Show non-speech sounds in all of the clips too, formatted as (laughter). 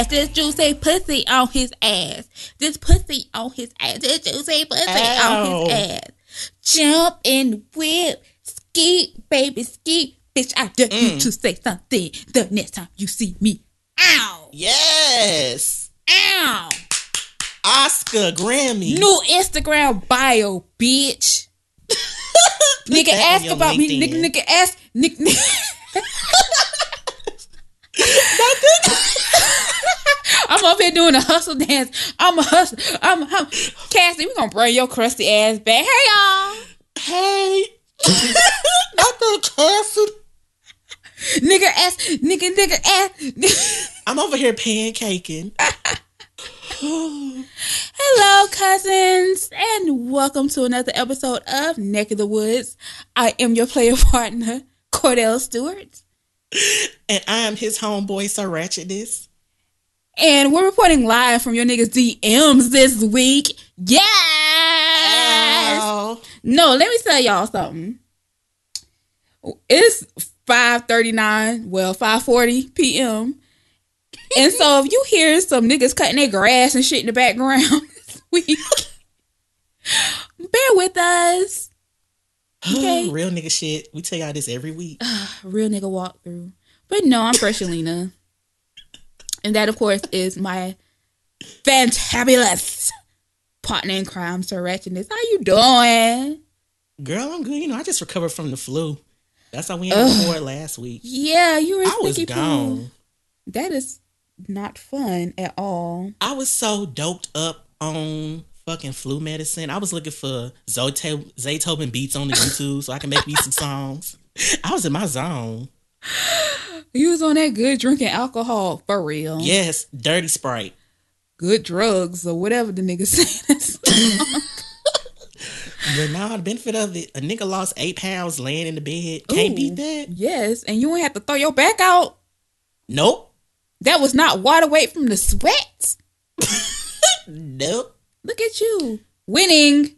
ass. This juicy pussy on his ass. This pussy on his ass. This juicy pussy Ow. on his ass. Jump the whip. Ski, baby, ski. Bitch, I dare you to say something the next time you see me. Ow! Yes. Ow! Oscar Grammy. New Instagram bio, bitch. (laughs) nigga ask about me. Nigga, LinkedIn. nigga ask. Nigga, (laughs) (laughs) nigga. I'm up here doing a hustle dance. I'm a hustle. I'm, I'm Cassie. We gonna bring your crusty ass back. Hey y'all, Hey. (laughs) Not the Cassie. nigga ass, nigga, nigga ass. I'm over here pancaking. (laughs) Hello, cousins, and welcome to another episode of Neck of the Woods. I am your player partner, Cordell Stewart. And I am his homeboy, Sir Ratchettness. And we're reporting live from your niggas DMs this week. Yes! Ow. No, let me tell y'all something. It's 5.39, well, 5.40 p.m. And so if you hear some niggas cutting their grass and shit in the background (laughs) this week, bear with us. (gasps) Okay. Real nigga shit. We tell y'all this every week. (sighs) Real nigga walkthrough. But no, I'm (laughs) Freshalina. And that, of course, is my fantabulous partner in crime, Sir Ratchettness. How you doing? Girl, I'm good. You know, I just recovered from the flu. That's how we had record last week. Yeah, you were I was sticky poo. gone. That is not fun at all. I was so doped up on fucking flu medicine. I was looking for Zoto- Zaytoven beats on the YouTube so I can make me some songs. (laughs) I was in my zone. You was on that good drinking alcohol for real. Yes, dirty sprite. Good drugs or whatever the nigga (laughs) said. But now the benefit of it, a nigga lost eight pounds laying in the bed. Can't Ooh. beat that. yes, and you ain't have to throw your back out. Nope. That was not water weight from the sweat. (laughs) Nope. Look at you winning.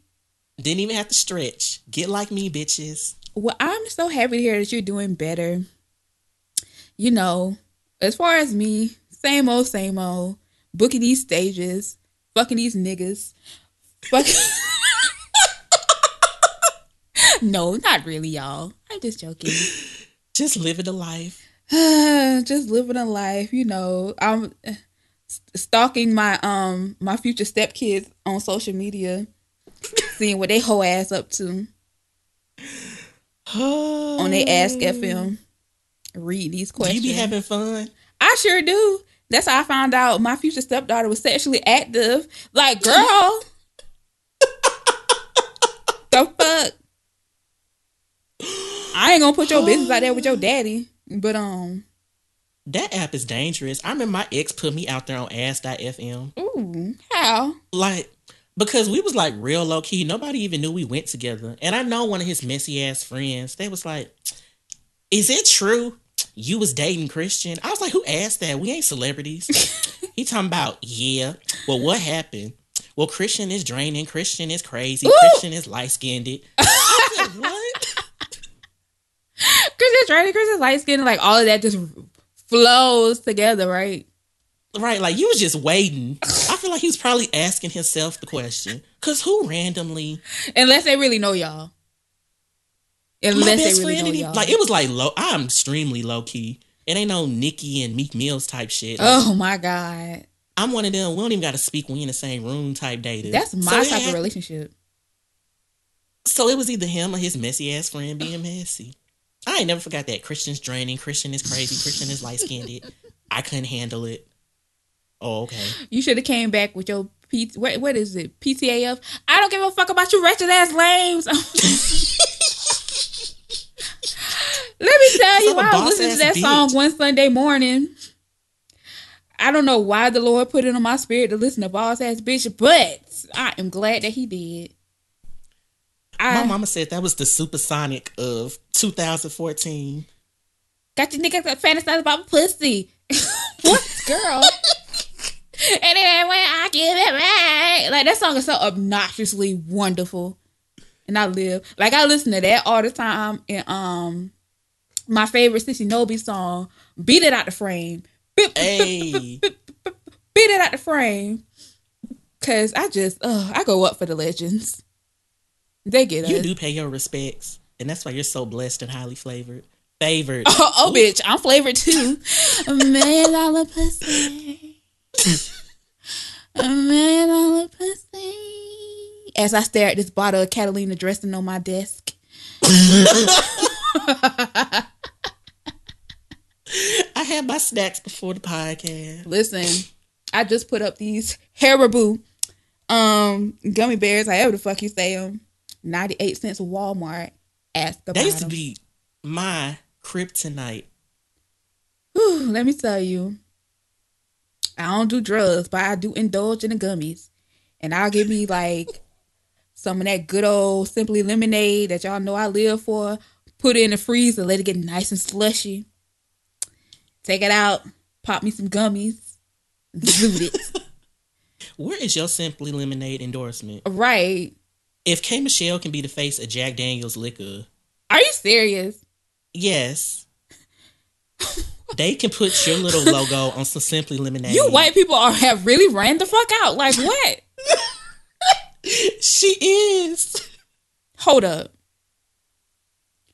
Didn't even have to stretch. Get like me, bitches. Well, I'm so happy to hear that you're doing better. You know, as far as me, same old, same old. Booking these stages, fucking these niggas. Fuck. (laughs) no, not really, y'all. I'm just joking. (laughs) Just living the life. (sighs) just living a life, you know. I'm stalking my um my future stepkids on social media, (laughs) seeing what they whole ass up to (sighs) on their Ask FM. Read these questions. you be having fun? I sure do. That's how I found out my future stepdaughter was sexually active. Like, girl, the fuck. I ain't gonna put your business out there with your daddy, but um, That app is dangerous. I remember my ex put me out there on Ask.fm. ooh, how? Like, because we was like real low key. Nobody even knew we went together. And I know one of his messy ass friends, they was like, Is it true you was dating Christian? I was like, Who asked that? We ain't celebrities. (laughs) he talking about, yeah. Well, what happened? Well, Christian is draining. Christian is crazy. Ooh. Christian is light skinned. (laughs) I said, What? Chris is right. Chris is light skinned. Like all of that just flows together, right? Right, like you was just waiting. I feel like he was probably asking himself the question. Cause who randomly Unless they really know y'all. My Unless best they really friend know y'all. like it was like low I'm extremely low key. It ain't no Nicki and Meek Mills type shit. Like, oh my god, I'm one of them. We don't even gotta speak when we in the same room type data. that's my so type of relationship. So it was either him or his messy ass friend being messy. I ain't never forgot that. Christian's draining, Christian is crazy, Christian is light skinned. I couldn't handle it. Oh, okay. You should have came back with your P. What, what is it? PTAF. I don't give a fuck about you wretched ass lames. (laughs) (laughs) Let me tell you, I was listening to that bitch. song one Sunday morning. I don't know why the Lord put it on my spirit to listen to boss ass bitch, but I am glad that He did. My I mama said that was the supersonic of 2014. got you niggas that fantasize about pussy. (laughs) what, girl? (laughs) and then when I give it back, like that song is so obnoxiously wonderful. And I live like I listen to that all the time. And um, my favorite Sissy Nobby song, "Beat It Out the Frame," Hey, beat it out the frame. Cause I just, uh, I go up for the legends. They get up. you us. do pay your respects, and that's why you're so blessed and highly flavored. Favored. Oh, (laughs) oh, bitch, I'm flavored too. A million dollar pussy. A million dollar pussy. As I stare at this bottle of Catalina dressing on my desk. (laughs) (laughs) (laughs) I had my snacks before the podcast. Listen, I just put up these Haribo um gummy bears, however the fuck you say them. 98 cents Walmart. Ask about That used to be my kryptonite. Whew, let me tell you, I don't do drugs, but I do indulge in the gummies. And I'll give me like some of that good old simply lemonade that y'all know I live for. Put it in the freezer, let it get nice and slushy. Take it out, pop me some gummies, zoot it. (laughs) Where is your Simply Lemonade endorsement? right. If K Michelle can be the face of Jack Daniels liquor, Are you serious? yes. they can put your little logo (laughs) on some Simply Lemonade. You white people are have really ran the fuck out. Like what? (laughs) She is. Hold up.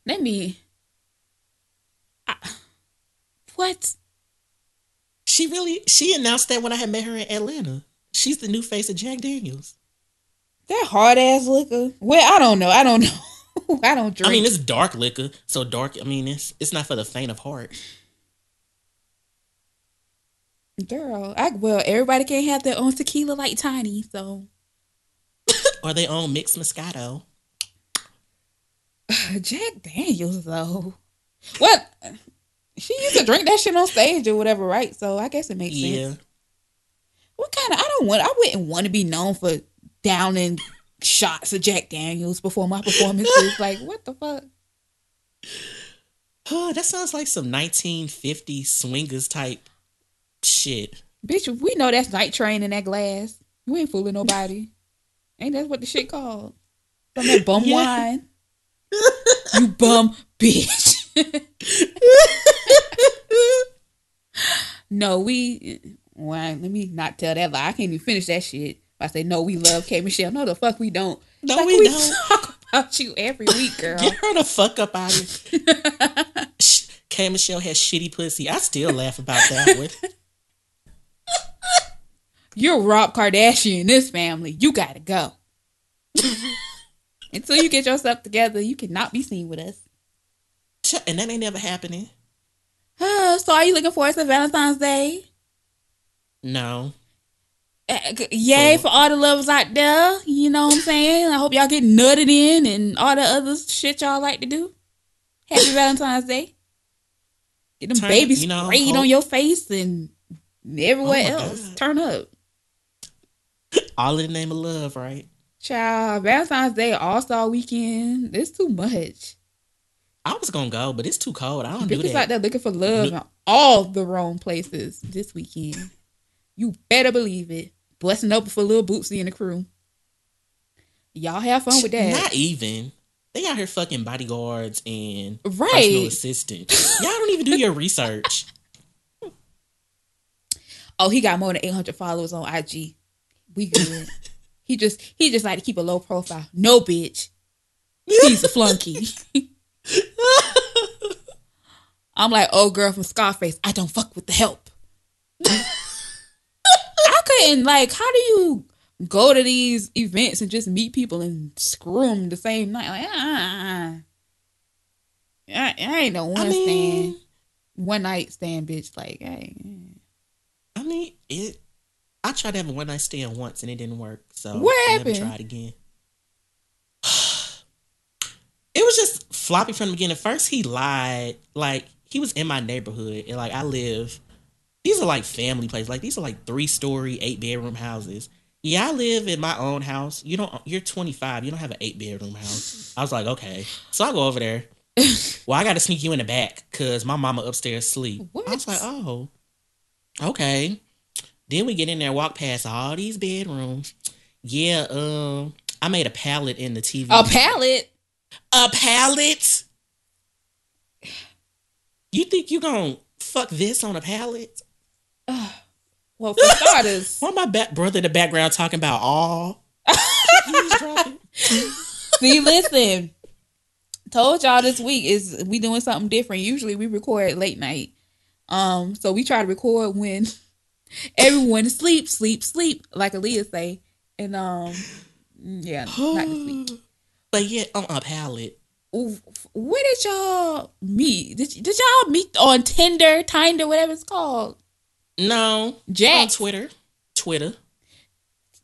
Let me. I, what? She really she announced that when I had met her in Atlanta. She's the new face of Jack Daniels. That hard ass liquor. Well, I don't know. I don't (laughs) know. I don't drink. I mean, it's dark liquor, so dark. I mean, it's it's not for the faint of heart. Girl, I well, everybody can't have their own tequila like Tiny, so (laughs) Or they own mixed Moscato. (sighs) Jack Daniels though. What? She used to drink that shit on stage or whatever, right? So I guess it makes Yeah. sense. What kind of? I don't want. I wouldn't want to be known for downing shots of Jack Daniels before my performances. (laughs) like, what the fuck? Oh, that sounds like some 1950 swingers type shit. Bitch, we know that's night train in that glass. You ain't fooling nobody. (laughs) ain't that what the shit called? From that bum Yeah. wine. (laughs) you bum bitch. (laughs) no, we well, let me not tell that lie. I can't even finish that shit. If I say no, we love K Michelle. No, the fuck we don't. No, Like, we don't. (laughs) talk about you every week, (laughs) girl. Get her the fuck up out of here. K Michelle has shitty pussy. I still laugh about that one. You're Rob Kardashian in this family. You gotta go. Until you get yourself together, you cannot be seen with us. And that ain't never happening. (sighs) so are you looking forward to Valentine's Day? No. Uh, Yay So- for all the lovers out there. You know what I'm saying? I hope y'all get nutted in and all the other shit y'all like to do. Happy Valentine's Day. Get them Turn- babies you know, sprayed hope- on your face and everywhere Oh else. God. Turn up. All in the name of love, right? Child, Valentine's Day, All Star Weekend. It's too much. I was gonna go, but it's too cold. I don't do Bitches that. out there looking for love in all the wrong places this weekend. You better believe it. Blessing up for little Bootsy and the crew. Y'all have fun with that. Not even. They out here fucking bodyguards and right. personal assistants. Y'all don't even do your research. (laughs) Oh, he got more than 800 followers on IG. We good. he just he just like to keep a low profile. No bitch. He's a flunky. (laughs) (laughs) I'm like, oh girl from Scarface. I don't fuck with the help. (laughs) I couldn't like. How do you go to these events and just meet people and screw them the same night? Like, ah, I, I ain't no one I mean, stand, one night stand, bitch. Like, hey, I mean, it. I tried to have a one night stand once and it didn't work. So What I happened? Never tried again. it was just floppy from the beginning. First, he lied. Like he was in my neighborhood, and like I live. These are like family places. Like these are like three story, eight bedroom houses. Yeah, I live in my own house. You don't. You're 25. You don't have an eight bedroom house. I was like, okay. So I go over there. (laughs) well, I got to sneak you in the back because my mama upstairs sleep. I was What? like, oh, okay. Then we get in there, walk past all these bedrooms. Yeah, um, I made a pallet in the TV. a pallet. A pallet. You think you gonna fuck this on a pallet? (sighs) Well, for starters, (laughs) Why my back brother in the background talking about all? (laughs) see, listen. Told y'all this week is we doing something different. Usually we record late night. Um, so we try to record when (laughs) everyone sleep, sleep, sleep, like Aaliyah say. And um, yeah, not this week. (gasps) But yet on a palette. Where did y'all meet? Did, did y'all meet on Tinder, Tinder, whatever it's called? No. Jack. On Twitter. Twitter.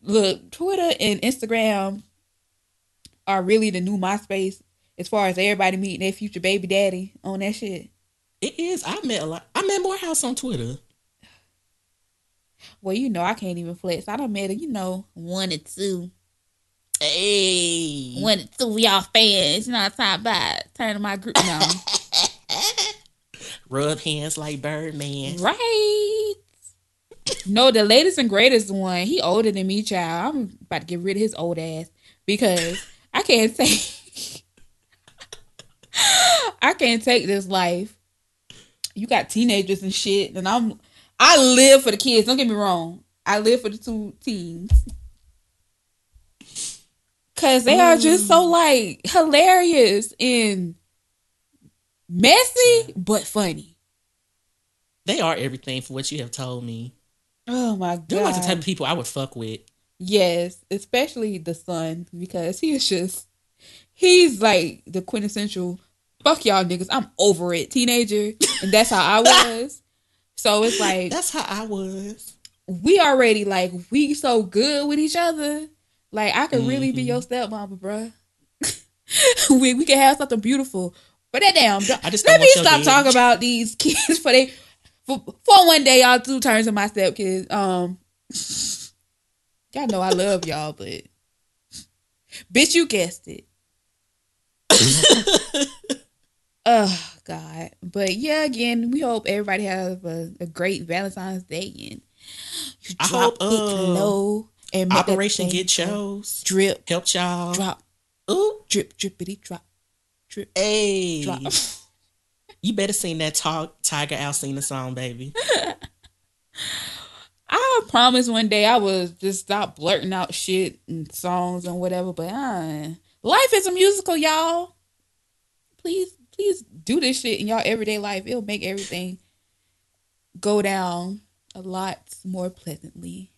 Look, Twitter and Instagram are really the new MySpace as far as everybody meeting their future baby daddy on that shit. It is. I met a lot. I met Morehouse on Twitter. Well, you know, I can't even flex. I done met a, you know, one or two. Hey. Two of y'all fans. You know what I'm talking about? Turning my group now. (laughs) Rub hands like Birdman. right. No, the latest and greatest one, he older than me, child. I'm about to get rid of his old ass because I can't say (laughs) I can't take this life. You got teenagers and shit, and I'm I live for the kids. Don't get me wrong. I live for the two teens. Cause they are just so mm. like hilarious and messy but funny. They are everything for what you have told me. Oh my god. They're like the type of people I would fuck with. Yes, especially the son because he is just he's like the quintessential fuck y'all niggas. I'm over it, teenager, and that's how I (laughs) was. So it's like That's how I was. we already like we so good with each other. Like I could really be your stepmama, bruh. (laughs) we we can have something beautiful. But that damn, I just let me stop age. talking about these (laughs) kids for they for, for one day y'all two turns to my stepkids. Um, y'all know I love y'all, but bitch, you guessed it. (laughs) oh God, but yeah, again, we hope everybody have a, a great Valentine's Day and you I drop hope, it uh, low and Operation Get. Chose. drip, Help y'all. drop, Ooh. drip, drippity, drop, drip, Hey. drop. (laughs) You better sing that talk, Tiger Alcina song, baby. (laughs) I promise one day I will just stop blurting out shit and songs and whatever. But uh, life is a musical, y'all. Please, please do this shit in y'all everyday life. It'll make everything go down a lot more pleasantly.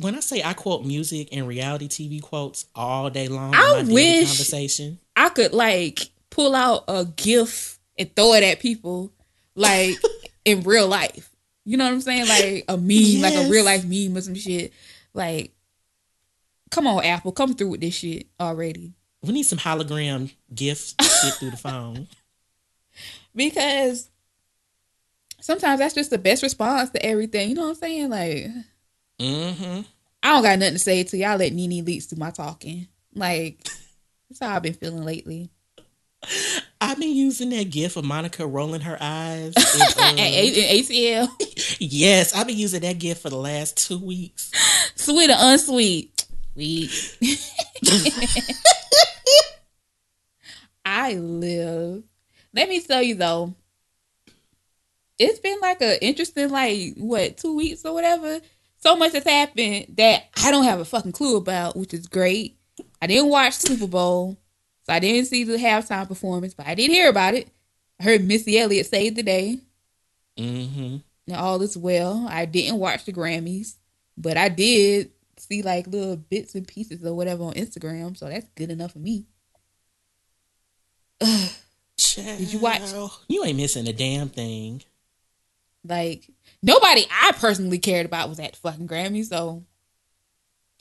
When I say I quote music and reality TV quotes all day long I in my daily wish- conversation. I could like pull out a GIF and throw it at people, like (laughs) in real life. You know what I'm saying? Like a meme, like a real life meme or some shit. Like, come on, Apple, come through with this shit already. We need some hologram gifts to shit through the phone. (laughs) Because sometimes that's just the best response to everything. You know what I'm saying? Like, Mm-hmm. I don't got nothing to say to y'all. Let NeNe Leakes do my talking. Like, that's how I've been feeling lately. I've been using that gif of Monica rolling her eyes. (laughs) in, A- ACL, yes, I've been using that gif for the last two weeks. sweet or unsweet? Sweet. I live. Let me tell you though, it's been like a interesting like what two weeks or whatever. So much has happened that I don't have a fucking clue about, which is great. I didn't watch Super Bowl, so I didn't see the halftime performance, but I did hear about it. I heard Missy Elliott saved the day. Mm-hmm. and all is well. I didn't watch the Grammys, but I did see like little bits and pieces or whatever on Instagram, so that's good enough for me. (sighs) Did you watch? You ain't missing a damn thing. Like nobody I personally cared about was at the fucking Grammy, so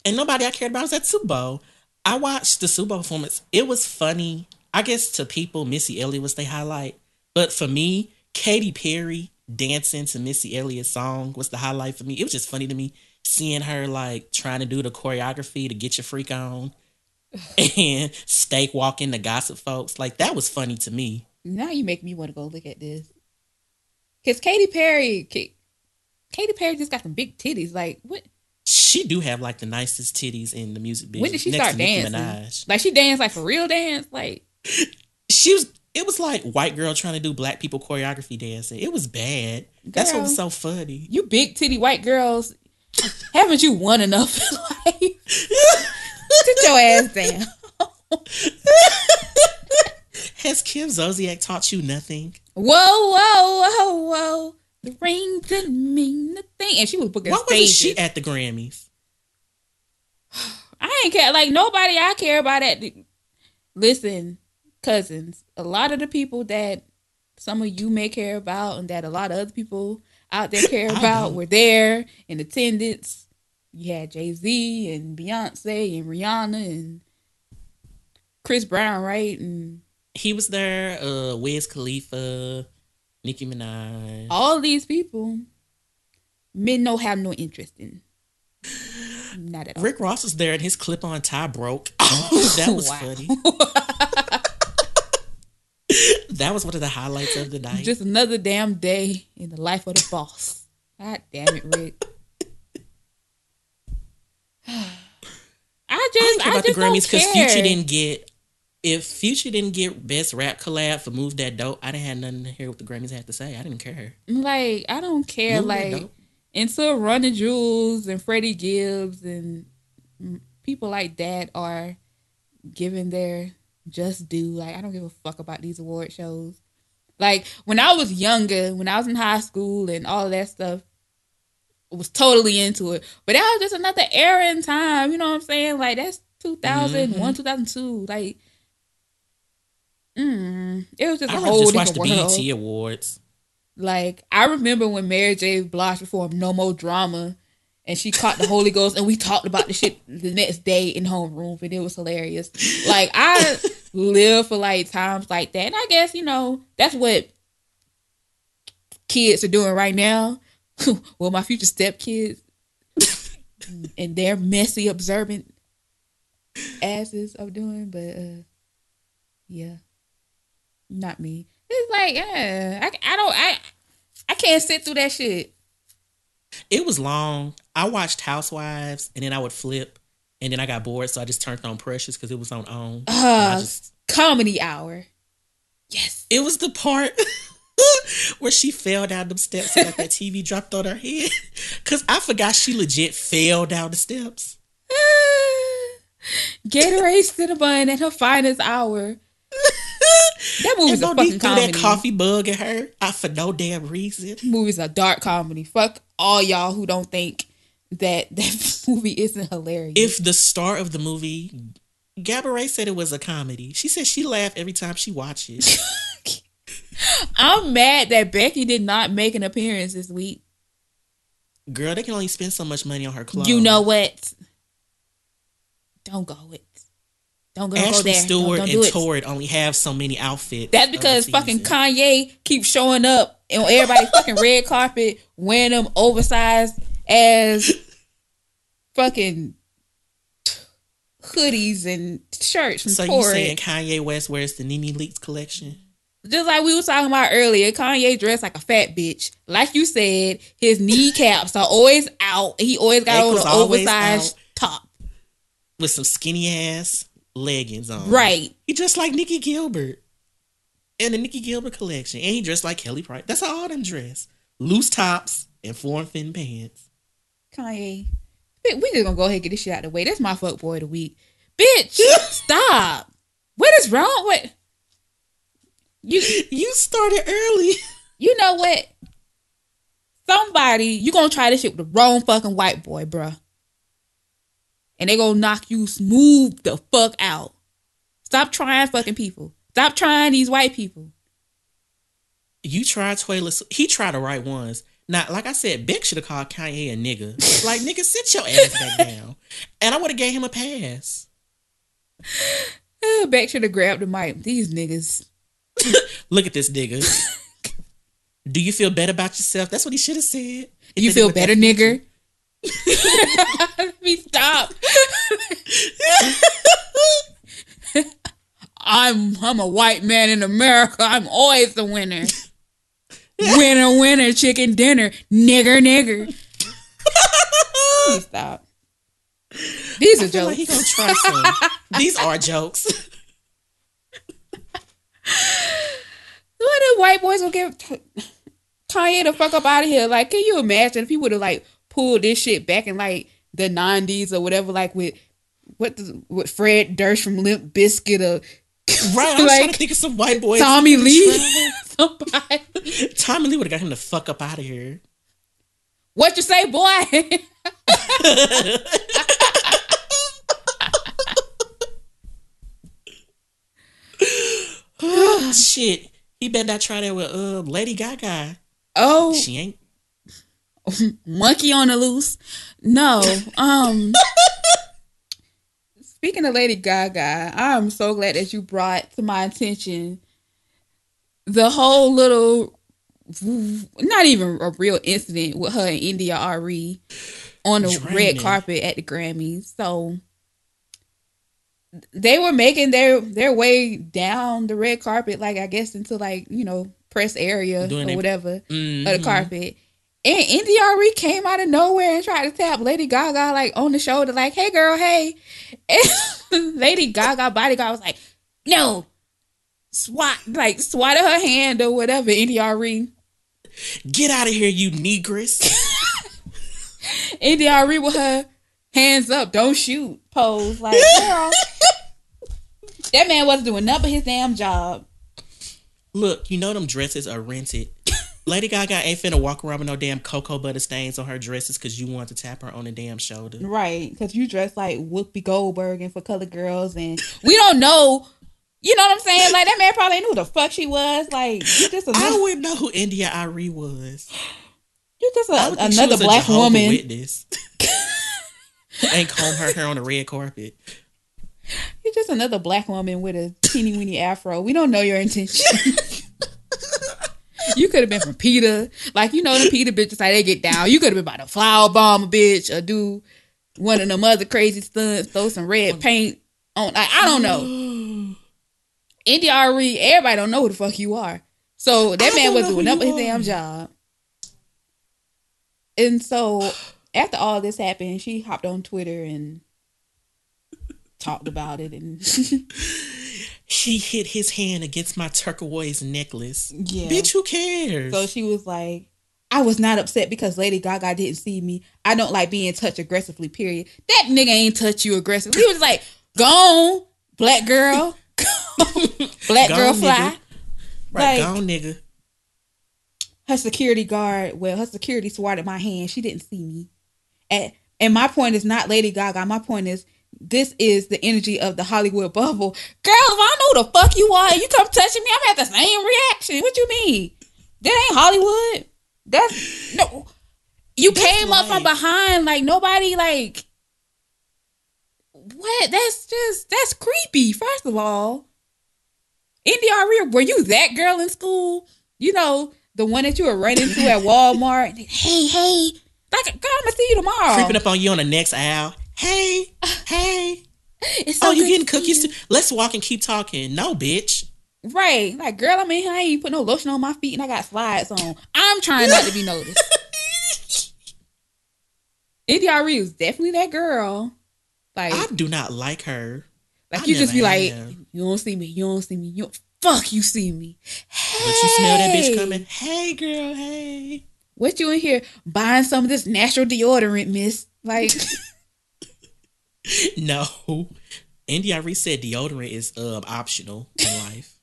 And nobody I cared about was at Super Bowl. I watched the Super Bowl performance. It was funny. I guess to people, Missy Elliott was their highlight. But for me, Katy Perry dancing to Missy Elliott's song was the highlight for me. It was just funny to me seeing her like trying to do the choreography to get your freak on (laughs) and steak walking the gossip folks. Like that was funny to me. now you make me want to go look at this. Cause Katy Perry, Katy Perry just got some big titties. Like what? She do have like the nicest titties in the music business. When did she next start dancing? Minaj. Like she danced like for real dance. Like (laughs) She was It was like white girl trying to do black people choreography dancing. It was bad. That's what was so funny. You big titty white girls, haven't you won enough in life? Sit your ass down. (laughs) Has Kim Zolciak taught you nothing? Whoa, whoa, whoa, whoa. The ring didn't mean a thing. And she was booking Why wasn't stages. she at the Grammys? I ain't care. Like nobody I care about at the listen, cousins. A lot of the people that some of you may care about and that a lot of other people out there (laughs) care about were there in attendance. You had Jay Z and Beyonce and Rihanna and Chris Brown, right? And He was there. Uh, Wiz Khalifa, Nicki Minaj. all these people, men don't have no interest in. Not at all. Rick Ross was there, and his clip-on tie broke. (laughs) that was funny. that was one of the highlights of the night. Just another damn day in the life of the boss. God damn it, Rick. I (sighs) I just, care I, about the just Grammys because. Future didn't get. If Future didn't get Best Rap Collab for "Move That Dope," I didn't have nothing to hear what the Grammys had to say. I didn't care. Like, I don't care. Move like, until Run the Jewels and Freddie Gibbs and people like that are giving their just due. Like, I don't give a fuck about these award shows. Like, when I was younger, when I was in high school and all of that stuff, I was totally into it. But that was just another era in time. You know what I'm saying? Like, that's 2001, mm-hmm. 2002. Like, mm, it was just I a whole just the different world. BET Awards. Like I remember when Mary J. Blige performed "No More Drama," and she caught the Holy Ghost, and we talked about the shit the next day in homeroom, and it was hilarious. Like I (laughs) live for like times like that, and I guess you know that's what kids are doing right now. (laughs) well, my future stepkids (laughs) and their messy, observant asses are doing, but uh yeah, not me. It's like, yeah, I, I don't, I, I can't sit through that shit. It was long. I watched Housewives, and then I would flip, and then I got bored, so I just turned on Precious because it was on. And Uh, just comedy hour. Yes. it was the part (laughs) where she fell down the steps and like that TV dropped on her head. Cause I forgot she legit fell down the steps. (sighs) Gatorade Cinnabon at her finest hour. (laughs) That movie's and a fucking comedy. that coffee bug at her out for no damn reason. Movie's a dark comedy. Fuck all y'all who don't think that (laughs) that movie isn't hilarious. If the star of the movie, Gabourey said it was a comedy. She said she laughed every time she watched it. (laughs) I'm mad that Becky did not make an appearance this week. Girl, they can only spend so much money on her clothes. You know what? Don't go it. Don't go, go Ashley. Don't, Stewart don't and it. Torrid only have so many outfits. That's because fucking. Kanye keeps showing up on everybody's (laughs) fucking red carpet wearing them oversized as fucking hoodies and shirts from So you saying Kanye West wears the NeNe Leakes collection? Just like we were talking about earlier, Kanye dressed like a fat bitch. Like you said, his kneecaps are always out. He always got on an oversized top. with some skinny ass leggings on. Right. He dressed like Nikki Gilbert in the Nikki Gilbert collection. And he dressed like Kelly Price. That's how all them dress. Loose tops and form fin pants. Kanye. We we just gonna go ahead and get this shit out of the way. That's my fuck boy of the week. Bitch, (laughs) stop. What is wrong with you? You started early. You know what? Somebody, you gonna try this shit with the wrong fucking white boy, bruh. And they gonna knock you smooth the fuck out. Stop trying fucking people. Stop trying these white people. You tried toilet. He tried the right ones. Now, like I said, Beck should have called Kanye a nigga. (laughs) like, nigga, sit your ass back down. And I would have gave him a pass. Uh, Beck should have grabbed the mic. These niggas. (laughs) Look at this nigga. (laughs) Do you feel better about yourself? That's what he should have said. If You feel better, feature. Me stop. I'm I'm a white man in America. I'm always the winner. winner, winner, chicken dinner, nigger, nigger. Please stop. These are I feel like he jokes. gonna try some. (laughs) These are jokes. white boys will get Kanye the fuck up out of here. Like, can you imagine if he would have like pulled this shit back in like the nineties or whatever, like with what the, with Fred Durst from Limp Bizkit or (laughs) Right, I was Like, trying to think of some white boys. Tommy Lee, (laughs) somebody. Tommy Lee would have got him the fuck up out of here. What you say, boy? oh, (laughs) Shit, he better not try that with uh, Lady Gaga. oh, She ain't. (laughs) monkey on the loose. No. Um (laughs) Speaking of Lady Gaga, I'm so glad that you brought to my attention the whole little not even a real incident with her and India.Arie on the red carpet at the Grammys. So they were making their their way down the red carpet, like I guess into like, you know, press area Doing or their- whatever of the Mhm. carpet. And NDRE came out of nowhere and tried to tap Lady Gaga like on the shoulder, like, "Hey, girl, hey." (laughs) And Lady Gaga bodyguard was like, "No." Swat like swatted her hand or whatever. NDRE, Get out of here, you negress. (laughs) NDRE with her hands up, don't shoot pose. Like, (laughs) girl, that man wasn't doing nothing but his damn job. Look, you know them dresses are rented. Lady Gaga ain't finna walk around with no damn cocoa butter stains on her dresses because you want to tap her on the damn shoulder. Right, because you dress like Whoopi Goldberg and for Color girls, and we don't know. You know what I'm saying? Like that man probably knew who the fuck she was. Like you just I wouldn't know who India.Arie was. you just a, would another black Jehovah woman. Witness. (laughs) ain't comb her hair on the red carpet. You're just another black woman with a teeny weeny afro. We don't know your intention. (laughs) you could have been from PETA, like you know the PETA bitches how they get down. You could have been by the flower bomb a bitch or do one of them other crazy stunts, throw some red paint on. Like, I don't know. (gasps) NDRE, everybody don't know who the fuck you are. So that I man was doing up his damn job. And so after all this happened, she hopped on Twitter and talked about it and (laughs) He hit his hand against my turquoise necklace. yeah. Bitch, who cares? So she was like, I was not upset because Lady Gaga didn't see me. I don't like being touched aggressively, period. That nigga ain't touch you aggressively. He was like, go on, black girl. (laughs) black Go girl fly. right, like- gone, nigga. her security guard, well, her security swatted my hand. She didn't see me. And and my point is not Lady Gaga. My point is this is the energy of the Hollywood bubble. Girl, if I know who the fuck you are and you come touching me, I'm at the same reaction. What you mean? That ain't Hollywood. That's no you That's came up from behind like nobody like what? That's just that's creepy, first of all. NDRE, were you that girl in school? You know, the one that you were running into at (laughs) Walmart. Hey, hey. Like, girl, I'm gonna see you tomorrow. Creeping up on you on the next aisle. Hey, (laughs) hey. It's oh, so Oh, you getting cookies too? Let's walk and keep talking. No, bitch. Right. Like, girl, I'm in here. I ain't put no lotion on my feet and I got slides on. I'm trying not to be noticed. (laughs) NDRE was definitely that girl. Like, I do not like her. like I you just be like, you don't see me, you don't see me, you don't, fuck you see me. But you smell that bitch coming. Hey, girl, hey. What you in here buying some of this natural deodorant, miss? Like, (laughs) (laughs) No. Andy NDRE said deodorant is um optional in life.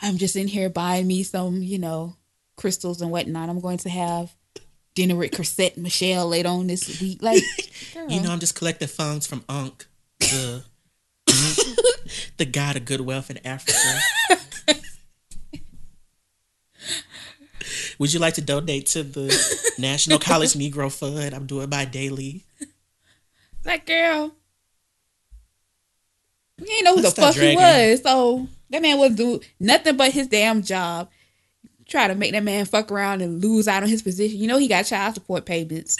I'm just in here buying me some, you know, crystals and whatnot. I'm going to have dinner with Chrisette Michele later on this week. Like, (laughs) girl. You know, I'm just collecting funds from Unc, the the god of good wealth in Africa. Would you like to donate to the National College Negro Fund? I'm doing my daily. Like, girl, you ain't know who Let's the fuck he was. So that man was do nothing but his damn job. Try to make that man fuck around and lose out on his position. You know he got child support payments.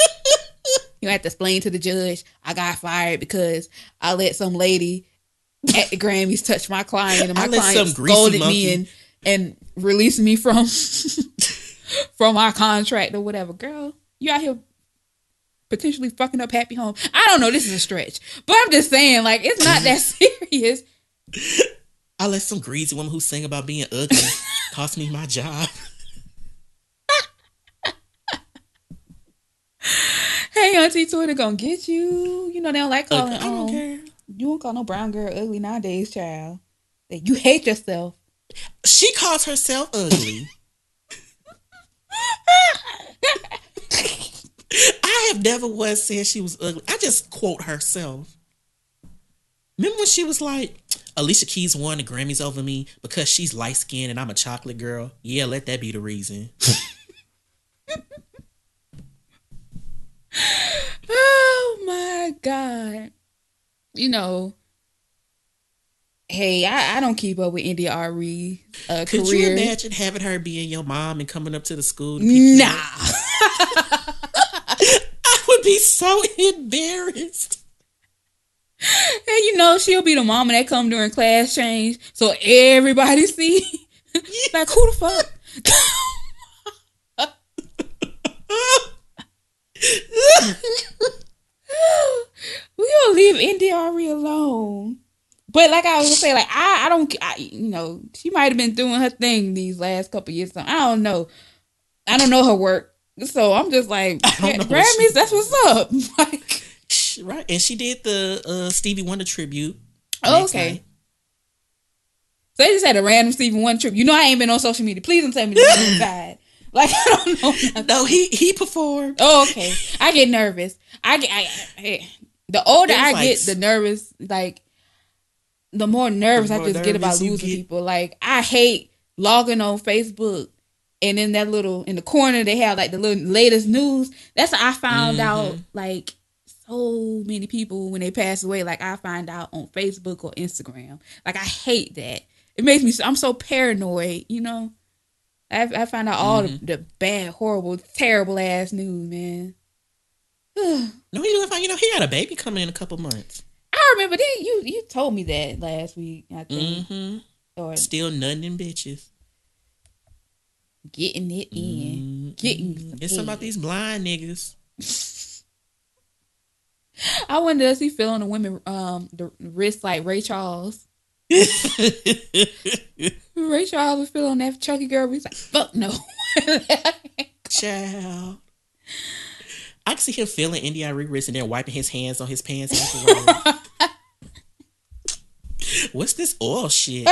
(laughs) you have to explain to the judge, I got fired because I let some lady at the Grammys touch my client and my client scolded me and and released me from (laughs) from our contract or whatever. Girl, you out here potentially fucking up happy home. I don't know, this is a stretch. But I'm just saying, like, it's not that (laughs) serious. I let some greasy woman who sing about being ugly (laughs) cost me my job. Hey, Auntie Twitter gonna get you. You know they don't like calling. I don't um, care. You don't call no brown girl ugly nowadays, child. Like, You hate yourself. She calls herself ugly. (laughs) I have never once said she was ugly. I just quote herself. Remember when she was like, Alicia Keys won the Grammys over me because she's light skinned and I'm a chocolate girl? Yeah, let that be the reason. (laughs) Oh my god. You know. Hey, I, I don't keep up with Arie uh, Could career. you imagine having her being your mom and coming up to the school? To pick you Nah. (laughs) would be so embarrassed. And you know she'll be the mama that come during class change, so everybody see. like who the fuck? we gonna leave India.Arie alone. But like I was gonna say, like I, I don't, I, you know, she might have been doing her thing these last couple years. So I don't know. I don't know her work, so I'm just like, yeah, know she- Grammys. That's what's up. (laughs) like, Right. And she did the uh, Stevie Wonder tribute. Oh, okay. night. So they just had a random Stevie Wonder trip. You know I ain't been on social media. Please don't tell me this (laughs) is. Like I don't know. nothing. No, he he performed. Oh, okay. I get nervous. I get. I, I- the older I like- get, the nervous. Like the more nervous The I more just get about losing get. people. Like I hate logging on Facebook. And in that little in the corner they have like the little latest news. That's how I found out Mhm. like so many people when they pass away. Like I find out on Facebook or Instagram. Like I hate that. It makes me. I'm so paranoid. You know. I I find out all the, Mm-hmm. the bad, horrible, terrible ass news, man. No, he doing fine. You know, he had a baby coming in a couple months. I remember that you you told me that last week. I think Mm-hmm. or Still none in bitches. Getting it in, Mhm. getting. It's something about these blind niggas. (laughs) I wonder does he feel on the women um the wrist like Ray Charles? (laughs) Ray Charles was feeling that chunky girl. He's like, fuck no. (laughs) Child. I can see him feeling India wrist and then wiping his hands on his pants afterwards. What's this oil shit?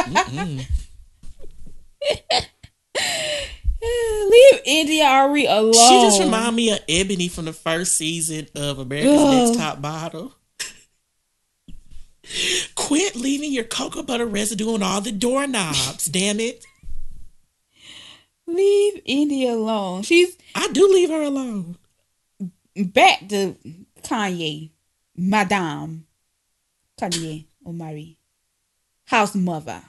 Mm-mm. Leave India.Arie alone. She just remind me of Ebony from the first season of America's Ugh. Next Top Model. (laughs) Quit leaving your cocoa butter residue on all the doorknobs, damn it. Leave India alone. She's I do leave her alone. back to Kanye, Madame Kanye Omari, house mother.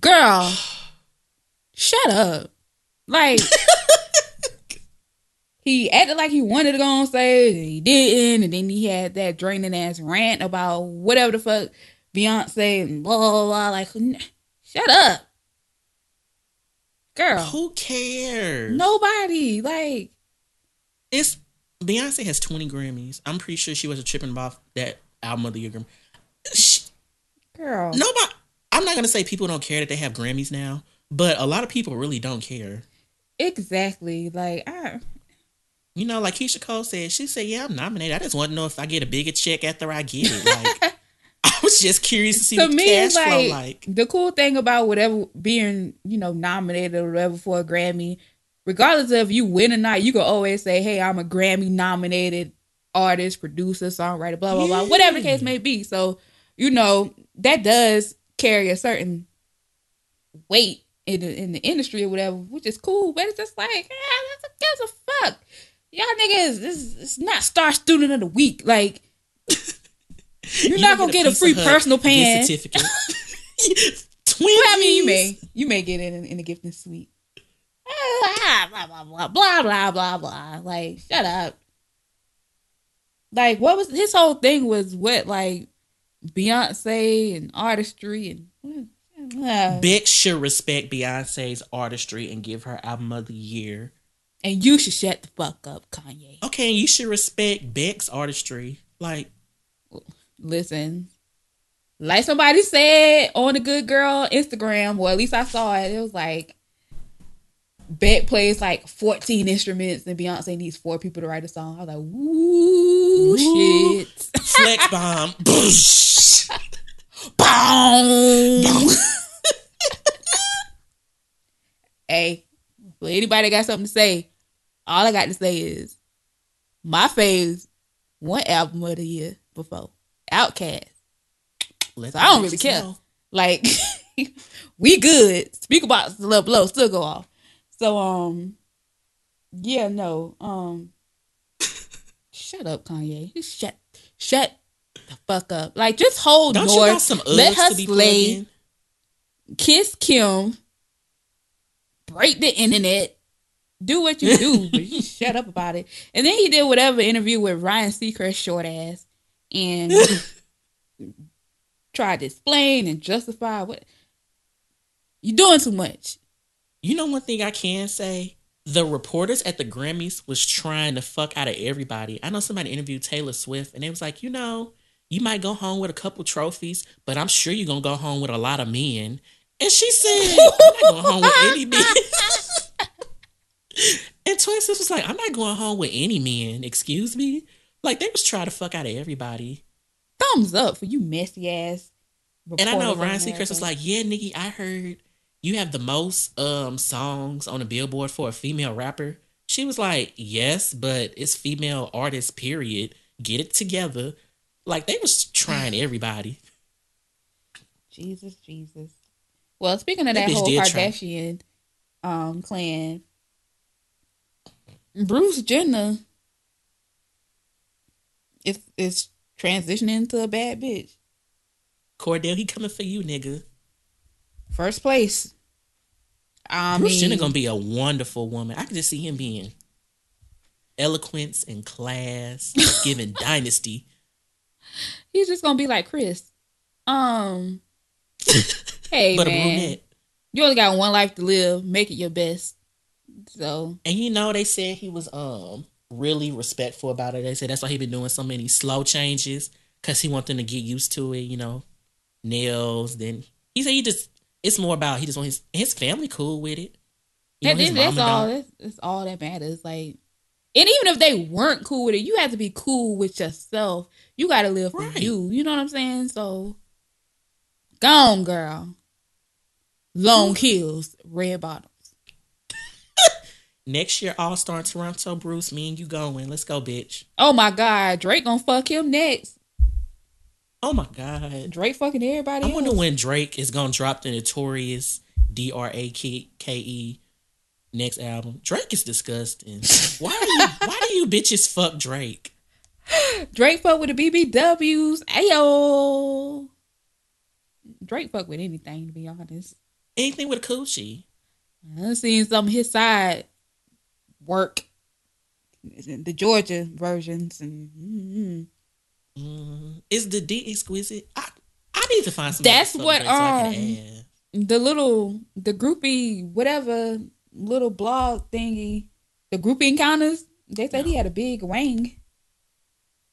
Girl, (sighs) (sighs) (sighs) shut up. Like (laughs) he acted like he wanted to go on stage, and he didn't, and then he had that draining ass rant about whatever the fuck Beyonce and blah blah blah. Like, shut up, girl. Who cares? Nobody like. It's Beyonce has 20 Grammys. I'm pretty sure she wasn't tripping off that album of the year. Grammy. She, Girl. nobody. I'm not gonna say people don't care that they have Grammys now, but a lot of people really don't care. Exactly. Like I You know, like Keyshia Cole said, she said, "Yeah, I'm nominated. I just want to know if I get a bigger check after I get it." Like, (laughs) I was just curious to see to what the me cash it's flow like, like. the cool thing about whatever being, you know, nominated or whatever for a Grammy, regardless of you win or not, you can always say, Hey, I'm a Grammy nominated artist, producer, songwriter, blah blah blah, whatever the case may be. So, you know, that does carry a certain weight in the, in the industry or whatever, which is cool. But it's just like, yeah, that's a, gives a fuck. Y'all niggas, this it's not star student of the week. Like, (laughs) you're You not gonna gonna get a free personal pan. certificate. (laughs) Twinsies. Well, I mean, you may you may get it in, in the gifting suite. Ah, Blah blah blah blah blah blah blah. Like, shut up. Like, what was his whole thing was what like Beyonce and artistry and uh, Beck should respect Beyonce's artistry and give her album of the year. and you should shut the fuck up, Kanye. Okay, you should respect Beck's artistry. Like, Listen, like somebody said on the Good Girl Instagram, or at least I saw it. It was like Beck plays like 14 instruments and Beyonce needs four people to write a song. I was like, woo, Ooh. shit. Flex bomb. (laughs) (laughs) Boom. (laughs) hey, for anybody got something to say, all I got to say is my faves one album of the year before OutKast. So I don't really care. know. Like (laughs) we good. Speakerboxxx little blow still go off. So um yeah, no. Um (laughs) shut up, Kanye. Shut shut the fuck up. Like just hold Don't you North. got some Let her slay. Kiss Kim. Break the internet. Do what you do, (laughs) but you shut up about it. And then he did whatever interview with Ryan Seacrest short ass and (laughs) tried to explain and justify what you're doing too much. You know one thing I can say? The reporters at the Grammys was trying to fuck out of everybody. I know somebody interviewed Taylor Swift and they was like, you know, you might go home with a couple trophies, but I'm sure you're gonna go home with a lot of men. And she said, I'm not going home with any men. (laughs) and Toy Sis was like, I'm not going home with any men. Excuse me? Like they was trying to fuck out of everybody. Thumbs up for you messy ass. And I know Ryan Seacrest was like, "Yeah, Nicki, I heard you have the most um songs on the Billboard for a female rapper." She was like, "Yes, but it's female artists. Period. Get it together." Like they was trying everybody. (laughs) Jesus, Jesus. Well, speaking of That that, whole did try. Kardashian um clan, Bruce Jenner is is transitioning to a bad bitch. Cordell, he coming for you, nigga. First place. I Bruce mean, Jenner gonna be a wonderful woman. I can just see him being eloquence and class, giving (laughs) dynasty. He's just gonna be like Chris. Um, (laughs) hey but man, you only got one life to live. Make it your best. So And you know, they said he was um really respectful about it. They said that's why he been doing so many slow changes because he want them to get used to it. You know, nails. Then he said he just it's more about he just want his his family cool with it. You know, that, that's all. That's, that's all that matters. Like, and even if they weren't cool with it, you have to be cool with yourself. You got to live for Right. you. You know what I'm saying? So, gone, girl. Long heels, red bottoms. Next year, All Star Toronto, Bruce, me and you going. Let's go, bitch. Oh my God, Drake gonna fuck him next. Oh my god. Drake fucking everybody. I wonder when Drake is gonna drop the notorious D R A K K E next album. Drake is disgusting. Why do you why do you bitches fuck Drake? Drake fuck with the BBWs. Ayo. Drake fuck with anything to be honest. Anything with a coochie. I've seen some of his side work, the Georgia versions, and mm, Mm, is the D exquisite? I I need to find some. That's what, um, the little the groupie whatever little blog thingy, the groupie encounters. They said he had a big wang.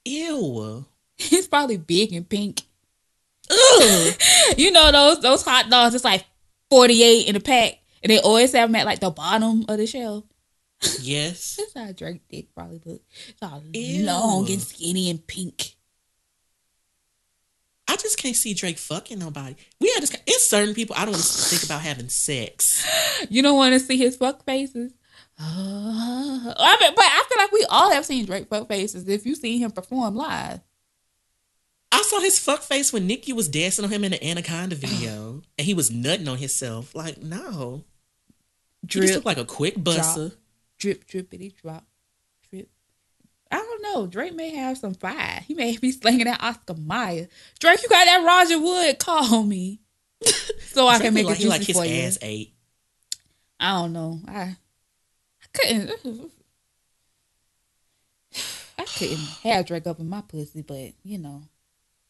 Ew. (laughs) He's probably big and pink. (laughs) You know those those hot dogs. It's like forty eight in a pack, and they always have them at like the bottom of the shelf. (laughs) yes. That's how Drake dick probably look. It's all Ew. long and skinny and pink. I just can't see Drake fucking nobody. We had this. It's certain people I don't want to think about having sex. (gasps) You don't want to see his fuck faces. Uh, I mean, but I feel like we all have seen Drake fuck faces if you see him perform live. I saw his fuck face when Nicki was dancing on him in the Anaconda video, (gasps) and he was nutting on himself. Like, no, he just looked like a quick busser. drip, drippity drop, drip. I don't know. Drake may have some fire. He may (laughs) be slinging that Oscar Mayer. Drake, you got that Roger Wood? Call me (laughs) so I Drake can make look it like juicy like for his you. ass ate. I don't know. I (sighs) I couldn't. I (sighs) couldn't have Drake up in my pussy, but you know.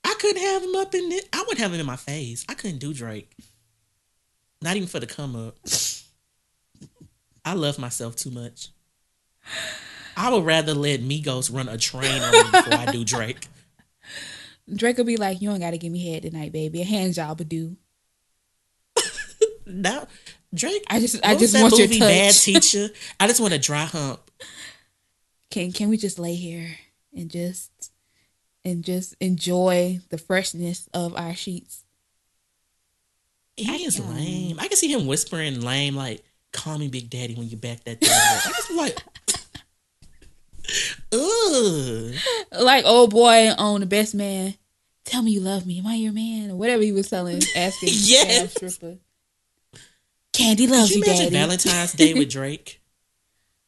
I couldn't have him up in it. I wouldn't have him in my face. I couldn't do Drake. Not even for the come up. (sighs) I love myself too much. I would rather let Migos run a train on me before I do Drake. (laughs) Drake will be like, "You don't gotta give me head tonight, baby. A hand job would do." (laughs) Now, Drake. I just, I just that want your movie, touch. Bad Teacher. (laughs) I just want to dry hump. can can we just lay here and just and just enjoy the freshness of our sheets? He I is know. lame. I can see him whispering lame like, "Call me Big Daddy when you back that thing." up." I just like, ugh. Like old boy on the best man. Tell me you love me. Am I your man? Or whatever he was telling, (laughs) asking Yes. stripper. Candy loves you you, imagine daddy. Valentine's Day with (laughs) Drake?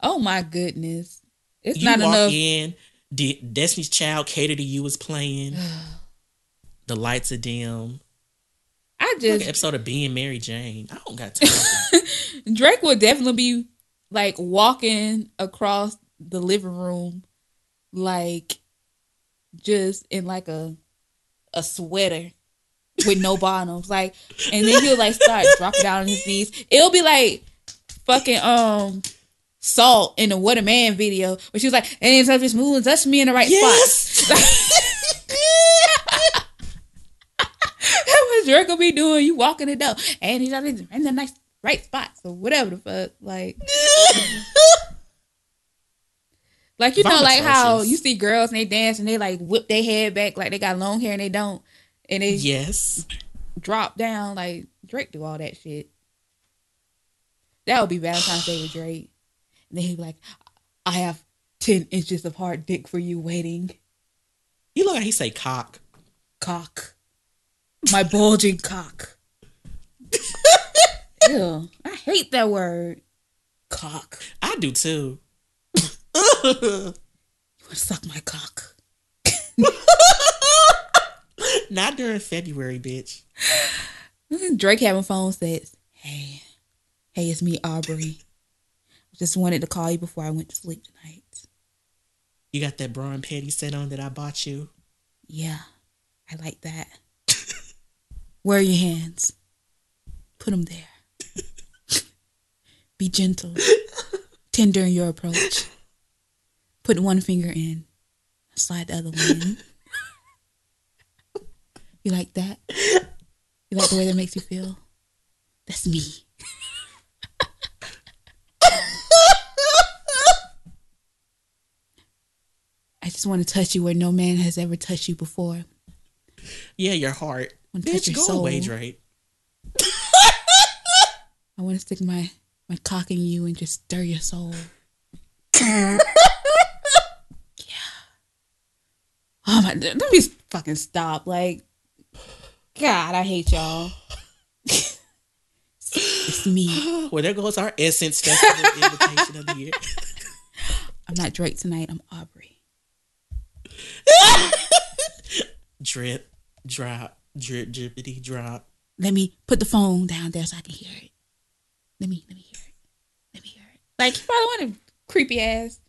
oh my goodness, it's you not walk enough. in, De- Destiny's Child Cater to You is playing. (sighs) the lights are dim. I Like an just episode of Being Mary Jane. I don't got time. (laughs) Drake would definitely be like walking across the living room, like just in like a a sweater with no (laughs) bottoms, like, and then he'll like start (laughs) dropping down on his knees. It'll be like fucking um salt in the What a Man video, where she was like, "And touch me smooth and touch me in the right spot." (laughs) That's what Drake will be doing. You walking it up, and he's not in the nice right spots or whatever the fuck. Like, like you know, like how you see girls and they dance and they like whip their head back like they got long hair and they don't, and they yes. drop down. Like Drake do all that shit. That would be Valentine's Day with Drake. And then he'd be like, "I have ten inches of hard dick for you waiting, You look like he say cock. cock, my bulging cock." (laughs) Ew, I hate that word, cock. I do too. You want to suck my cock? Not during February, bitch. Drake having phone sex. Hey, hey, it's me, Aubrey. Just wanted to call you before I went to sleep tonight. You got that Braun Petty set on that I bought you. Yeah, I like that. Where are your hands? Put them there. (laughs) Be gentle, tender in your approach. Put one finger in, slide the other one in. (laughs) You like that? You like the way that makes you feel? That's me. (laughs) I just want to touch you where no man has ever touched you before. Yeah, your heart. Wanna touch Bitch, your go soul. away, Drake. (laughs) I want to stick my my cock in you and just stir your soul. yeah. Oh my! Let me fucking stop. Like, God, I hate y'all. (laughs) it's me. (sighs) Well, there goes our Essence Festival invitation of the year. (laughs) I'm not Drake tonight. I'm Aubrey. (laughs) Drip, drop, drip, drippity, drop. Let me put the phone down there so I can hear it. Let me let me hear it. Let me hear it. Like you probably want a creepy ass.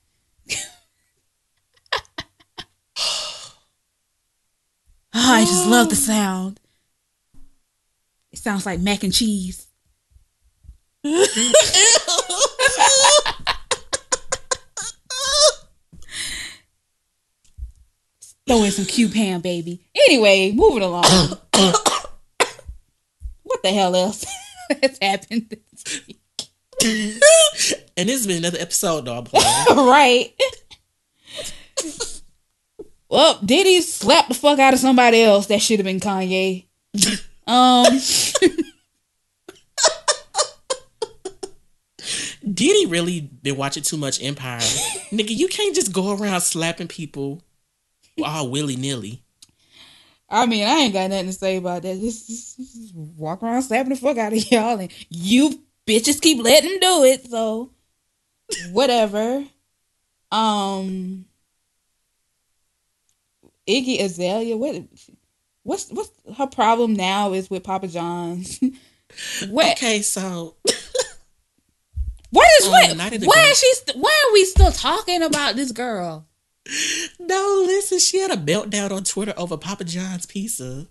Oh, I just love the oh. sound. It sounds like mac and cheese. Throw in some cube ham, baby. Anyway, moving along. what the hell else (laughs) has happened this week? (laughs) And this has been another episode, dog. (laughs) Right. Well, Diddy slapped the fuck out of somebody else. That should have been Kanye. Um, Diddy really been watching too much Empire. Nigga, you can't just go around slapping people all willy nilly. I mean, I ain't got nothing to say about that. Just, just- just walk around slapping the fuck out of y'all, and you bitches keep letting do it. So, whatever. Um, Iggy Azalea, what? What's what's her problem now? Is with Papa John's. (laughs) what? Okay, so What is Um, what? Night of the Why is she? St- why are we still talking about this girl? no, listen, she had a meltdown on Twitter over Papa John's pizza.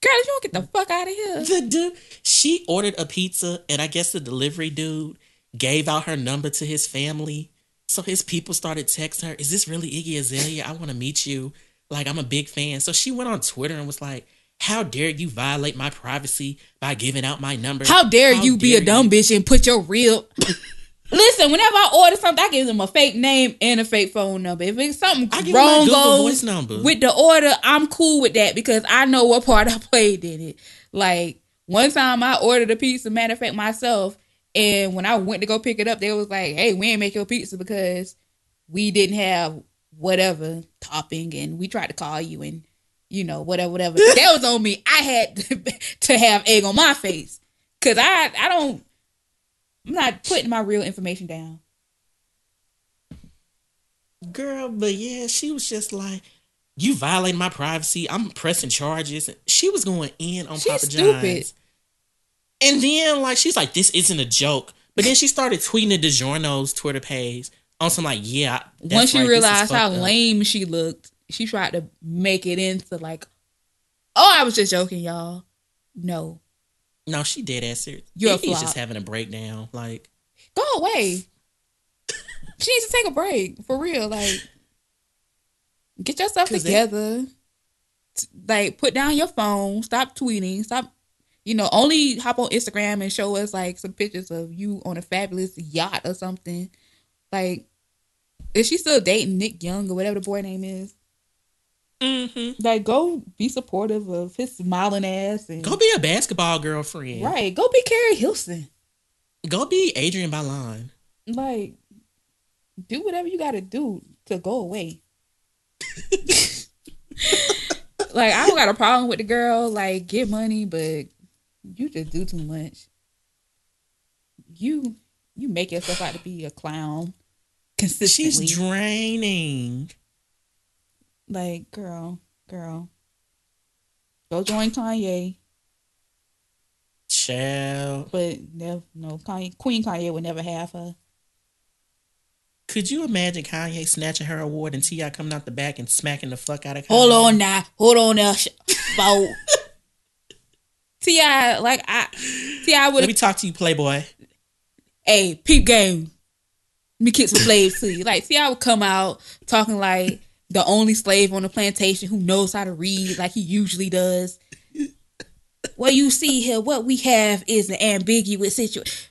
Girl, you don't get the fuck out of here. The dude, she ordered a pizza, and I guess the delivery dude gave out her number to his family. So his people started texting her, "Is this really Iggy Azalea? I want to meet you." Like I'm a big fan. So she went on Twitter and was like, "How dare you violate my privacy by giving out my number? How dare you be a dumb you?" bitch and put your real. (laughs) Listen, whenever I order something, I give them a fake name and a fake phone number. If it's something wrong goes with the order, I'm cool with that because I know what part I (laughs) played in it. Like one time, I ordered a pizza. Matter of fact, myself, and when I went to go pick it up, they was like, "Hey, we ain't make your pizza because we didn't have whatever topping, and we tried to call you and." You know, whatever, whatever. that was on me. I had to (laughs) have egg on my face because I, I don't, I'm not putting my real information down. Girl, but yeah, she was just like, "You violated my privacy. I'm pressing charges." She was going in on She's Papa stupid. John's. And then like she's like, "This isn't a joke." But then she started tweeting the DiGiorno's Twitter page on some like, "Yeah." Once she right, realized how fucked up." lame she looked, she tried to make it into like, "Oh, I was just joking, y'all." No, No, she did ass serious. You're a He's just having a breakdown. Like, go away. (laughs) she needs to take a break for real. Like, get yourself together. T- Like, put down your phone. Stop tweeting. Stop. You know, only hop on Instagram and show us like some pictures of you on a fabulous yacht or something. Like, is she still dating Nick Young or whatever the boy name is? mm-hmm. Like, go be supportive of his smiling ass and go be a basketball girlfriend. right. Go be Keri Hilson. Go be Adrienne Bailon. Like, do whatever you got to do to go away. (laughs) like, I don't got a problem with the girl. Like, get money, but you just do too much. You you make yourself out to be a clown consistently. She's draining. like, girl, girl, go join Kanye. Child. But never, no, Kanye, Queen Kanye would never have her. Could you imagine Kanye snatching her award and T.I. coming out the back and smacking the fuck out of Kanye? Hold on now, hold on now, sh- Bo. (laughs) Ti like I Ti would Let me talk to you, Playboy. hey peep game. Let me kick some slaves to you. Like I would come out talking like the only slave on the plantation who knows how to read, like he usually does. What you see here, what we have is an ambiguous situation.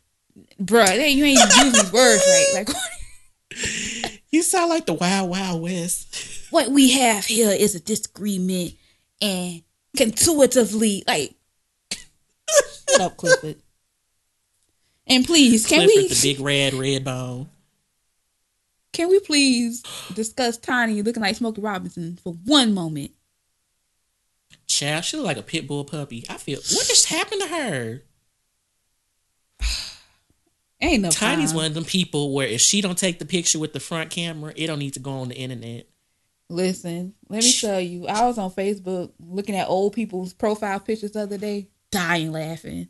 Bruh, that- you ain't using these words right. Like (laughs) You sound like the Wild Wild West. what we have here is a disagreement and intuitively like shut up clifford and please can Clifford, we get the big red red bone. Can we please discuss tiny looking like smokey robinson for one moment Child, she look like a pit bull puppy. I feel what just happened to her? (sighs) ain't no Tiny's one of them people where if she don't take the picture with the front camera, it don't need to go on the internet. listen let me tell you i was on facebook looking at old people's profile pictures the other day dying laughing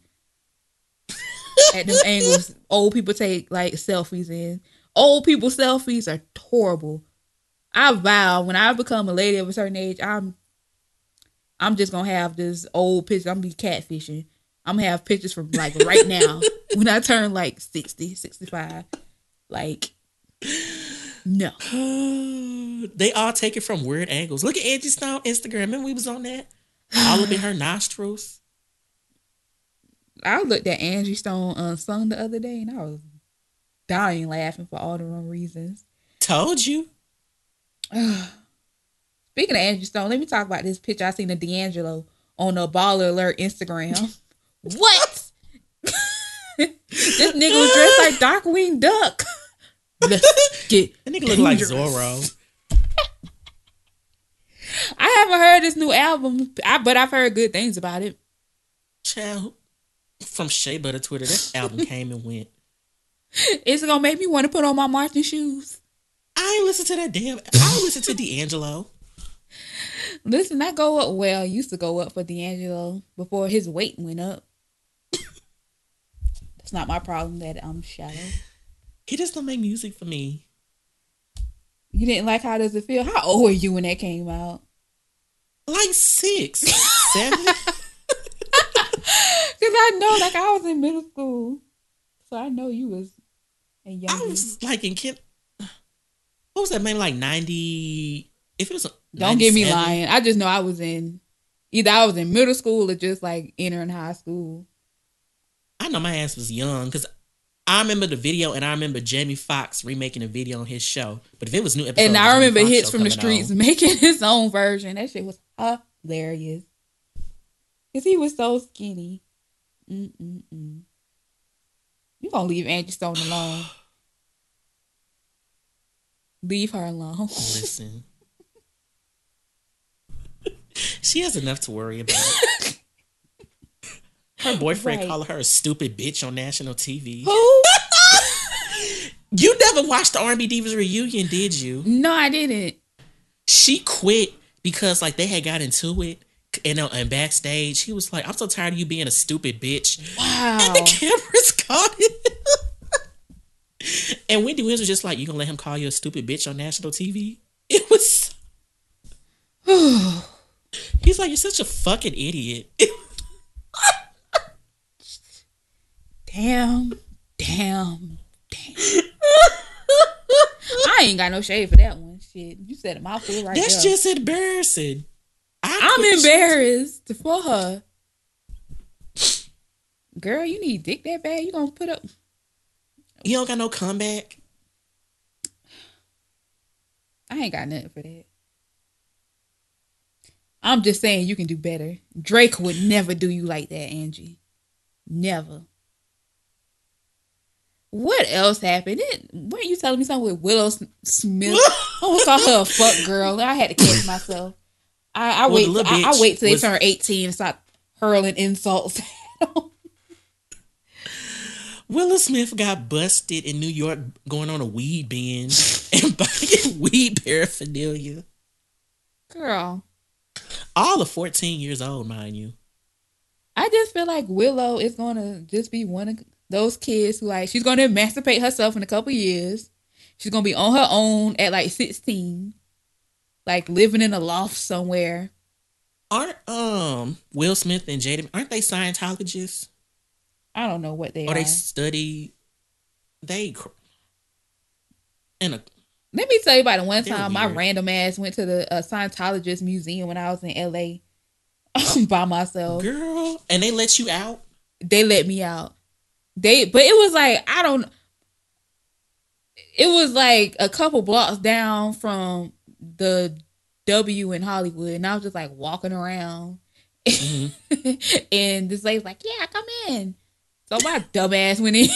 (laughs) at them angles old people take like selfies in. Old people selfies are horrible. I vow when I become a lady of a certain age, I'm I'm just gonna have this old picture. I'm gonna be catfishing. I'm gonna have pictures from like right (laughs) now when I turn like 60, 65. Like no. (sighs) they all take it from weird angles. Look at Angie Stone Instagram. Remember we was on that? All up in her nostrils. (sighs) I looked at Angie Stone uh, unsung the other day and I was dying laughing for all the wrong reasons. Told you. (sighs) Speaking of Angie Stone, let me talk about this picture I seen of D'Angelo on the Baller Alert Instagram. (laughs) what? this nigga was dressed like Darkwing Duck. Let's get (laughs) That nigga look like. Zorro. (laughs) I haven't heard this new album, I, but I've heard good things about it. Child. From Shea Butter Twitter, that album came and went. It's gonna make me want to put on my marching shoes. I ain't listen to that damn. I listen to D'Angelo. Listen, I go up. Well, used to go up for D'Angelo before his weight went up. That's not my problem. That I'm shallow. He just don't make music for me. You didn't like how does it feel? How old were you when that came out? Like six, (laughs) seven. (laughs) Cause I know, like I was in middle school, so I know you was a young. I was like in kid. What was that man like 90, If it was, Don't get me 97, lying. I just know I was in either I was in middle school or just like entering high school. I know my ass was young because I remember the video and I remember Jamie Foxx remaking a video on his show. But if it was new episode, and I remember Foxx hits from the streets on, (laughs) making his own version. That shit was hilarious. Cause he was so skinny. Mm-mm-mm. You gonna leave Angie Stone alone? Leave her alone. Listen, (laughs) she has enough to worry about. Her boyfriend Right. calling her a stupid bitch on national TV. Who? (laughs) You never watched the R&B Divas reunion, did you? No, I didn't. She quit because like they had got into it, and uh, and backstage he was like, "I'm so tired of you being a stupid bitch." Wow. And the cameras it. (laughs) and Wendy Williams was just like, "You gonna let him call you a stupid bitch on national TV?" (laughs) It was. (sighs) He's like, "You're such a fucking idiot." (laughs) damn, damn, damn. I ain't got no shade for that one. Shit, you said a mouthful right That's there. just embarrassing. I I'm embarrassed for her. Girl, you need dick that bad. You gonna put up? You don't got no comeback. I ain't got nothing for that. I'm just saying you can do better. Drake would never do you like that, Angie. Never. What else happened? It, weren't you telling me something with Willow Smith? (laughs) Oh, I almost call her a fuck girl. I had to catch myself. I, I Well, wait. I, I wait till they was- turn 18 and start hurling insults. Willow Smith got busted in New York going on a weed binge (laughs) and buying weed paraphernalia. Girl, All of 14 years old, mind you. I just feel like Willow is gonna just be one of those kids who like she's gonna emancipate herself in a couple years. She's gonna be on her own at like sixteen, like living in a loft somewhere. Aren't um Will Smith and Jada aren't they Scientologists? I don't know what they Or are. they study they in a Let me tell you about the one time my random ass went to the uh, Scientologist museum when I was in LA (laughs) by myself. girl and they let you out. they let me out. They but it was like I don't it was like a couple blocks down from the W in Hollywood and I was just like walking around Mhm. (laughs) and this lady's like, Yeah, come in. So my dumb ass went in.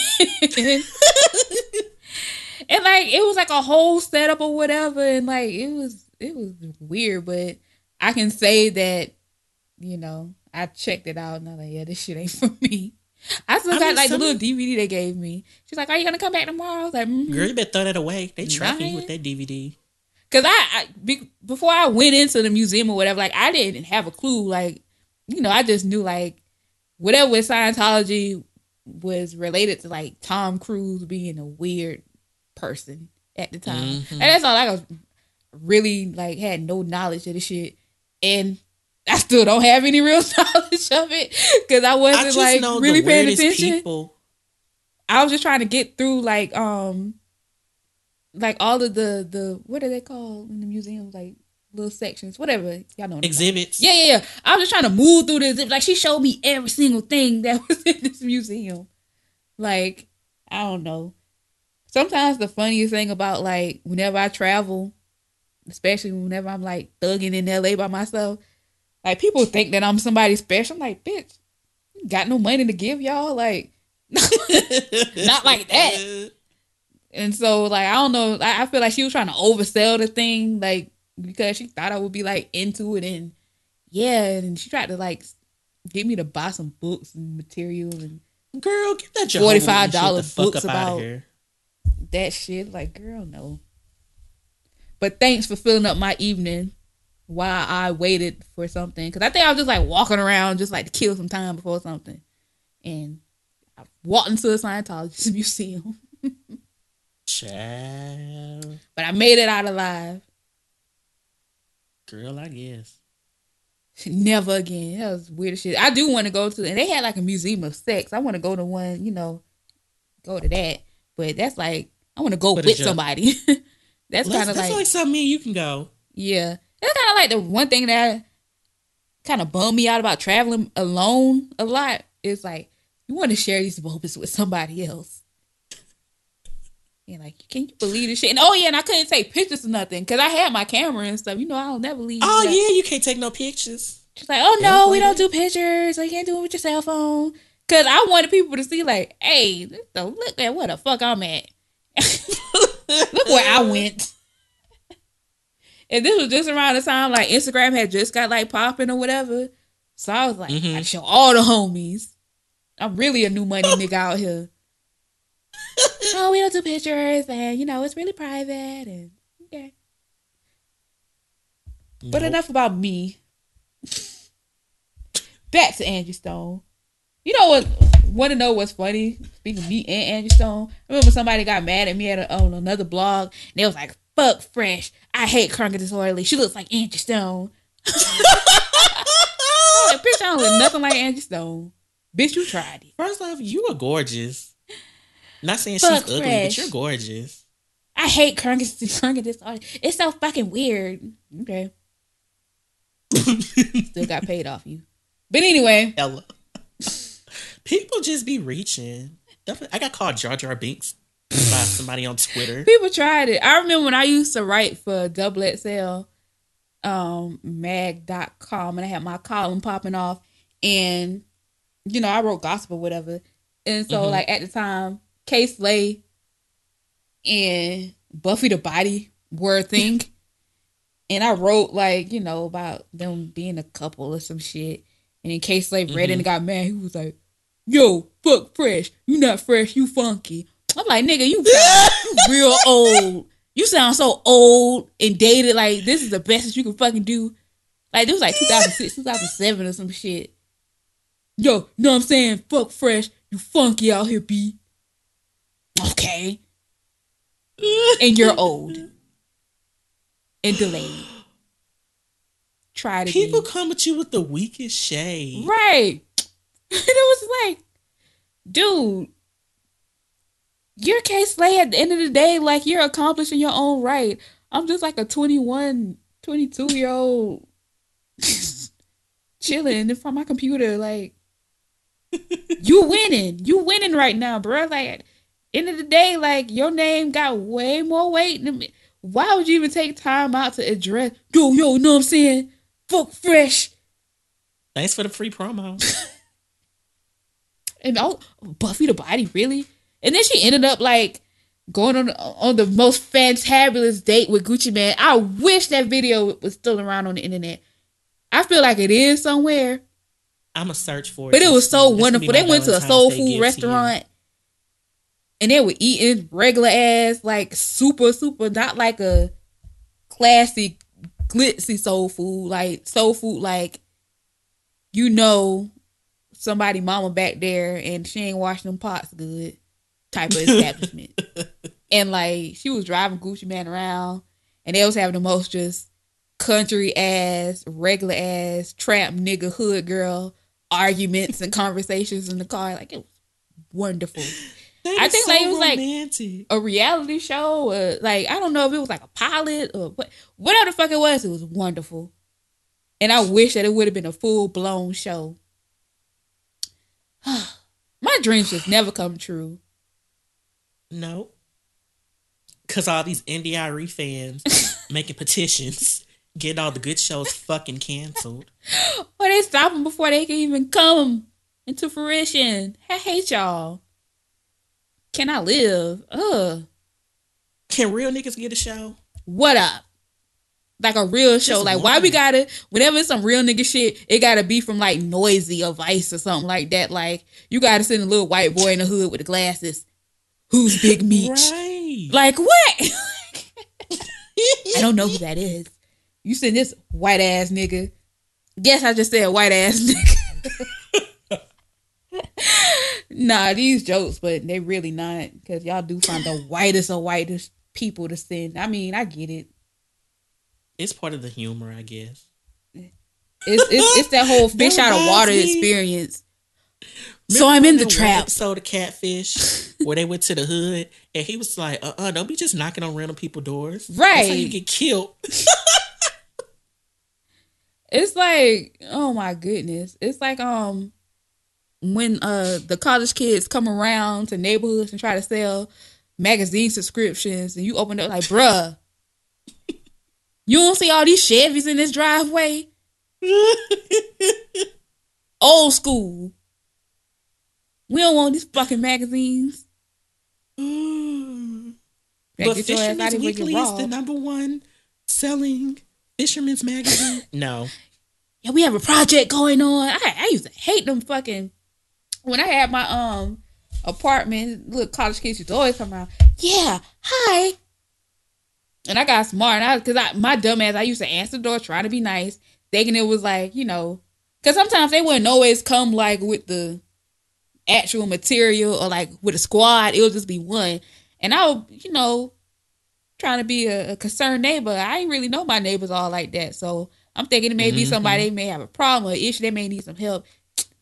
and like it was like a whole setup or whatever and like it was it was weird, but I can say that, you know, I checked it out and I'm like, yeah, this shit ain't (laughs) for me. I still I got mean, like the little DVD they gave me. She's like, "Are you gonna come back tomorrow?" I was like, mm Girl, you better throw that away. They tracking you with that DVD. Cause I, I be, before I went into the museum or whatever, like I didn't have a clue. Like, you know, I just knew like whatever with Scientology was related to like Tom Cruise being a weird person at the time, Mhm. and that's all I was really like had no knowledge of the shit, and I still don't have any real (laughs) knowledge of it because I I wasn't just like really paying attention. people. I was just trying to get through like um like all of the the what are they called in the museums like little sections whatever y'all know Exhibits. about. yeah yeah yeah I was just trying to move through this like she showed me every single thing that (laughs) was in this museum like I don't know sometimes the funniest thing about like whenever I travel especially whenever I'm like thugging in LA by myself like people think that I'm somebody special I'm like bitch got no money to give y'all like (laughs) Not (laughs) like that. And so, like, I don't know. I, I feel like she was trying to oversell the thing, like, because she thought I would be, like, into it. And yeah, and she tried to, like, get me to buy some books and material and Girl, get that Witness shit $45 books about- here. that shit. Like, girl, no. But thanks for filling up my evening while I waited for something. Because I think I was just, like, walking around just, like, to kill some time before something. And I walked into the Scientologist (laughs) museum. Child. But I made it out alive. Girl, I guess. Never again. That was weird shit. I do want to go to, and they had like a museum of sex. I want to go to one, you know, go to that. But that's like, I want to go But with somebody. (laughs) that's kind of like, like something you can go. Yeah. That's kind of like the one thing that kind of bummed me out about traveling alone a lot. Is like, you want to share these moments with somebody else. And like, can you believe this shit? And oh yeah, and I couldn't take pictures or nothing because I had my camera and stuff. You know, I'll never leave. Oh that. yeah, you can't take no pictures. She's like, oh no, we don't do pictures. Or you can't do it with your cell phone. Cause I wanted people to see, like, hey, so look at what the fuck I'm at. (laughs) look where I went. And this was just around the time like Instagram had just got like popping or whatever. So I was like, Mhm. I show all the homies. I'm really a new money (laughs) nigga out here. (laughs) oh, we don't do pictures, and you know it's really private, and okay. But enough about me. Back to Angie Stone. You know what? Want to know what's funny? Speaking of me and Angie Stone, I remember somebody got mad at me at a, on another blog, and they was like, "Fuck Fresh. I hate Crunk and Disorderly. She looks like Angie Stone." (laughs) I like, bitch, I don't look nothing like Angie Stone. Bitch, you tried it. First off, you are gorgeous. Not saying she's ugly, but you're gorgeous. I hate Crunk and (laughs) Disorderly. It's so fucking weird. Okay, (laughs) still got paid off you. But anyway, Ella. (laughs) People just be reaching. I got called Jar Jar Binks by somebody on Twitter. People tried it. I remember when I used to write for Double XL um mag.com and I had my column popping off and you know, I wrote gospel whatever. And so Mhm. like at the time, Kay Slay and Buffy the Body were a thing. (laughs) and I wrote like, you know, about them being a couple or some shit. And then Kay Slay read it mm-hmm. and got mad. He was like, Yo, fuck fresh. You not fresh, you funky. I'm like, nigga, you, (laughs) you real old. You sound so old and dated. Like, this is the best that you can fucking do. Like, this was like 2006, (laughs) 2007 or some shit. Yo, you know what I'm saying? Fuck fresh. You funky out here, B. Okay. And you're old. And delayed. Try to. People come at you with the weakest shade. Right. (laughs) and it was like, dude, your Kay Slay at the end of the day, like you're accomplishing your own right. I'm just like a 21, 22 year old (laughs) chilling in front of my computer, like (laughs) you winning. You winning right now, bro. Like end of the day, like your name got way more weight than me. Why would you even take time out to address yo, yo, know what I'm saying? Fuck fresh. Thanks for the free promo. (laughs) And oh, Buffy the Body, really? And then she ended up like going on on the most fantabulous date with Gucci Mane. I wish that video was still around on the internet. I feel like it is somewhere, I'm a search for it. but it was so wonderful. They went to a soul food you. restaurant, and they were eating regular ass, like super, super, not like a classy, glitzy soul food, like soul food, like you know somebody mama back there and she ain't washing them pots good type of (laughs) establishment. and like she was driving Gucci Mane around and they was having the most just country ass, regular ass, trap nigga hood girl arguments and conversations in the car. Like it was wonderful. That I think, so like, it was, like- A reality show, uh, like I don't know if it was like a pilot or what, whatever the fuck it was. It was wonderful, and I wish that it would have been a full blown show. (sighs) My dreams just never come true. No. Cause all these NDIRE fans (laughs) making petitions, getting all the good shows fucking canceled. Or they stop them before they can even come into fruition. I hate y'all. Can I live? Ugh. Can real niggas get a show? What up? Like a real show. Just like why we gotta whenever it's some real nigga shit, it gotta be from like Noisey or vice or something like that. Like you gotta send a little white boy in the hood with the glasses. Who's Big Meech? Right. Like what? (laughs) I don't know who that is. You send this white ass nigga. Guess I just said white ass nigga. (laughs) nah, these jokes, but they really not because y'all do find the whitest of whitest people to send. I mean, I get it. It's part of the humor, I guess. It's it's, it's that whole (laughs) fish That out of water me- experience. So I'm in the trap. So the Catfish (laughs) where they went to the hood and he was like, uh uh-uh, uh, don't be just knocking on random people doors. Right. you get killed. (laughs) It's like, oh my goodness. It's like um when uh the college kids come around to neighborhoods and try to sell magazine subscriptions and you open up like, bruh, (laughs) you don't see all these Chevys in this driveway? (laughs) Old school. We don't want these fucking magazines. but Fisherman's Weekly is the number one selling Fisherman's magazine. (laughs) no. Yeah, we have a project going on. I, I used to hate them fucking when I had my um apartment. Look, college kids used to always come around. Yeah, hi. And I got smart, and I because I my dumb ass I used to answer the door trying to be nice, thinking it was like you know, because sometimes they wouldn't always come like with the actual material or like with a squad. It would just be one, and I would you know trying to be a, a concerned neighbor. I ain't really know my neighbors all like that, so I'm thinking it may be mm-hmm. somebody may have a problem or issue. They may need some help.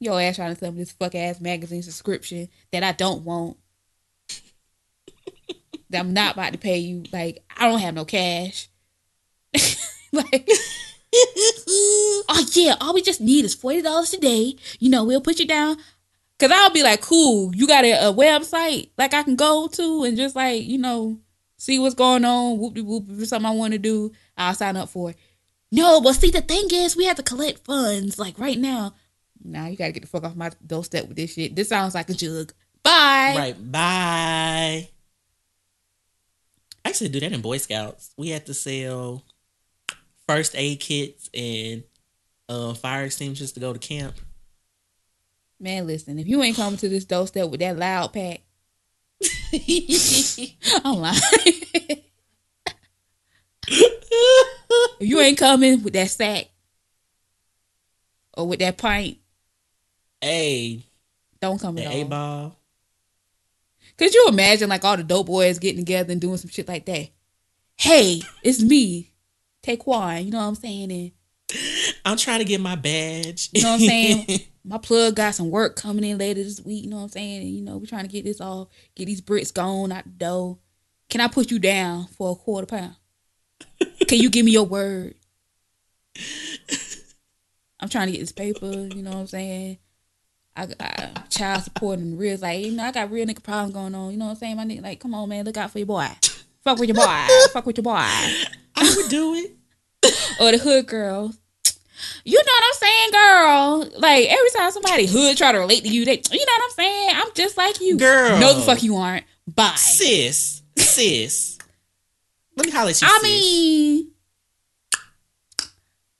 Your ass trying to sell me this fuck ass magazine subscription that I don't want. that I'm not about to pay you. Like I don't have no cash. (laughs) like. (laughs) oh yeah, all we just need is forty dollars today. You know, we'll put you down. Cause I'll be like, cool, you got a, a website like I can go to and just like, you know, see what's going on, whoop de whoop, if something I want to do, I'll sign up for it. No, but see, the thing is, we have to collect funds like right now. Now you gotta get the fuck off my doorstep with this shit. This sounds like a jug. Bye. Right. Bye. I to do that in Boy Scouts. We had to sell first aid kits and uh, fire extinguishers to go to camp. Man, listen, if you ain't coming to this doorstep with that loud pack, (laughs) I'm lying. (laughs) if you ain't coming with that sack or with that pint, hey, don't come at. A ball. Could you imagine like all the dope boys getting together and doing some shit like that? Hey, it's me, Taquan. You know what I'm saying? And I'm trying to get my badge. You know what I'm saying? (laughs) my plug got some work coming in later this week. You know what I'm saying? And, you know, we're trying to get this all, get these bricks gone out the door. Can I put you down for a quarter pound? Can you give me your word? (laughs) I'm trying to get this paper. You know what I'm saying? I got child support and real like you know I got real nigga problems going on. You know what I'm saying? My nigga like, come on man, look out for your boy. Fuck with your boy. (laughs) Fuck with your boy. I would do it. (laughs) or the hood girls. You know what I'm saying, girl? Like every time somebody hood try to relate to you, they you know what I'm saying? I'm just like you. Girl. No the fuck you aren't. Bye. Sis. Sis. Let me holler at you. I sis. mean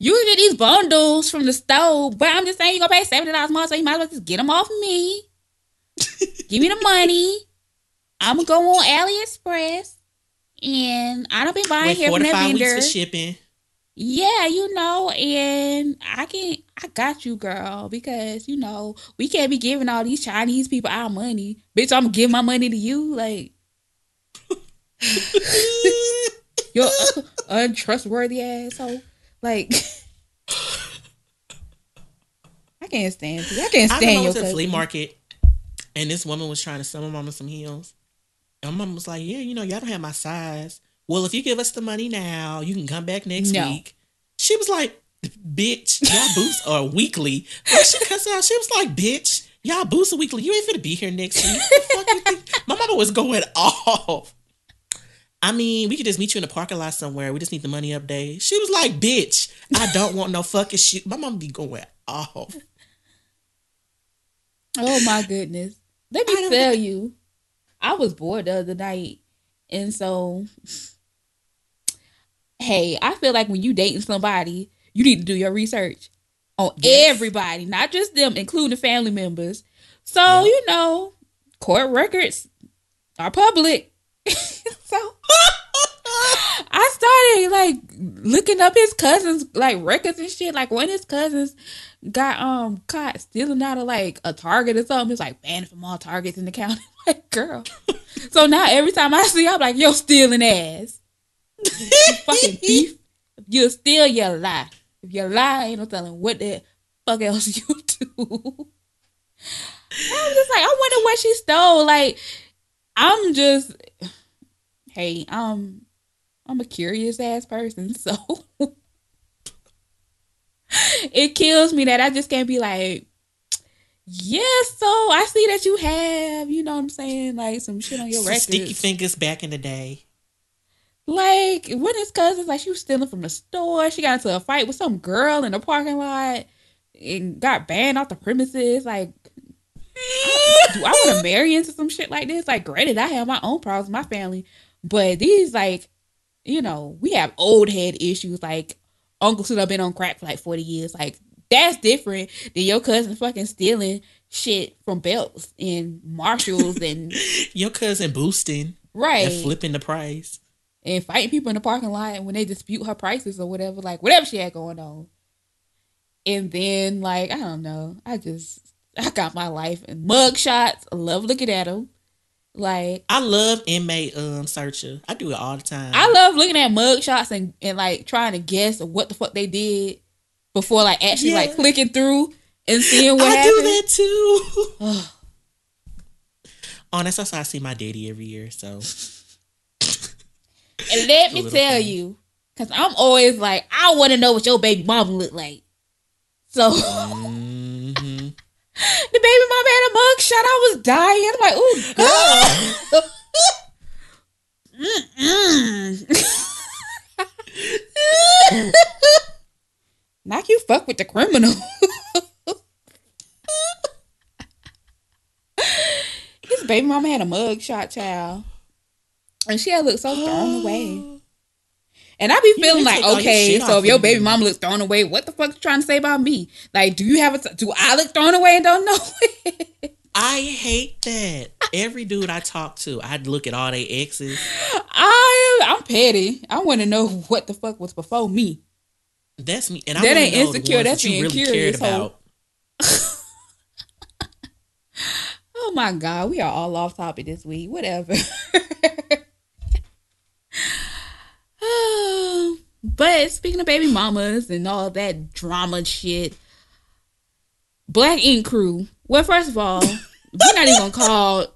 you can get these bundles from the store, but I'm just saying you're gonna pay seventy dollars a month, so you might as well just get them off me. (laughs) Give me the money. I'm gonna go on AliExpress, and I don't be buying Wait, here from that vendor. Weeks for shipping. Yeah, you know, and I can I got you, girl, because you know we can't be giving all these Chinese people our money, bitch. I'm gonna give my money to you, like. (laughs) (laughs) You're untrustworthy asshole. Like, (laughs) I can't stand you. I can't stand I your. I was at flea market, and this woman was trying to sell my mama some heels. And my mom was like, "Yeah, you know, y'all don't have my size. Well, if you give us the money now, you can come back next no. week." She was like, "Bitch, y'all (laughs) boosts are weekly." But she cussed out. She was like, "Bitch, y'all boosts are weekly. You ain't gonna be here next week." my mama was going (laughs) off. I mean, we could just meet you in the parking lot somewhere. We just need the money update. She was like, bitch, I don't want no fucking shit. My mom be going off. Oh my goodness. Let me tell you. I was bored the other night. And so hey, I feel like when you dating somebody, you need to do your research on yes. everybody, not just them, including the family members. So, yep. you know, court records are public. (laughs) so I started like looking up his cousins like records and shit. Like when his cousins got um caught stealing out of like a Target or something, it's like banned from all Targets in the county. (laughs) like girl. so now every time I see, I'm like, yo, stealing ass. you fucking thief. You steal, your lie. If you lie, ain't no telling what the fuck else (laughs) you do. I was just like, I wonder what she stole. Like, I'm just hey, um, I'm a curious ass person, (laughs) so it kills me that I just can't be like, yeah, so I see that you have, you know what I'm saying, like some shit on your record. sticky fingers back in the day. Like when his cousins, like she was stealing from the store. She got into a fight with some girl in the parking lot and got banned off the premises. Like, (laughs) do I want to marry into some shit like this? Like, granted, I have my own problems, my family, but these like, you know, we have old head issues. Like, uncle have been on crack for like forty years. Like, that's different than your cousin fucking stealing shit from belts and Marshalls (laughs) and Your cousin boosting right flipping the price. and fighting people in the parking lot when they dispute her prices or whatever, like whatever she had going on. And then, like, I don't know, I just I got my life and mug shots. I love looking at them. Like I love inmate um searcher. I do it all the time. I love looking at mug shots and, and like trying to guess what the fuck they did before like actually like Yeah. clicking through and seeing what I happened. do that too. (sighs) oh, that's I see my daddy every year. So And let (laughs) me tell funny. you, because I'm always like, I want to know what your baby mama look like. So (laughs) mhm. The baby mama had a mug shot. I was dying. I'm like, ooh, God. Not you fuck with the criminal. His baby mama had a mug shot, child. And she had looked so thrown away. And I be feeling like, take all your okay, so if your baby mama looks thrown away, what the fuck you trying to say about me? Like, do you have a, do I look thrown away and don't know it? (laughs) I hate that. Every dude I talk to, I'd look at all their exes. I, I'm petty. I want to know what the fuck was before me. That's me. And I That ain't insecure, that's that you really curious, cared about. (laughs) Oh my God, we are all off topic this week. Whatever. (laughs) (sighs) but speaking of baby mamas and all that drama shit, Black Ink Crew. Well, first of all, we're not even gonna call.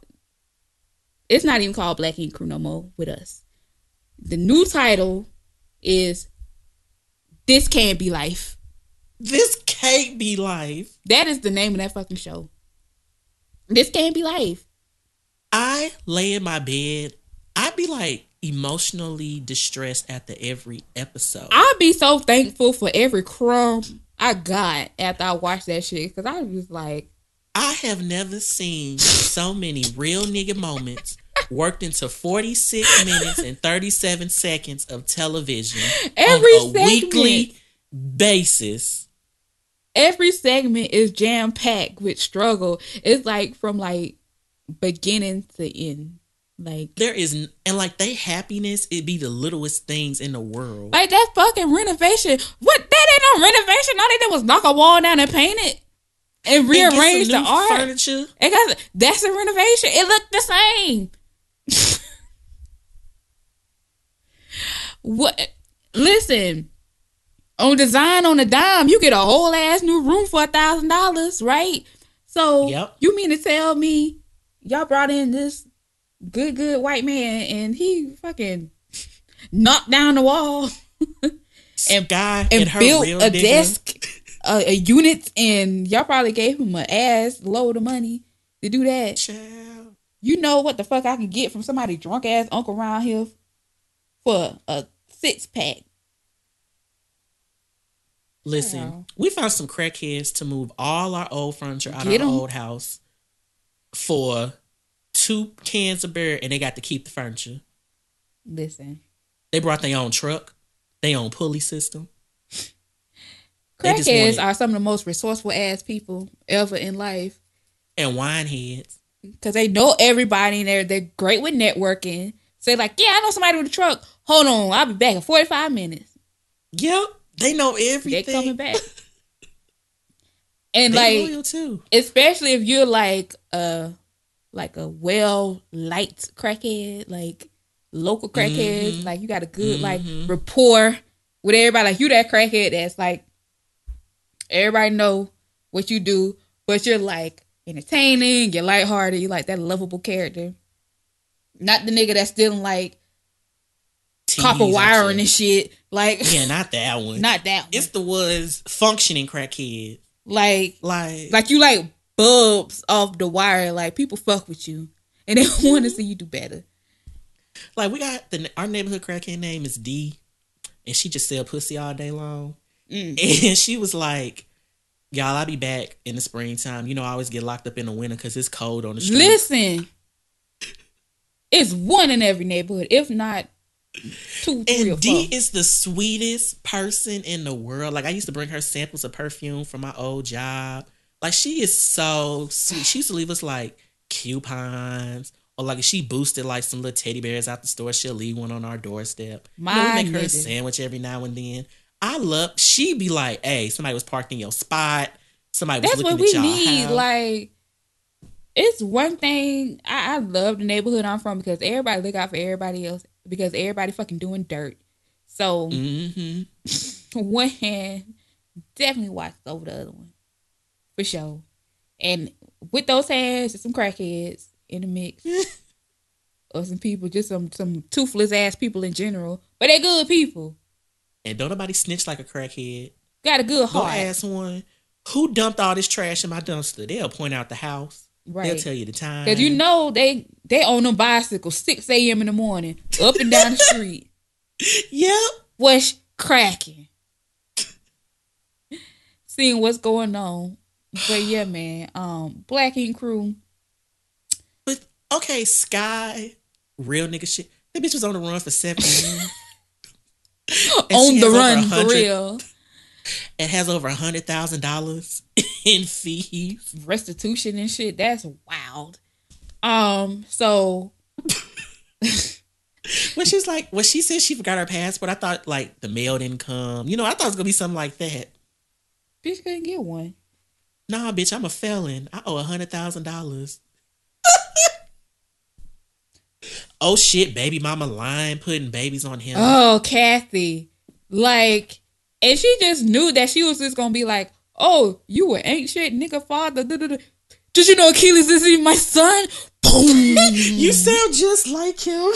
It's not even called Black Ink Crew no more with us. The new title is "This Can't Be Life." This can't be life. That is the name of that fucking show. This can't be life. I lay in my bed. I'd be like emotionally distressed after every episode. I'd be so thankful for every crumb I got after I watched that shit because I was like, I have never seen so many real nigga moments worked into 46 minutes and 37 seconds of television Every on a segment. weekly basis. every segment is jam packed with struggle. It's like from like beginning to end. Like, There is, and like they happiness, it be the littlest things in the world. like that fucking renovation. What? That ain't no renovation. All they did was knock a wall down and paint it and And get some rearrange the art. furniture. It got, that's a renovation. It looked the same. (laughs) what? Listen, on design on a dime, you get a whole ass new room for a thousand dollars, right? So Yep. you mean to tell me y'all brought in this good, good white man and he fucking knocked down the wall (laughs) And guy and and her built real a nigga. desk, a, a unit, and y'all probably gave him an ass load of money to do that. Child. You know what the fuck I can get from somebody drunk ass uncle around here for a six pack. Listen, we found some crackheads to move all our old furniture out Get of 'em. our old house for two cans of beer, and they got to keep the furniture. Listen, They brought their own truck, their own pulley system. (laughs) Crackheads are some of the most resourceful ass people ever in life and wine heads. because they know everybody and they're they're great with networking. Say like, yeah, I know somebody with a truck. Hold on, I'll be back in forty five minutes. Yep, they know everything. They everything. coming back. (laughs) And They like especially if you're like a like a well liked crackhead, like local crackheads, Mhm. like you got a good like Mhm. rapport with everybody. Like you that crackhead that's like everybody know what you do, but you're like entertaining, you're lighthearted, you like that lovable character. Not the nigga that's stealing like TVs copper wiring and shit. Like, Yeah, not that one. (laughs) not that. It's the ones functioning crackhead. like, Like, like you like bulbs off the wire. Like people fuck with you, and they (laughs) want to see you do better. like we got the our neighborhood crackhead name is D, and she just sell pussy all day long. Mm. (laughs) And she was like, "Y'all, I'll be back in the springtime. You know, I always get locked up in the winter because it's cold on the street." Listen, it's one in every neighborhood, if not two, three, or And D is the sweetest person in the world. Like I used to bring her samples of perfume from my old job. Like she is so sweet. She used to leave us like coupons. Or like if she boosted like some little teddy bears out the store, she'll leave one on our doorstep. You know, we make her a sandwich every now and then. I love She'd be like, hey, somebody was parked in your spot. Somebody was That's looking what we at y'all need. house. Like, it's one thing I, I love the neighborhood I'm from because everybody look out for everybody else because everybody fucking doing dirt. So hmm (laughs) one hand definitely watches over the other one for sure. And with those hands, some crackheads in the mix, (laughs) or some people, just some some toothless ass people in general, but they're good people. And don't nobody snitch like a crackhead. Got a good Go heart, ask one who dumped all this trash in my dumpster. They'll point out the house. Right. They'll tell you the time. Because you know they they on them bicycles six a.m. in the morning, up and down the (laughs) street. Yep. What's cracking? (laughs) Seeing what's going on. But yeah, man. Um, Black Ink Crew. But okay, Sky, real nigga shit. That bitch was on the run for seven years. (laughs) On the run for real. It has over a hundred thousand dollars (laughs) in fees. Restitution and shit. That's wild. Um, so (laughs) When she's like, when she said she forgot her passport, I thought like the mail didn't come. You know, I thought it was gonna be something like that. bitch couldn't get one. Nah, bitch, I'm a felon. I owe a hundred thousand dollars. (laughs) oh shit, baby mama lying, putting babies on him. Oh, Kathy. Like, and she just knew that she was just gonna be like, oh, you an ancient nigga father. da, da, da. Did you know Achilles is even my son? Boom. (laughs) You sound just like him.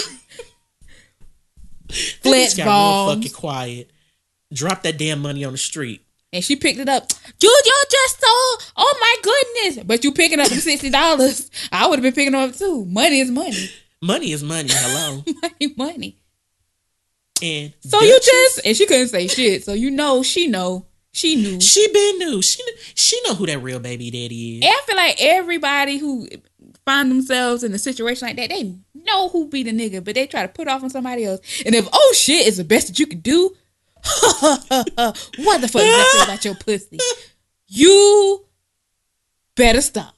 Flint got real fucking quiet. Drop that damn money on the street. And she picked it up. You you just stole. Oh my goodness. But you picking up sixty dollars. I would have been picking up too. Money is money. (laughs) Money is money. Hello. (laughs) money, money. And So you just and she couldn't say shit. So you know she know. She knew. she been knew. She she know who that real baby daddy is. And I feel like everybody who find themselves in a situation like that, they know who be the nigga, but they try to put off on somebody else. And if oh shit is the best that you could do, what the fuck does that about your pussy? You better stop.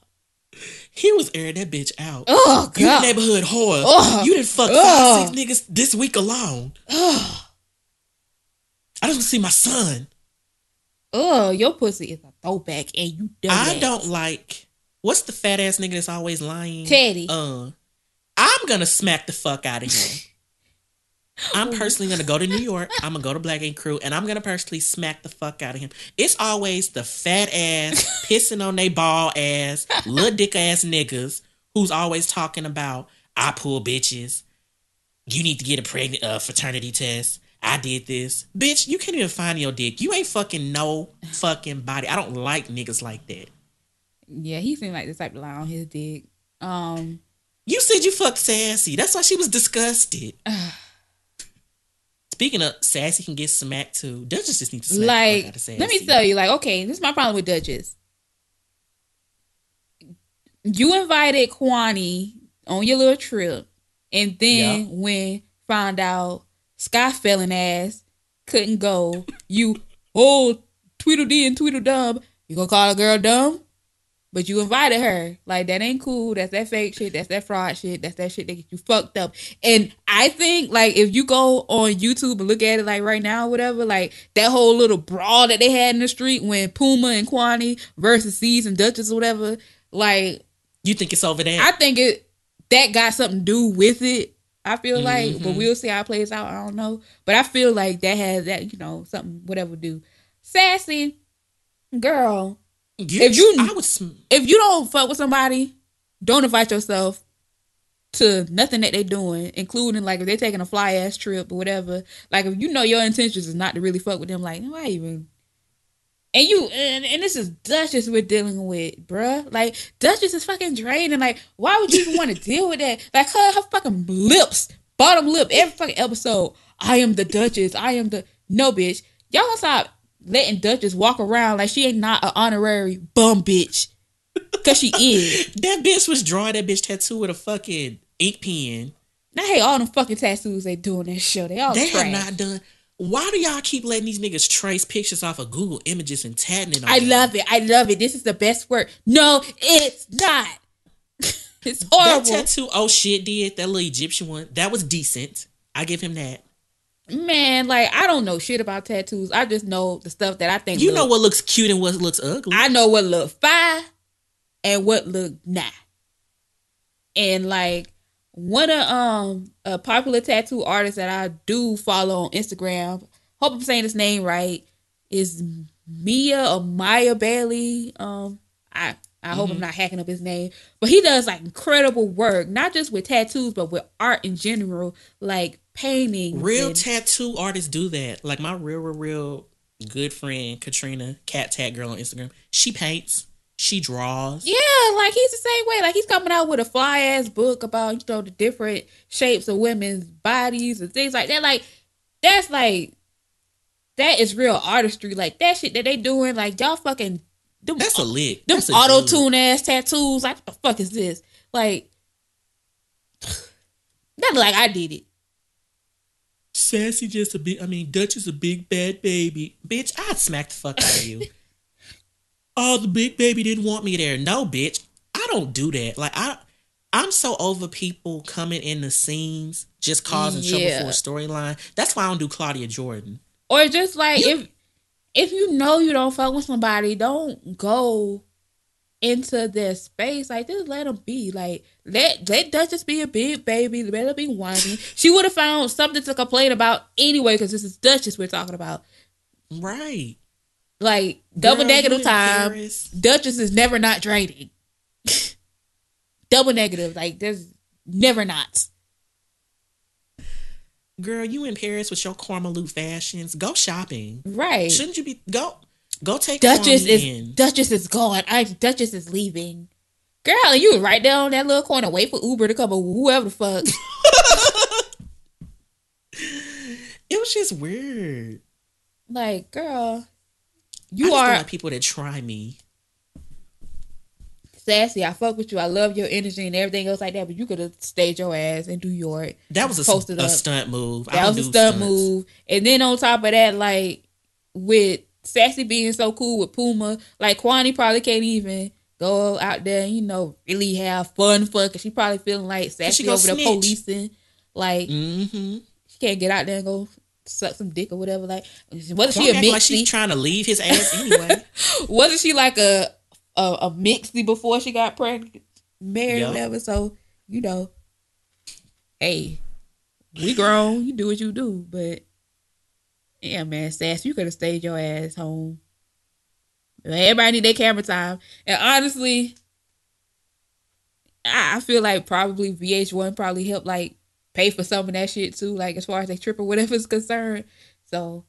He was airing that bitch out. Oh You god. neighborhood whore. Ugh. You didn't fuck five, six niggas this week alone. Ugh. I just want to see my son. Oh, your pussy is a throwback and you done I don't like. What's the fat ass nigga that's always lying? Teddy. Uh, I'm gonna smack the fuck out of him. I'm personally gonna go to New York. I'm gonna go to Black Ink Crew, and I'm gonna personally smack the fuck out of him. It's always the fat ass (laughs) pissing on they ball ass, little dick ass niggas who's always talking about I pull bitches. You need to get a pregnant uh, fraternity test. I did this, bitch. You can't even find your dick. You ain't fucking no fucking body. I don't like niggas like that. Yeah, he seemed like the type to lie on his dick. Um You said you fucked Sassy. That's why she was disgusted. (sighs) (sighs) (sighs) Speaking of Sassy can get smacked too. Duchess just needs to smack like out of Sassy. let me tell you, like, okay, this is my problem with Duchess. You invited Kwani on your little trip, and then Yeah. when found out Sky felling ass couldn't go, you oh Tweedledee and Tweedledum, you gonna call a girl dumb? But you invited her. Like that ain't cool. That's that fake shit. That's that fraud shit. That's that shit that get you fucked up. And I think like if you go on YouTube and look at it like right now, whatever, like that whole little brawl that they had in the street when Puma and Kwani versus C's and Duchess or whatever, like You think it's over there? I think it that got something to do with it. I feel like, but Mhm. we'll see how it plays out. I don't know, but I feel like that has that you know something whatever do. Sassy girl, You- if you- I would. Sm- if you don't fuck with somebody, don't invite yourself. to nothing that they're doing, including like if they're taking a fly ass trip or whatever. Like if you know your intentions is not to really fuck with them, like why even? And you and, and this is Duchess we're dealing with, bruh. Like Duchess is fucking draining. Like why would you even want to (laughs) deal with that? Like her, her fucking lips, bottom lip, every fucking episode. I am the Duchess. I am the no bitch. Y'all stop letting Duchess walk around like she ain't not an honorary bum bitch. Cause she is. (laughs) that bitch was drawing that bitch tattoo with a fucking ink pen. I hate all them fucking tattoos they do on that show. They all They trash. have not done. Why do y'all keep letting these niggas trace pictures off of Google Images and tagging it on? I love it. I love it. This is the best work. No, it's not. (laughs) it's horrible. that tattoo. Oh shit, did that little Egyptian one? That was decent. I give him that. Man, like I don't know shit about tattoos. I just know the stuff that I think. You look- know what looks cute and what looks ugly. I know what look fine and what look nah. And like one of um a popular tattoo artist that I do follow on Instagram, hope I'm saying his name right, is Mia or Maya Bailey. Um I I hope I'm not hacking up his name. But he does like incredible work, not just with tattoos, but with art in general, like painting. real and- tattoo artists do that. Like my real, real, real good friend Katrina, cat tat girl on Instagram. She paints. She draws. Yeah, like he's the same way. Like he's coming out with a fly ass book about you know the different shapes of women's bodies and things like that. Like that's like that is real artistry. Like that shit that they doing. Like y'all fucking them, That's a lick. them auto tune ass tattoos. Like what the fuck is this? Like (sighs) not like I did it. Sassy just a big. I mean, Dutch is a big bad baby. Bitch, I'd smack the fuck out of you. (laughs) oh, the big baby didn't want me there. No, bitch, I don't do that. Like I, I'm so over people coming in the scenes just causing Yeah. trouble for a storyline. That's why I don't do Claudia Jordan. Or just like You- if if you know you don't fuck with somebody, don't go into their space. Like just let them be. Like let let Duchess be a big baby. Let her be whiny. She would have found something to complain about anyway because this is Duchess we're talking about. Right. Like double Girl, negative time. Paris. Duchess is never not draining. (laughs) double negative. Like there's never not. Girl, you in Paris with your Carmelou fashions. Go shopping. Right. Shouldn't you be go go take Duchess is in. Duchess is gone. I Duchess is leaving. Girl, and you right there on that little corner, wait for Uber to come or whoever the fuck. (laughs) It was just weird. like, girl, you are like people that try me. sassy. I fuck with you. I love your energy and everything else like that. But you could have stayed your ass in New York. That was a, a stunt move. That was a stunt stunts. move. And then on top of that, like with Sassy being so cool with Puma, like Kwani probably can't even go out there, and, you know, really have fun fun because she probably feeling like Sassy over snitch. policing. Like Mm-hmm. she can't get out there and go suck some dick or whatever. Like wasn't Don't she a act like she's mixie? trying to leave his ass (laughs) anyway. wasn't she like a a, a mixie before she got pregnant, married, or whatever? So you know, hey, we grown. You do what you do, but yeah, man, Sass, you could have stayed your ass home. Everybody need their camera time, and honestly, I, feel like probably VH1 probably helped like pay for some of that shit too, like as far as they trip or whatever is concerned. So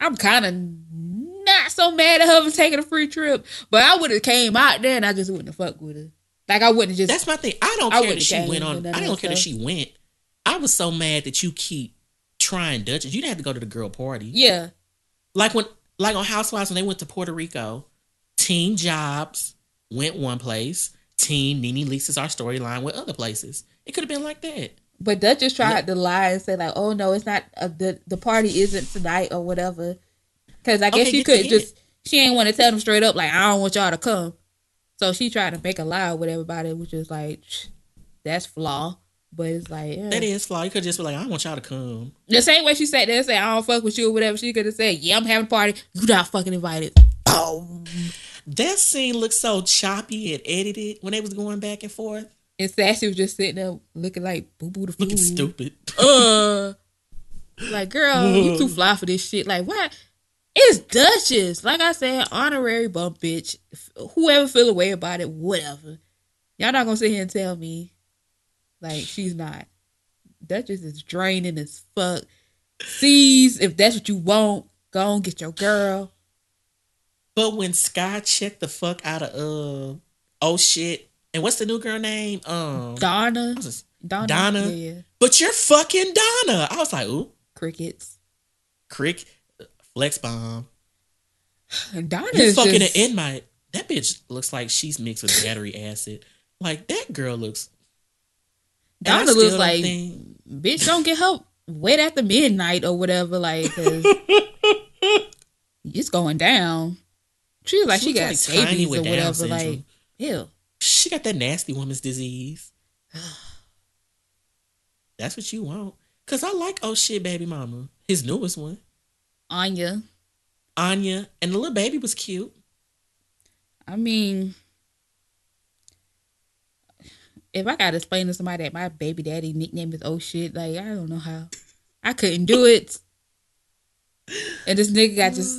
I'm kind of not so mad at her for taking a free trip, but I would have came out there and I just wouldn't have fucked with her. Like I wouldn't just. That's my thing. I don't I care wouldn't that she went on. I don't care that she went. I was so mad that you keep trying Dutchess. You didn't have to go to the girl party. yeah, Like when, like on Housewives when they went to Puerto Rico, Team Jobs went one place. Team NeNe Lisa's our storyline went other places. It could have been like that. but Duchess tried to lie and say like, "Oh no, it's not. Uh, the the party isn't tonight or whatever." Because I guess Okay, she could just she ain't want to tell them straight up like, "I don't want y'all to come." So she tried to make a lie with everybody, which is like, (sniffs) that's flaw. But it's like yeah. That is flaw. You could just be like, I want y'all to come. the same way she sat there and said, "I don't fuck with you" or whatever. She could have said, "Yeah, I'm having a party. You not fucking invited." Oh. That scene looked so choppy and edited when they was going back and forth. And Sassy was just sitting there looking like boo boo the fool. Looking stupid. Uh, like girl, you too fly for this shit. Like what? It's Duchess. Like I said, honorary bump bitch. Whoever feel a way about it, whatever. Y'all not gonna sit here and tell me Like she's not. Duchess is draining as fuck. Sees if that's what you want, go and get your girl. But when Sky checked the fuck out of uh oh shit, and what's the new girl name? Um Donna. Donna. Donna? Yeah. But you're fucking Donna. I was like, ooh, Crickets. crick, flex bomb. (sighs) Donna You is fucking just, an inmate. That bitch looks like she's mixed with battery acid. Like that girl looks. Donna looks like think- bitch. Don't get her wet after midnight or whatever. Like 'cause (laughs) it's going down. She was like she, looks got like scabies or whatever. Like ew. she got that nasty woman's disease. (sighs) That's what you want. Cause I like oh shit, baby mama. His newest one, Anya. Anya, and the little baby was cute. I mean, if I gotta explain to somebody that my baby daddy nickname is oh shit, like I don't know how. I couldn't do it. And this nigga got just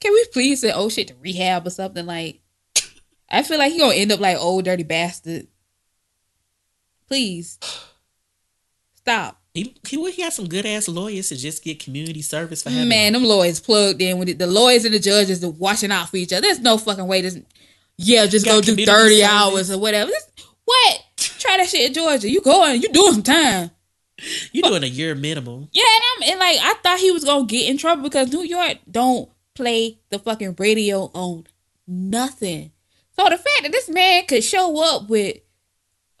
Can we please say oh shit to rehab or something like I feel like he gonna end up like Ol' Dirty Bastard. Please. Stop. He he he have some good ass lawyers to just get community service for having Man, them lawyers plugged in with it. The lawyers and the judges are watching out for each other. There's no fucking way this yeah, just go do 30 service. hours or whatever. This- what? Try that shit in Georgia. You going, you doing some time. you doing a year minimum. Yeah, and I'm and like I thought he was gonna get in trouble because New York don't play the fucking radio on nothing. So the fact that this man could show up with (sighs)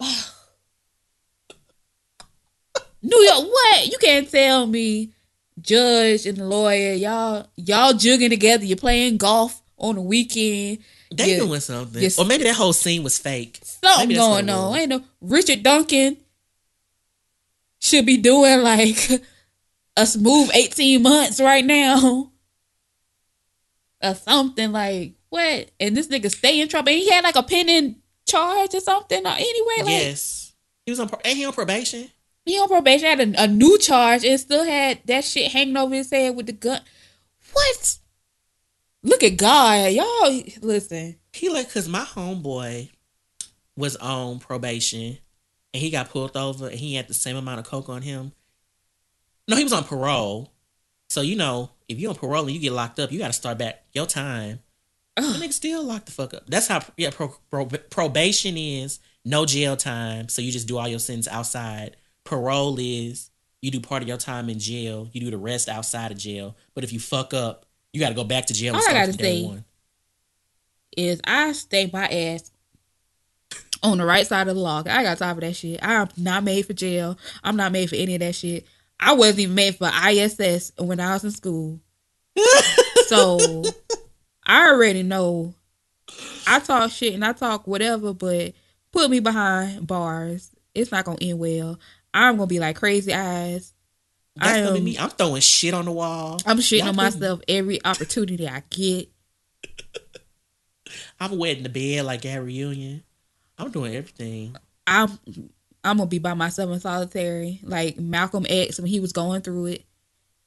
New York, what? You can't tell me judge and lawyer, y'all y'all jugging together, you're playing golf on the weekend. They doing something. Or maybe that whole scene was fake. Something Maybe that's what going on. Ain't no Richard Duncan should be doing like (laughs) a smooth 18 months right now. Or something like what? And this nigga stay in trouble. And he had like a pending charge or something. Or anyway, like yes. He was on ain't he on probation? he on probation had a, a new charge and still had that shit hanging over his head with the gun. What? Look at God. Y'all listen. He like cause my homeboy was on probation and he got pulled over and he had the same amount of coke on him. No, he was on parole. So you know, if you're on parole and you get locked up, you got to start back your time. The nigga still locked the fuck up. That's how yeah pro, pro, probation is no jail time. So you just do all your sentence outside. Parole is you do part of your time in jail. You do the rest outside of jail. But if you fuck up, you got to go back to jail. And All I gotta say- one. is I stay my ass on the right side of the law. I got time for that shit. I'm not made for jail. I'm not made for any of that shit. I wasn't even made for ISS when I was in school. (laughs) so I already know I talk shit and I talk whatever, but put me behind bars. It's not gonna end well. I'm gonna be like crazy eyes. That's gonna be am- me. I'm throwing shit on the wall. I'm shitting Y'all on couldn't- myself every opportunity I get. (laughs) I'm wetting the bed like Gary Union. I'm doing everything. I'm I'm gonna be by myself in solitary, like Malcolm X when he was going through it,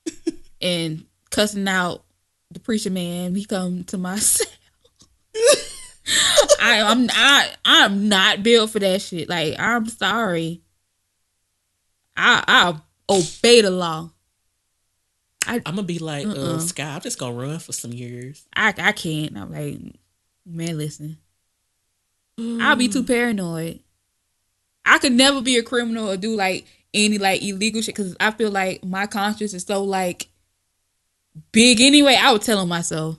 (laughs) and cussing out the preacher man. He come to myself. (laughs) I, I'm I I'm not built for that shit. Like I'm sorry. I I obey the law. I'm gonna be like uh, Uh-uh. Sky. I'm just gonna run for some years. I I can't. I'm like, man, listen. I'll be too paranoid. I could never be a criminal or do like any like illegal shit because I feel like my conscience is so like big anyway. I would tell him myself.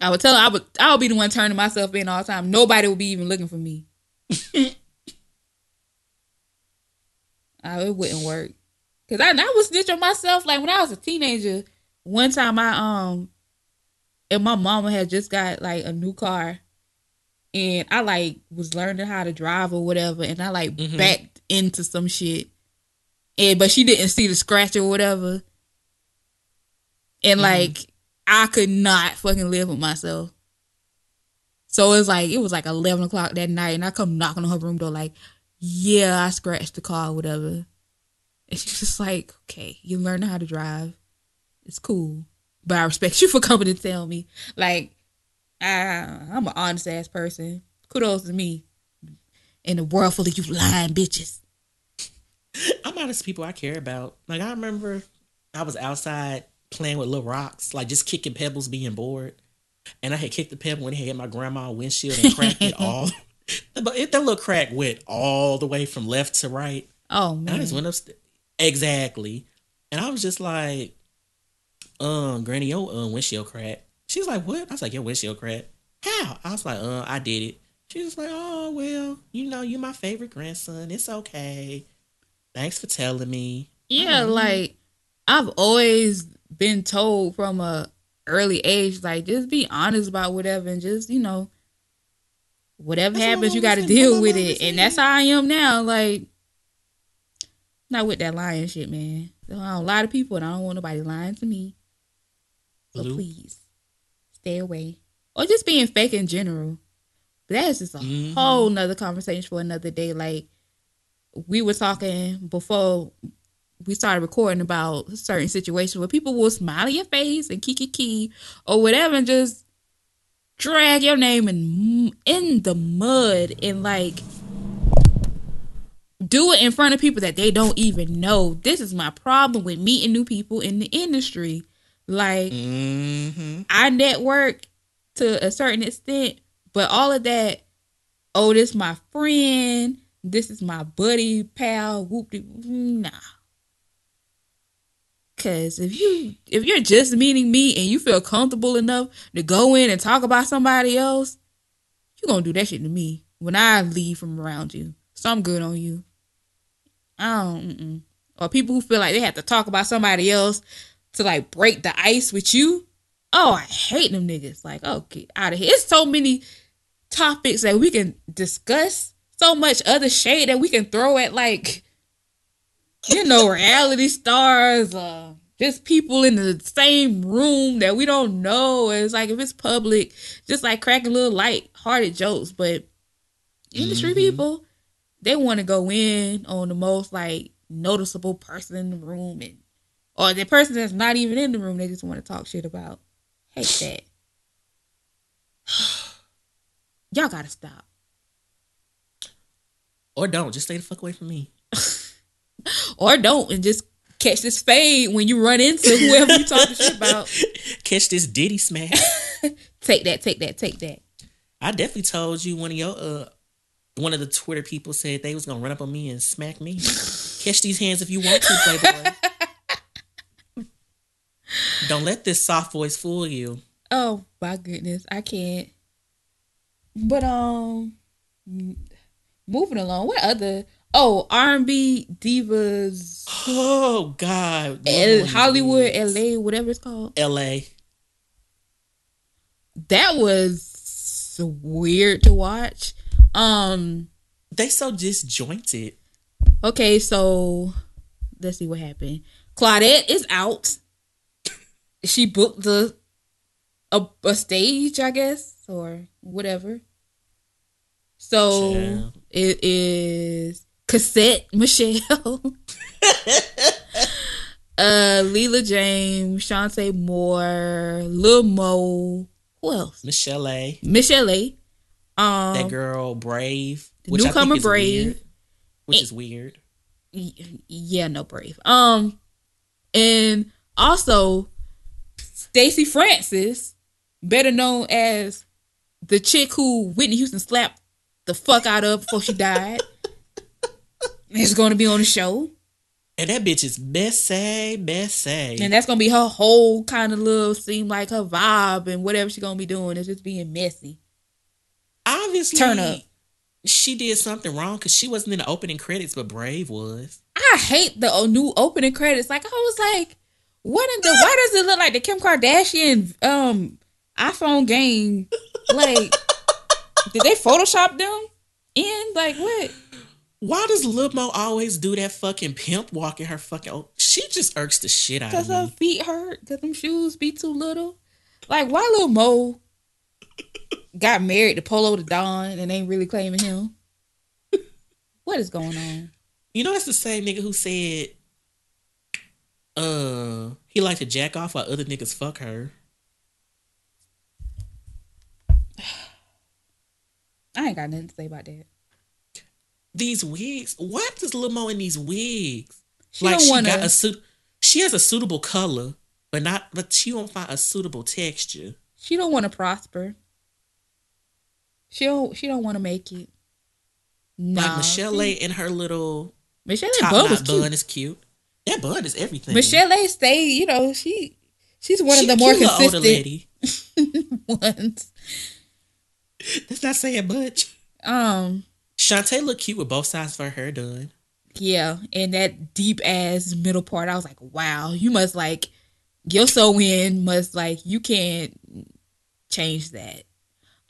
I would tell I would I would be the one turning myself in all the time. Nobody would be even looking for me. (laughs) Uh, it wouldn't work. Cause I, I was snitch on myself. Like when I was a teenager, one time I um and my mama had just got like a new car and I like was learning how to drive or whatever and I like Mhm. backed into some shit. And but she didn't see the scratch or whatever. And Mhm. like I could not fucking live with myself. So it's like it was like eleven o'clock that night and I come knocking on her room door like, Yeah, I scratched the car or whatever. And she's just like, Okay, you learn how to drive. It's cool. But I respect (laughs) you for coming to tell me. Like, I, I'm an honest ass person. Kudos to me. in a world full of you lying bitches. (laughs) I'm honest people I care about. Like I remember I was outside playing with little rocks, like just kicking pebbles, being bored. And I had kicked the pebble and it hit my grandma windshield and cracked it (laughs) all. But it, that little crack went all the way from left to right. Oh And I just man. went upstairs. Exactly. And I was just like, um, Granny, your uh, windshield crack. She was like, what? I was like, your windshield crack. How? I was like, uh, I did it. She was like, oh, well, you know, you're my favorite grandson. It's okay. Thanks for telling me. Yeah, like I've always been told from a early age, like just be honest about whatever and just, you know, whatever That's happens, you gotta deal with it. And that's how I am now. Like not with that lying shit, man. I don't lie to people and I don't want nobody lying to me. So Blue. please stay away. Or just being fake in general. But that's just a Mhm. whole nother conversation for another day. Like we were talking before we started recording about certain situations where people will smile in your face and kiki key or whatever and just drag your name in in the mud and like do it in front of people that they don't even know. This is my problem with meeting new people in the industry. Like Mm-hmm. I network to a certain extent, but all of that, oh, this my friend, this is my buddy, pal, whoop de nah. Cause if you if you're just meeting me and you feel comfortable enough to go in and talk about somebody else, you're gonna do that shit to me when I leave from around you. So I'm good on you. I don't. Mm-mm. Or people who feel like they have to talk about somebody else to like break the ice with you. Oh, I hate them niggas. Like, oh, get out of here. It's so many topics that we can discuss. So much other shade that we can throw at like, you know, reality stars, uh, just people in the same room that we don't know. It's like if it's public, just like cracking little light-hearted jokes. But industry Mhm. people, they want to go in on the most like noticeable person in the room and or the person that's not even in the room they just want to talk shit about. Hate that. (sighs) Y'all gotta stop. Or don't. Just stay the fuck away from me. (laughs) Or don't and just catch this fade when you run into whoever you talking shit about. (laughs) Catch this Diddy smack. (laughs) Take that, take that, take that. I definitely told you one of your uh one of the Twitter people said they was gonna run up on me and smack me. Catch these hands if you want to, Playboy. Don't let this soft voice fool you. Oh my goodness, I can't. But um, moving along. What other? Oh, R and B divas, Oh God, (laughs) L- Hollywood, L.A., whatever it's called. L.A. That was weird to watch. Um. They so disjointed. Okay, so let's see what happened. Claudette is out. She booked the a, a stage, I guess, or whatever. So it is Chrisette Michele, (laughs) uh, Leela James, Shantae Moore, Lil Mo. Who else? Michel'le. Michelle A. Um, That girl Brave. the which I newcomer Brave. weird, which is weird. yeah, no brave. Um, and also Stacy Francis, better known as the chick who Whitney Houston slapped the fuck out of before she died, (laughs) is going to be on the show, And that bitch is messy, messy. and that's going to be her whole kind of little seem like her vibe and whatever she's going to be doing is just being messy. Obviously, Turn up. She did something wrong because she wasn't in the opening credits, but Brave was. I hate the uh, new opening credits. Like I was like, what in the? (laughs) Why does it look like the Kim Kardashian um iPhone game? Like, did they Photoshop them in? Like what? Why does Lil Mo always do that fucking pimp walk in her fucking? Oh, she just irks the shit out of me. Cause her feet hurt. Cause them shoes be too little. Like why little Mo got married to Polo the Don and ain't really claiming him? What is going on? You know, that's the same nigga who said, uh, he liked to jack off while other niggas fuck her. (sighs) I ain't got nothing to say about that. These wigs. What does Lil Mo in these wigs? She like don't she wanna- got a suit. She has a suitable color, but not. But she won't find a suitable texture. She don't want to prosper. She don't. She don't want to make it. Nah, like Michelle she- A in her little Michelle bun was cute. bun is cute. That bun is everything. Michelle A stay. You know she. She's one She of the more consistent lady. (laughs) ones. That's not saying much. Um. Shantae look cute with both sides of her hair done. Yeah, and that deep ass middle part, I was like, wow, you must like your so in must like you can't change that.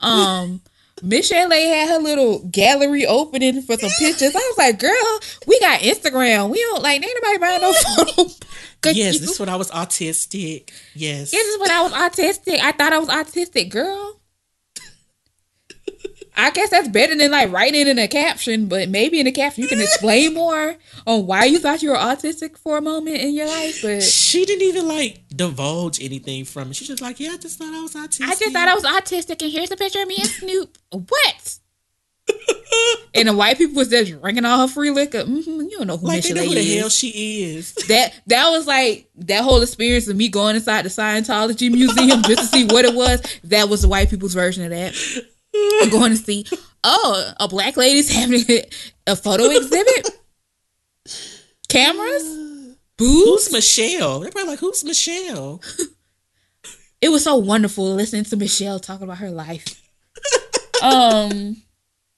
Um (laughs) Michel'le had her little gallery opening for some pictures. I was like, girl, we got Instagram. We don't like ain't nobody buying no photo. (laughs) Yes, you- this is when I was autistic. Yes. this is when I was autistic. I thought I was autistic, girl. I guess that's better than like writing in a caption, but maybe in a caption you can explain (laughs) more on why you thought you were autistic for a moment in your life. But She didn't even like divulge anything from it. She's just like, yeah, I just thought I was autistic. I just thought I was autistic, and here's a picture of me and Snoop. What? (laughs) and the white people was just drinking all her free liquor. hmm you don't know who like they know who the is. hell she is. that that was like that whole experience of me going inside the Scientology museum just to see what it was. That was the white people's version of that. (laughs) (laughs) Going to see. Oh, a black lady's having a photo exhibit. Cameras, booze. Who's Michelle? They're probably like, who's Michelle? It was so wonderful listening to Michelle talking about her life. um,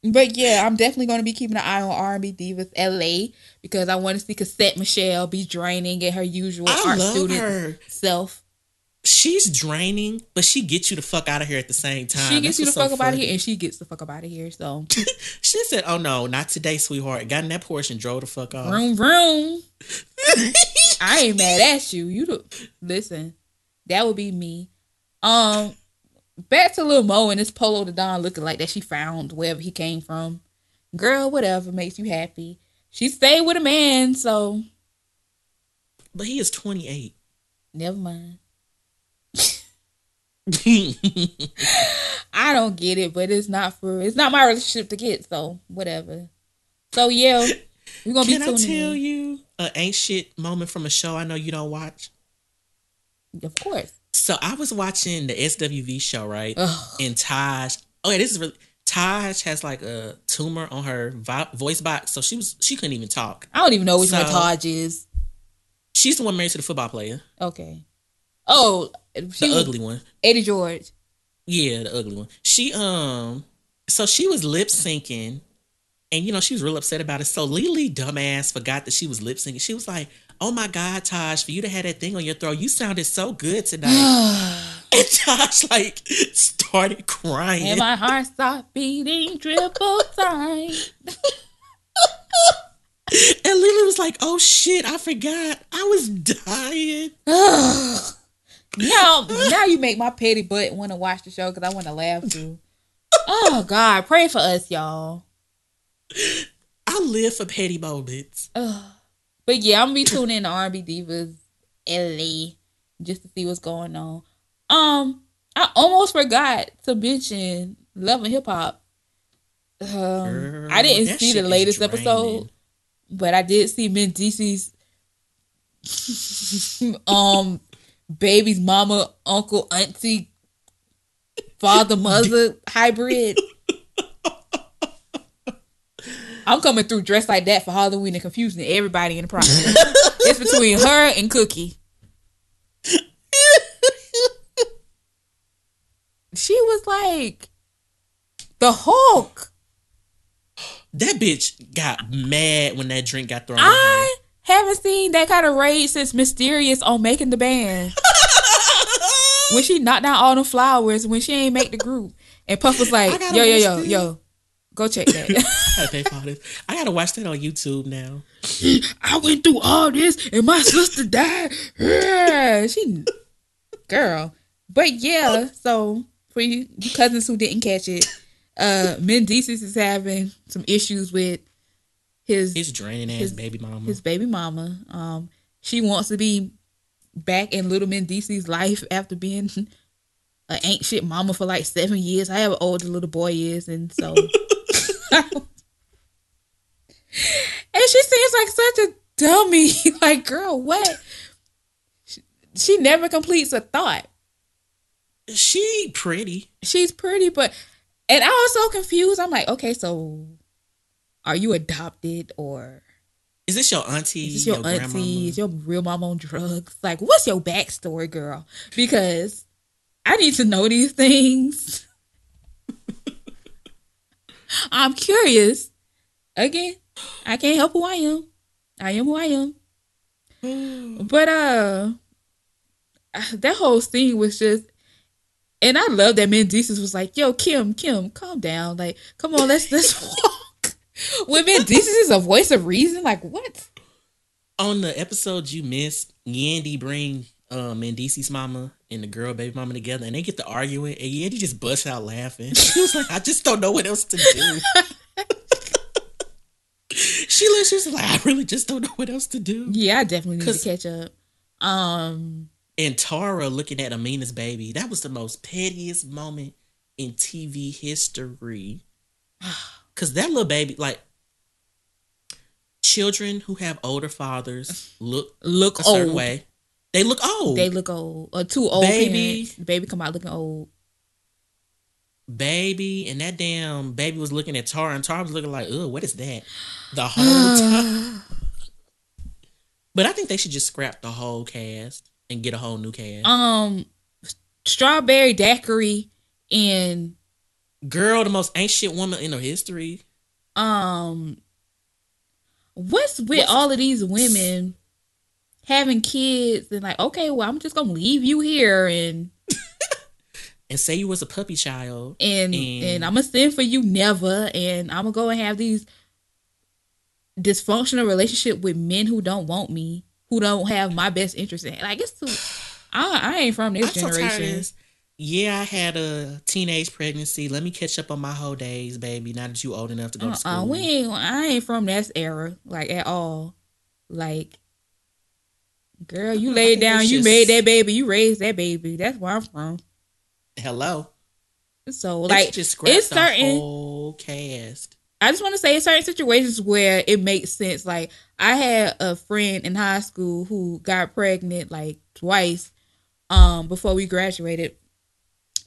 but yeah, I'm definitely going to be keeping an eye on R&B Divas LA because I want to see Chrisette Michele be draining at her usual I art student her. self. She's draining, but she gets you the fuck out of here at the same time. she gets That's you the so fuck up out of here, and she gets the fuck up out of here. So, (laughs) She said, "Oh no, not today, sweetheart." Got in that portion, drove the fuck off. Room, room. (laughs) I ain't mad at you. You do, listen. That would be me. Um, back to Lil Mo and this Polo the Don looking like that she found wherever he came from. Girl, whatever makes you happy. She stayed with a man, so But he is 28. never mind. (laughs) I don't get it, but it's not for it's not my relationship to get, so whatever. So yeah, we're gonna Can be I tell in. you an ain't shit moment from a show I know you don't watch? Of course. So I was watching the SWV show, right? Ugh. And Taj, oh yeah, this is really Taj has like a tumor on her vo- voice box, so she was she couldn't even talk. I don't even know which one Taj is. She's the one married to the football player, Okay. Oh, the ugly one. Eddie George. Yeah, the ugly one. She um, so she was lip syncing, and you know she was real upset about it. So Lily, dumbass, forgot that she was lip syncing. She was like, "Oh my God, Taj, for you to have that thing on your throat, you sounded so good tonight." (sighs) and Taj like started crying. and my heart stopped beating triple time. (laughs) And Lily was like, "Oh shit, I forgot. I was dying." (sighs) (laughs) now, now you make my petty butt want to watch the show because I want to laugh too. Oh God, pray for us, y'all. I live for petty moments. But yeah, I'm gonna be tuning in to R&B Divas LA just to see what's going on. Um, I almost forgot to mention Love and Hip Hop. Um, Girl, I didn't see the latest episode, but I did see Mendeecees' (laughs) um baby's mama, uncle, auntie, father, mother hybrid. I'm coming through dressed like that for Halloween and confusing everybody in the process. (laughs) it's between her and Cookie. She was like the Hulk. That bitch got mad when that drink got thrown. I haven't seen that kind of rage since Mysterious on making the band. (laughs) when she knocked down all the flowers when she ain't make the group. And Puff was (laughs) like, yo, yo, yo, this. yo, go check that. (laughs) I gotta pay this. I gotta watch that on YouTube now. I went through all this and my sister died. Yeah, she, girl. But yeah, so for you, cousins who didn't catch it, uh, Mendeecees is having some issues with his His draining ass His- baby mama. his baby mama. Um, she wants to be back in Little Mendeecees' life after being (laughs) an ancient mama for like seven years. I have an older little boy is, and so (laughs) and she seems like such a dummy. (laughs) like, girl, what? She, she never completes a thought. She pretty. She's pretty, but and I was so confused. I'm like, okay, so are you adopted or Is this your auntie? is this your, auntie? grandmama? Is your real mom on drugs? Like, what's your backstory, girl? Because I need to know these things. (laughs) I'm curious. Again, I can't help who I am. I am who I am. (sighs) But uh that whole scene was just and I love that Mendeecees was like, yo, Kim, Kim, calm down. Like, come on, let's let's (laughs) walk. When Mendeecees is a voice of reason, like what? On the episode you missed, Yandy bring um mama and the girl baby mama together and they get to arguing and Yandy just busts out laughing. (laughs) She was like, I just don't know what else to do. (laughs) she was just like, I really just don't know what else to do. Yeah, I definitely need to catch up. Um And Tara looking at Amina's baby, that was the most pettiest moment in TV history. (sighs) (sighs) Cause that little baby, like children who have older fathers look look a certain old. way. They look old. They look old. Or too old Baby. parents. Baby come out looking old. baby, and that damn baby was looking at Tara, and Tara was looking like, "Ugh, what is that?" The (sighs) whole time. But I think they should just scrap the whole cast and get a whole new cast. um strawberry daiquiri and Girl, the most ancient woman in her history. um what's with What's- all of these women having kids and like okay well i'm just gonna leave you here and (laughs) And say you was a puppy child. and And- and i'm gonna send for you never and i'm gonna go and have these dysfunctional relationship with men who don't want me who don't have my best interest in like it's too i, I ain't from this I'm so generation this. Yeah, I had a teenage pregnancy. Let me catch up on my whole days, baby. Now that you old enough to go to school. uh-uh, we ain't, I ain't from that era, like at all. Like, girl, you (laughs) laid down, it's you just- made that baby, you raised that baby. That's where I'm from. Hello. So, like, should just it's certain. whole cast. I just want to say, in certain situations where it makes sense. Like, I had a friend in high school who got pregnant like twice, um, before we graduated,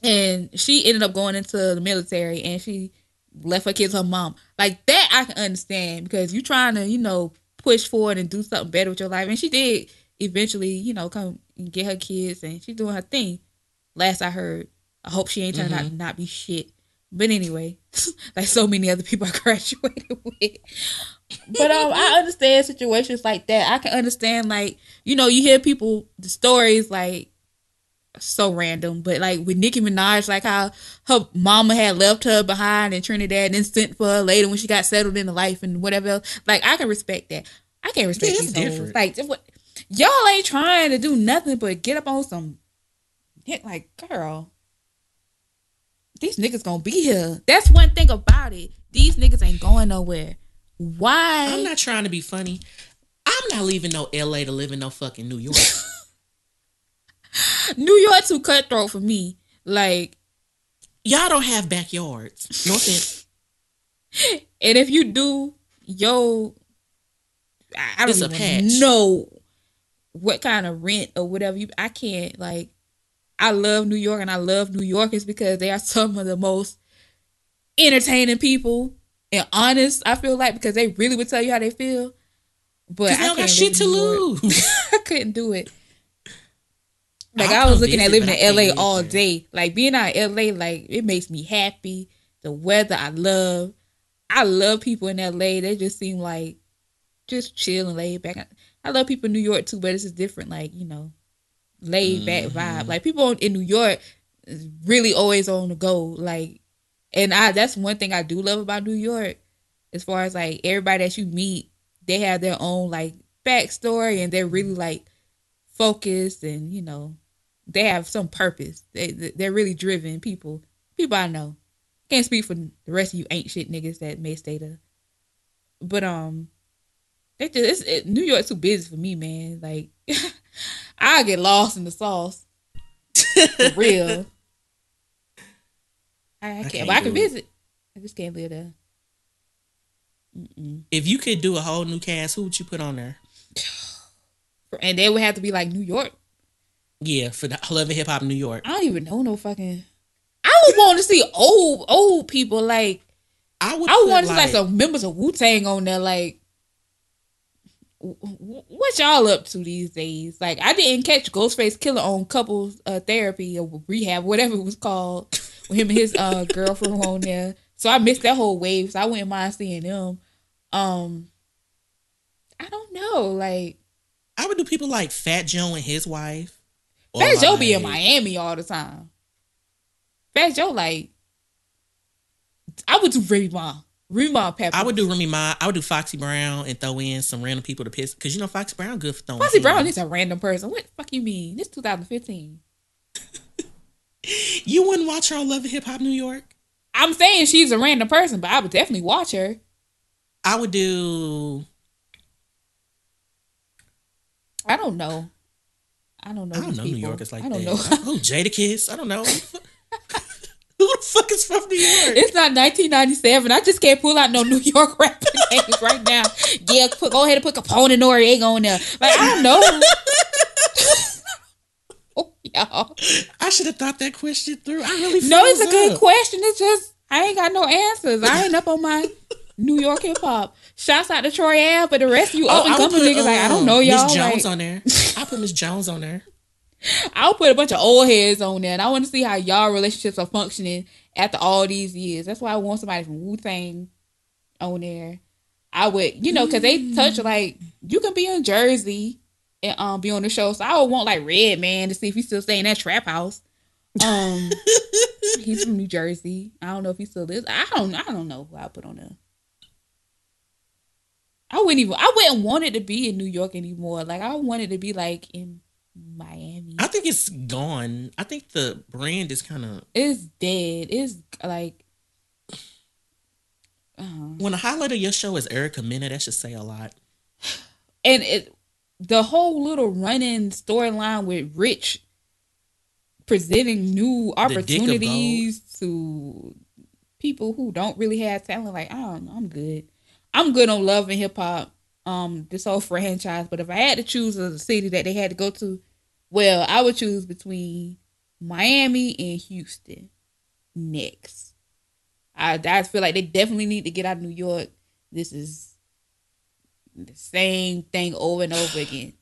and she ended up going into the military, and she left her kids her mom. Like that, I can understand because you're trying to, you know, push forward and do something better with your life, and she did eventually, you know, come and get her kids, and she's doing her thing. Last I heard, I hope she ain't turned out to not be shit. But anyway, (laughs) like so many other people I (laughs) graduated with. But um, I understand situations like that. I can understand like you know you hear people the stories like so random, but like with Nicki Minaj, like how her mama had left her behind in Trinidad and then sent for her later when she got settled into life and whatever. else. Like I can respect that. I can't respect Yeah, these hoes. different. Like what y'all ain't trying to do nothing but get up on some like girl. These niggas gonna be here. That's one thing about it. These niggas ain't going nowhere. Why? I'm not trying to be funny. I'm not leaving no LA to live in no fucking New York. (laughs) (gasps) New York too cutthroat for me. Like, Y'all don't have backyards. No offense. (laughs) and if you do, yo, I, I don't It's a even know what kind of rent or whatever you. I can't like. I love New York and I love New Yorkers because they are some of the most entertaining people and honest. I feel like because they really would tell you how they feel. But I don't got shit to in New York. lose. (laughs) I couldn't do it. Like I'll I was looking at living in LA all day. Like being out in LA, like it makes me happy. The weather I love. I love people in LA. They just seem like just chill and laid back. I love people in New York too, but it's just different, like, you know, laid back Mm-hmm. vibe. Like people in New York is really always on the go. Like and I that's one thing I do love about New York. As far as like everybody that you meet, they have their own like backstory and they're really like focused and you know they have some purpose. They they're really driven people. People I know. Can't speak for the rest of you ain't shit niggas that may stay there. But um, it just it's, it, New York too busy for me, man. Like (laughs) I get lost in the sauce for (laughs) real. I, I can't, can't but I can it. visit. I just can't live there. If you could do a whole new cast, who would you put on there? (sighs) And they would have to be like New York. Yeah, for the Love and Hip Hop New York. I don't even know no fucking. I would want to see old old people like. I would. I would want to see like some members of Wu Tang on there. Like, what y'all up to these days? Like, I didn't catch Ghostface Killah on couples uh, therapy or rehab, whatever it was called, with him and his uh, (laughs) girlfriend on there. So I missed that whole wave. So I wouldn't mind seeing them. Um, I don't know. Like, I would do people like Fat Joe and his wife. Fat Joe be in Miami all the time. Fat Joe, like, I would do Remy Ma. Remy Ma Pepper. I would do Remy Ma. I would do Foxy Brown and throw in some random people to piss because you know Foxy Brown good for throwing. Foxy Brown is a random person. What the fuck you mean? This 2015. (laughs) You wouldn't watch her on Love and Hip Hop New York. I'm saying she's a random person, but I would definitely watch her. I would do. I don't know. I don't know. I don't know New people. York is like I don't that. know. Oh, Jadakiss. I don't know. (laughs) (laughs) Who the fuck is from New York? It's not 1997. I just can't pull out no New York (laughs) rapper names right now. Yeah, put, go ahead and put Capone and Noreaga on there. Like I don't know. oh, y'all. I should have thought that question through. I really No, it's a froze good question. It's just I ain't got no answers. I ain't up on my New York hip hop. Shouts out to Troy Ave, but the rest of you Oh, up and coming niggas like I don't um, know y'all. Miss Jones like, on there. I put Miss Jones on there. I'll put a bunch of old heads on there, and I want to see how y'all relationships are functioning after all these years. That's why I want somebody from Wu Tang on there. I would, you know, because they touch like you can be in Jersey and um be on the show. So I would want like Redman to see if he's still staying in that trap house. Um, (laughs) he's from New Jersey. I don't know if he still is. I don't. I don't know who I put on there. I wouldn't even. I wouldn't want it to be in New York anymore. Like I wanted to be like in Miami. I think it's gone. I think the brand is kind of It's dead. It's like. Uh, when the highlight of your show is Erica Mena. That should say a lot. and it the whole little running storyline with Rich presenting new opportunities to people who don't really have talent. Like I don't know, I'm good. I'm good on love and hip hop. Um, this whole franchise. But if I had to choose a city that they had to go to, well, I would choose between Miami and Houston next. I I feel like they definitely need to get out of New York. This is the same thing over and over again.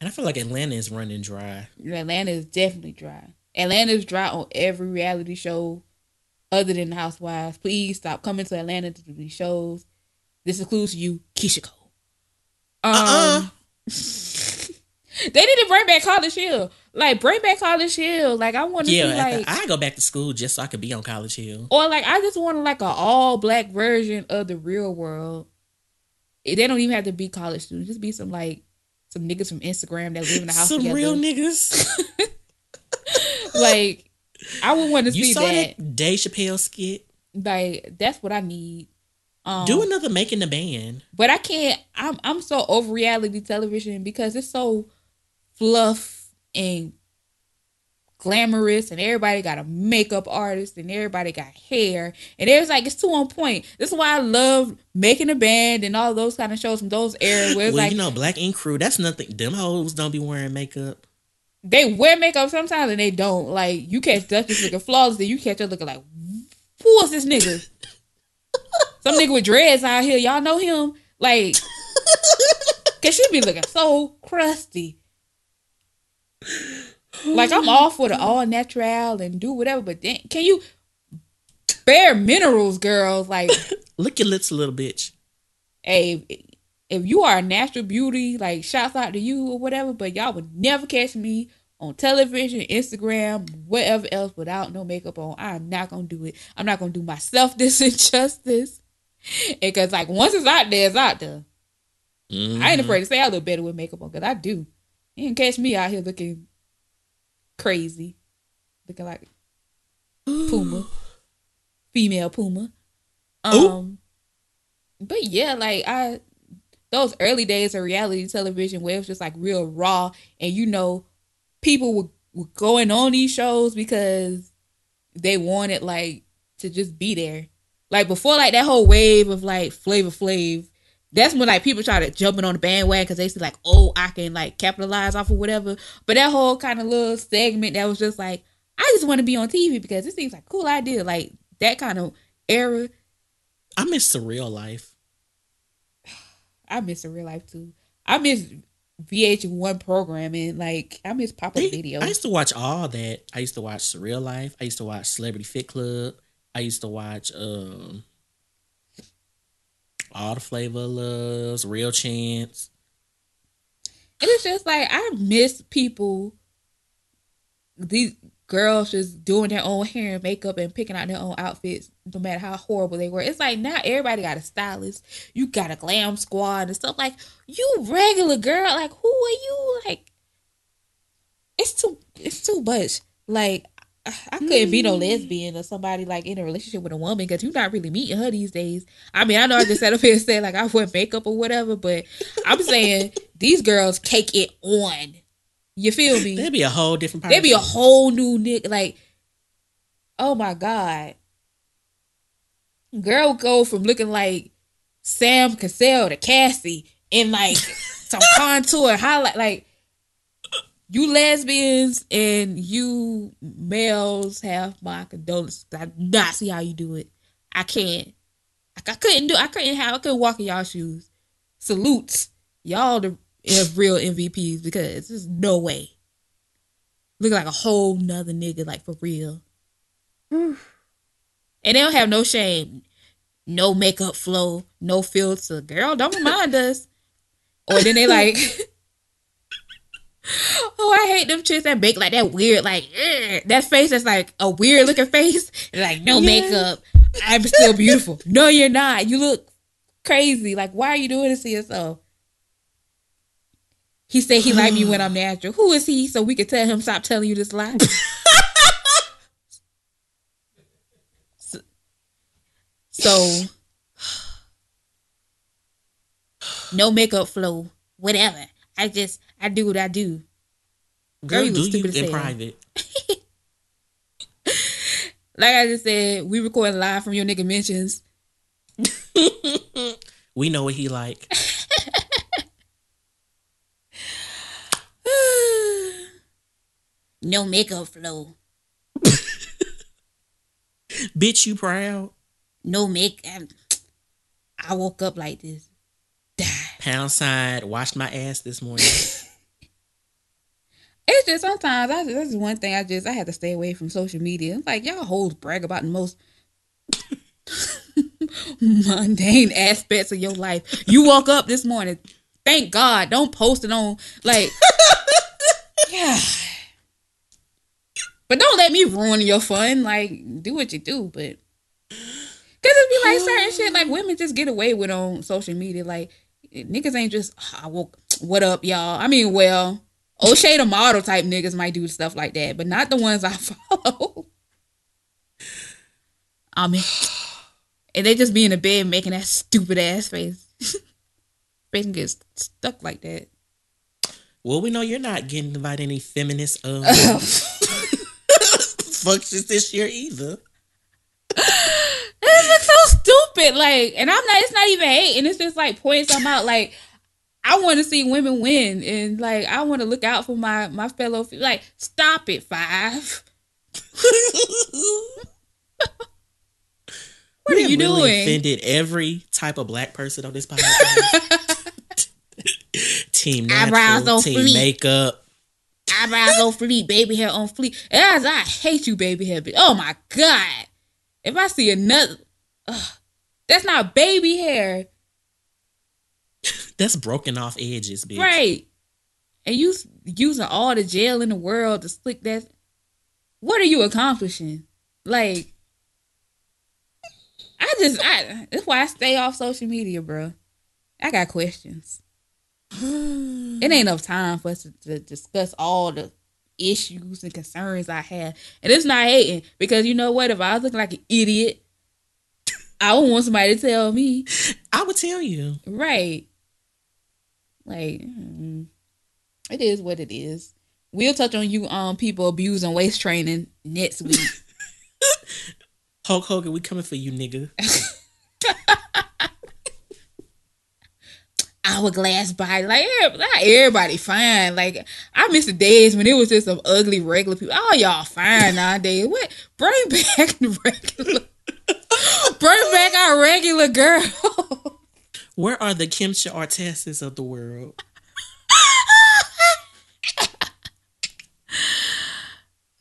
And I feel like Atlanta is running dry. Atlanta is definitely dry. Atlanta is dry on every reality show other than Housewives. Please stop coming to Atlanta to do these shows. This includes you, Keyshia Cole. Um, Uh-uh. (laughs) they need to bring back College Hill. Like bring back College Hill. Like I want to Yeah, see like I go back to school just so I could be on College Hill. or like I just want like a all black version of the real world. They don't even have to be college students. Just be some like some niggas from Instagram that live in the house Some together. real (laughs) niggas. like I would want to you see saw that. that Dave Chappelle skit? Like that's what I need. Um, Do another making the band. but I can't. I'm I'm so over reality television because it's so fluff and glamorous, and everybody got a makeup artist, and everybody got hair, and it's like it's too on point. This is why I love making a band and all those kind of shows from those (laughs) eras where it's well, like you know, Black Ink Crew. That's nothing. Them hoes don't be wearing makeup. they wear makeup sometimes and they don't. Like you catch Duchess looking flawless, and you catch her looking like, who is this nigga? Some nigga with dreads out here, y'all know him. Like, cause she be looking so crusty. Like I'm all for the all natural and do whatever, but then can you bare minerals, girls? Like, Lick your lips a little, bitch. hey, if you are a natural beauty, like shouts out to you or whatever, but y'all would never catch me on television, Instagram, whatever else without no makeup on. I'm not gonna do it. I'm not gonna do myself (laughs) this injustice. Because like once it's out there, it's out there. I ain't Mhm. afraid to say I look better with makeup on because I do. You can catch me out here looking crazy. Looking like (gasps) Puma. Female Puma. Ooh. Um but yeah, like I those early days of reality television where it was just like real raw and you know people were, were going on these shows because they wanted like to just be there. Like before, like that whole wave of like Flavor Flav. That's when like people try to jumping on the bandwagon because they see like, oh, I can like capitalize off of whatever. But that whole kind of little segment that was just like, I just want to be on TV because it seems like a cool idea. Like that kind of era. I miss the real life. (sighs) I miss the real life too. I miss VH1 programming. Like I miss pop up video. I used to watch all that. I used to watch Surreal Life. I used to watch Celebrity Fit Club. I used to watch um all the Flavor Loves, Real Chance. And it's just like I miss people. These girls just doing their own hair and makeup and picking out their own outfits, no matter how horrible they were. It's like now everybody got a stylist. You got a glam squad and stuff. Like you regular girl, like who are you? Like it's too it's too much. Like I couldn't be no mm. lesbian or somebody like in a relationship with a woman because you're not really meeting her these days. I mean, I know I just said up here and said like I wear makeup or whatever, but I'm saying these girls take it on. You feel me? That'd be a whole different. That'd be a whole new nigga. Like, oh my god, girl, go from looking like Sam Cassell to Cassie in like (laughs) some contour highlight. Like, you lesbians and you males have my condolences. I do not see how you do it. I can't. I, I couldn't do. I couldn't have. I couldn't walk in y'all shoes. Salutes, y'all the real MVPs because there's no way. Look like a whole nother nigga, like for real. (sighs) and they don't have no shame, no makeup flow, no filter. Girl, don't remind us. Or then they like, (laughs) oh, I hate them chicks that make like that weird, like ugh, that face that's like a weird looking face, (laughs) like no makeup. I'm still beautiful. no, you're not. You look crazy. Like, why are you doing this to yourself? He said he liked me when (sighs) I'm natural. Who is he? So we could tell him stop telling you this lie. (laughs) so, so, (sighs) no makeup flow, whatever. I just I do what I do. Girl, Girl you do you in private. (laughs) like I just said, we record live from your nigga mentions. (laughs) we know what he like. No makeup flow. (laughs) Bitch, you proud? No make. Um, I woke up like this. Die. Pound sign. Washed my ass this morning. (laughs) it's just sometimes I, that's one thing I just I had to stay away from social media. It's like y'all hoes brag about the most (laughs) mundane aspects of your life. You woke up this morning. Thank God. Don't post it on like. yeah. But don't let me ruin your fun. Like, do what you do, but because it be like certain shit like (sighs) women just get away with on social media. Like niggas ain't just oh, I woke what up, y'all. I mean, well, O'Shea the model type niggas might do stuff like that, but not the ones I (laughs) follow. I mean, and they just be in the bed making that stupid ass face. (laughs) face gets stuck like that. Well, we know you're not getting invited any feminist um, (laughs) functions this year either. This looks so stupid. Like, and I'm not. It's not even hate, and It's just like points I'm out. Like, I want to see women win, and like, I want to look out for my my fellow. Like, stop it, five. (laughs) what we are you really doing? Offended every type of black person on this podcast. (laughs) team natural, Eyebrows team makeup eyebrows on fleek, baby hair on fleek. As I hate you, baby hair. Bitch. Oh my god! If I see another, ugh, that's not baby hair. (laughs) that's broken off edges, bitch. Right. And you using all the gel in the world to slick that. What are you accomplishing? Like, I just, I. That's why I stay off social media, bro. I got questions it ain't enough time for us to, to, discuss all the issues and concerns I have. And it's not hating because you know what? If I was looking like an idiot, I would want somebody to tell me. I would tell you. Right. Like, mm, it is what it is. We'll touch on you um people abusing waist training next week. (laughs) Hulk Hogan, we coming for you, nigga. (laughs) Hourglass body, like not everybody fine. Like I miss the days when it was just some ugly regular people. All y'all fine nowadays. What? Bring back the regular. (laughs) Bring back our regular girl. Where are the Kimcha Artesses of the world?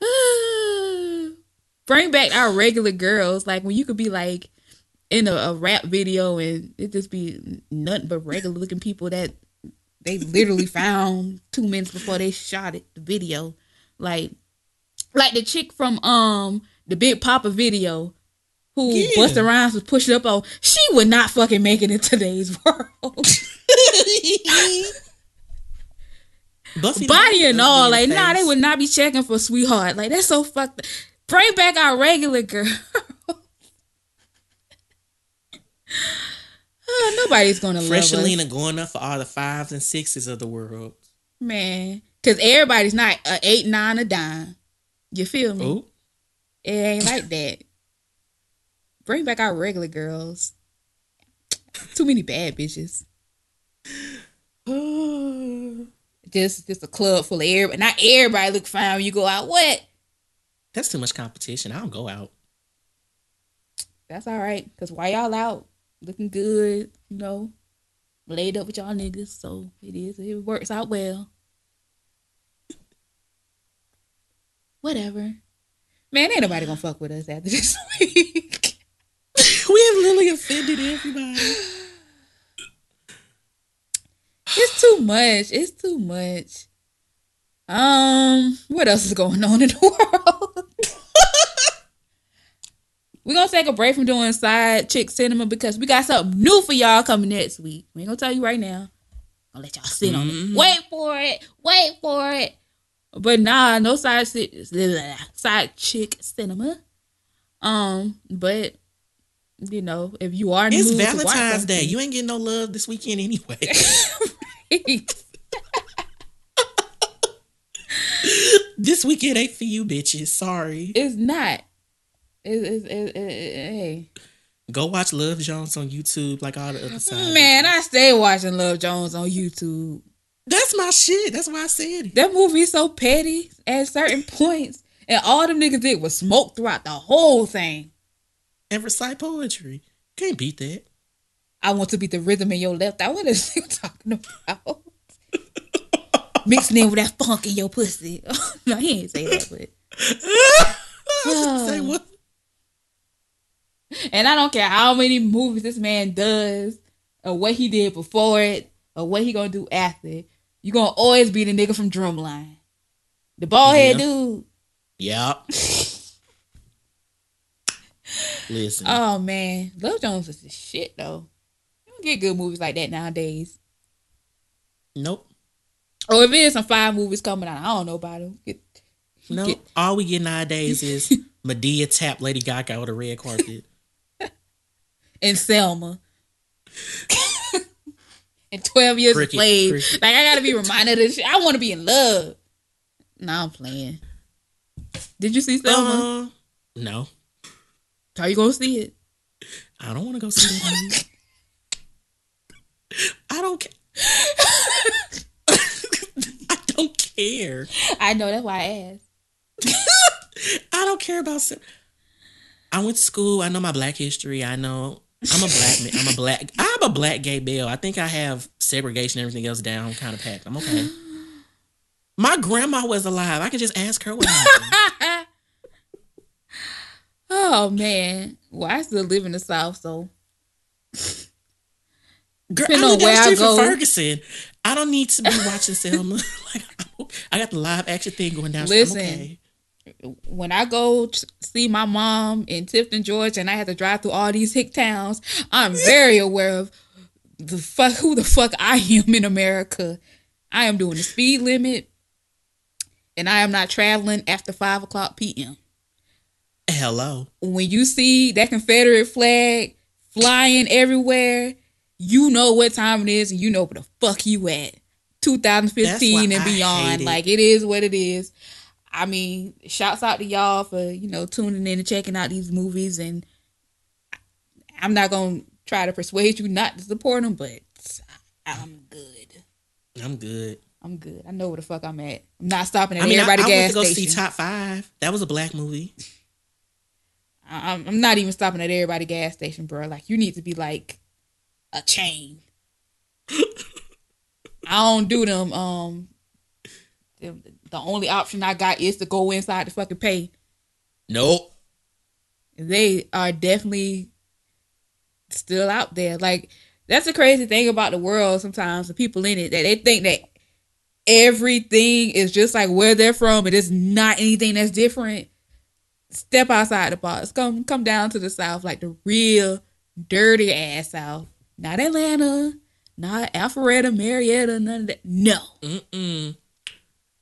(laughs) Bring back our regular girls. Like when you could be like in a, a rap video and it just be nothing but regular looking people that they literally found two minutes before they shot it, the video. Like like the chick from um the Big Poppa video who Yeah. Busta Rhymes was pushing up on, she would not fucking make it in today's (laughs) world. Buffy body and all. Like, the nah, they would not be checking for sweetheart. Like, that's so fucked. Bring back our regular girl. (laughs) Oh, nobody's gonna love us, Freshalina going up for all the fives and sixes of the world. man. Because everybody's not a eight, nine, a dime. You feel me? Oh, It ain't like that. Bring back our regular girls. Too many bad bitches. (sighs) Just, just a club full of everybody. Not everybody look fine when you go out. What? that's too much competition. I don't go out. That's all right. Cause why y'all out looking good, you know, laid up with y'all niggas, so it is. It works out well. Whatever. Man, ain't nobody gonna fuck with us after this (laughs) week. we have literally offended everybody. it's too much. It's too much. Um, what else is going on in the (laughs) world? We're gonna take a break from doing side chick cinema because we got something new for y'all coming next week. We ain't gonna tell you right now. I'll let y'all sit on it. Mhm. Wait for it. Wait for it. But nah, no side si- side chick cinema. Um, but you know, if you are It's Valentine's Day. You ain't getting no love this weekend anyway. (laughs) this weekend ain't for you, bitches. Sorry. it's not. It, it, it, hey. Go watch Love Jones on YouTube like all the other sides. Man, I stay watching Love Jones on YouTube. That's my shit. That's why I said it. That movie is so petty at certain points. And all them niggas did was smoke throughout the whole thing. And recite poetry. Can't beat that. I want to beat the rhythm in your left. I what is you talking about? Mixing in with that funk in your pussy. (laughs) no, he ain't say that, but I was gonna say what? And I don't care how many movies this man does, or what he did before it, or what he gonna do after. it, You gonna always be the nigga from Drumline, the bald head Yeah. dude. Yep. (laughs) Listen. Oh man, Love Jones is the shit though. You don't get good movies like that nowadays. nope. Or if it is some fine movies coming out, I don't know about them. Get, No. get- All we get nowadays is (laughs) Madea tap Lady Gaga on the red carpet. And Selma. (laughs) and Twelve Years Cricket, a Slave. Like I gotta be reminded of this shit. I want to be in love. Nah, I'm playing. Did you see Selma? Uh, no. How you gonna see it? I don't want to go see it. (laughs) I don't care. (laughs) I don't care. I know that's why I asked. I don't care about. I went to school. I know my Black history. I know I'm a black. man. I'm a black. I'm a black gay male. I think I have segregation. and Everything else down, kind of packed. I'm okay. (gasps) My grandma was alive. I can just ask her what happened. (laughs) Oh man. Well, I still live in the South, so Girl, I Depending live down where the I street from go. Ferguson. I don't need to be (laughs) watching Selma. (laughs) like, I got the live action thing going down. Listen. I'm okay. When I go see my mom in Tifton, Georgia, and I have to drive through all these hick towns, I'm very aware of the fuck who the fuck I am in America. I am doing the speed limit, and I am not traveling after five o'clock p.m. Hello. When you see that Confederate flag flying everywhere, you know what time it is, and you know where the fuck you at. 2015 and I beyond, like it is what it is. I mean, shouts out to y'all for you know tuning in and checking out these movies, and I'm not gonna try to persuade you not to support them, but I'm good. I'm good. I'm good. I know where the fuck I'm at. I'm not stopping at I mean, everybody I gas went to go station. see Top Five. That was a black movie. I- I'm, I'm not even stopping at everybody gas station, bro. Like you need to be like a chain. (laughs) I don't do them. Um, the, the only option I got is to go inside to fucking pay. Nope. They are definitely still out there. Like that's the crazy thing about the world. Sometimes the people in it that they think that everything is just like where they're from. It is not anything that's different. Step outside the box. Come come down to the south, like the real dirty ass south. Not Atlanta, not Alpharetta, Marietta, none of that. No. Mm-mm.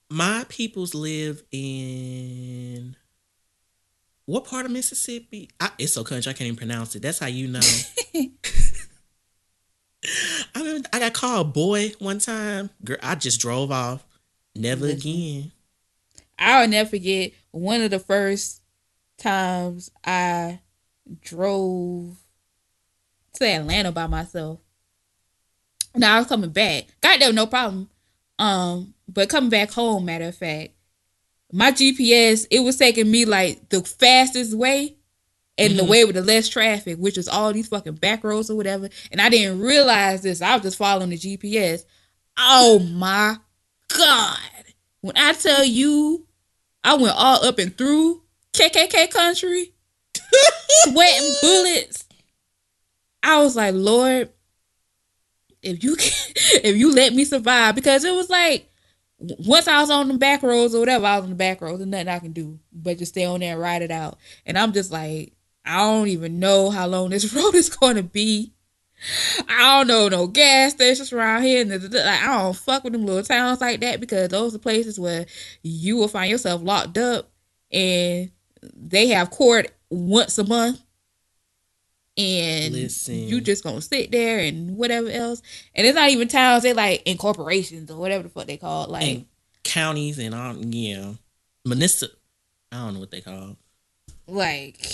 My peoples live in what part of Mississippi? I, it's so country I can't even pronounce it. That's how you know. (laughs) (laughs) I mean, I got called boy one time. Girl, I just drove off. Never again. I'll never forget one of the first times I drove to Atlanta by myself. Now I was coming back. Got there no problem. Um, but coming back home, matter of fact, my GPS it was taking me like the fastest way and the Mhm. way with the less traffic, which was all these fucking back roads or whatever. And I didn't realize this. I was just following the GPS. Oh my god! When I tell you, I went all up and through KKK country, (laughs) sweating bullets. I was like, Lord, if you can, (laughs) if you let me survive, because it was like once I was on the back roads or whatever, I was on the back roads and nothing I can do but just stay on there and ride it out. And I'm just like, I don't even know how long this (laughs) road is going to be. I don't know no gas stations around here, and like I don't fuck with them little towns like that because those are places where you will find yourself locked up, and they have court once a month, and Listen. you just gonna sit there and whatever else. And it's not even towns; they like in corporations or whatever the fuck they call it. Like And counties and all, yeah, municipal. I don't know what they call. like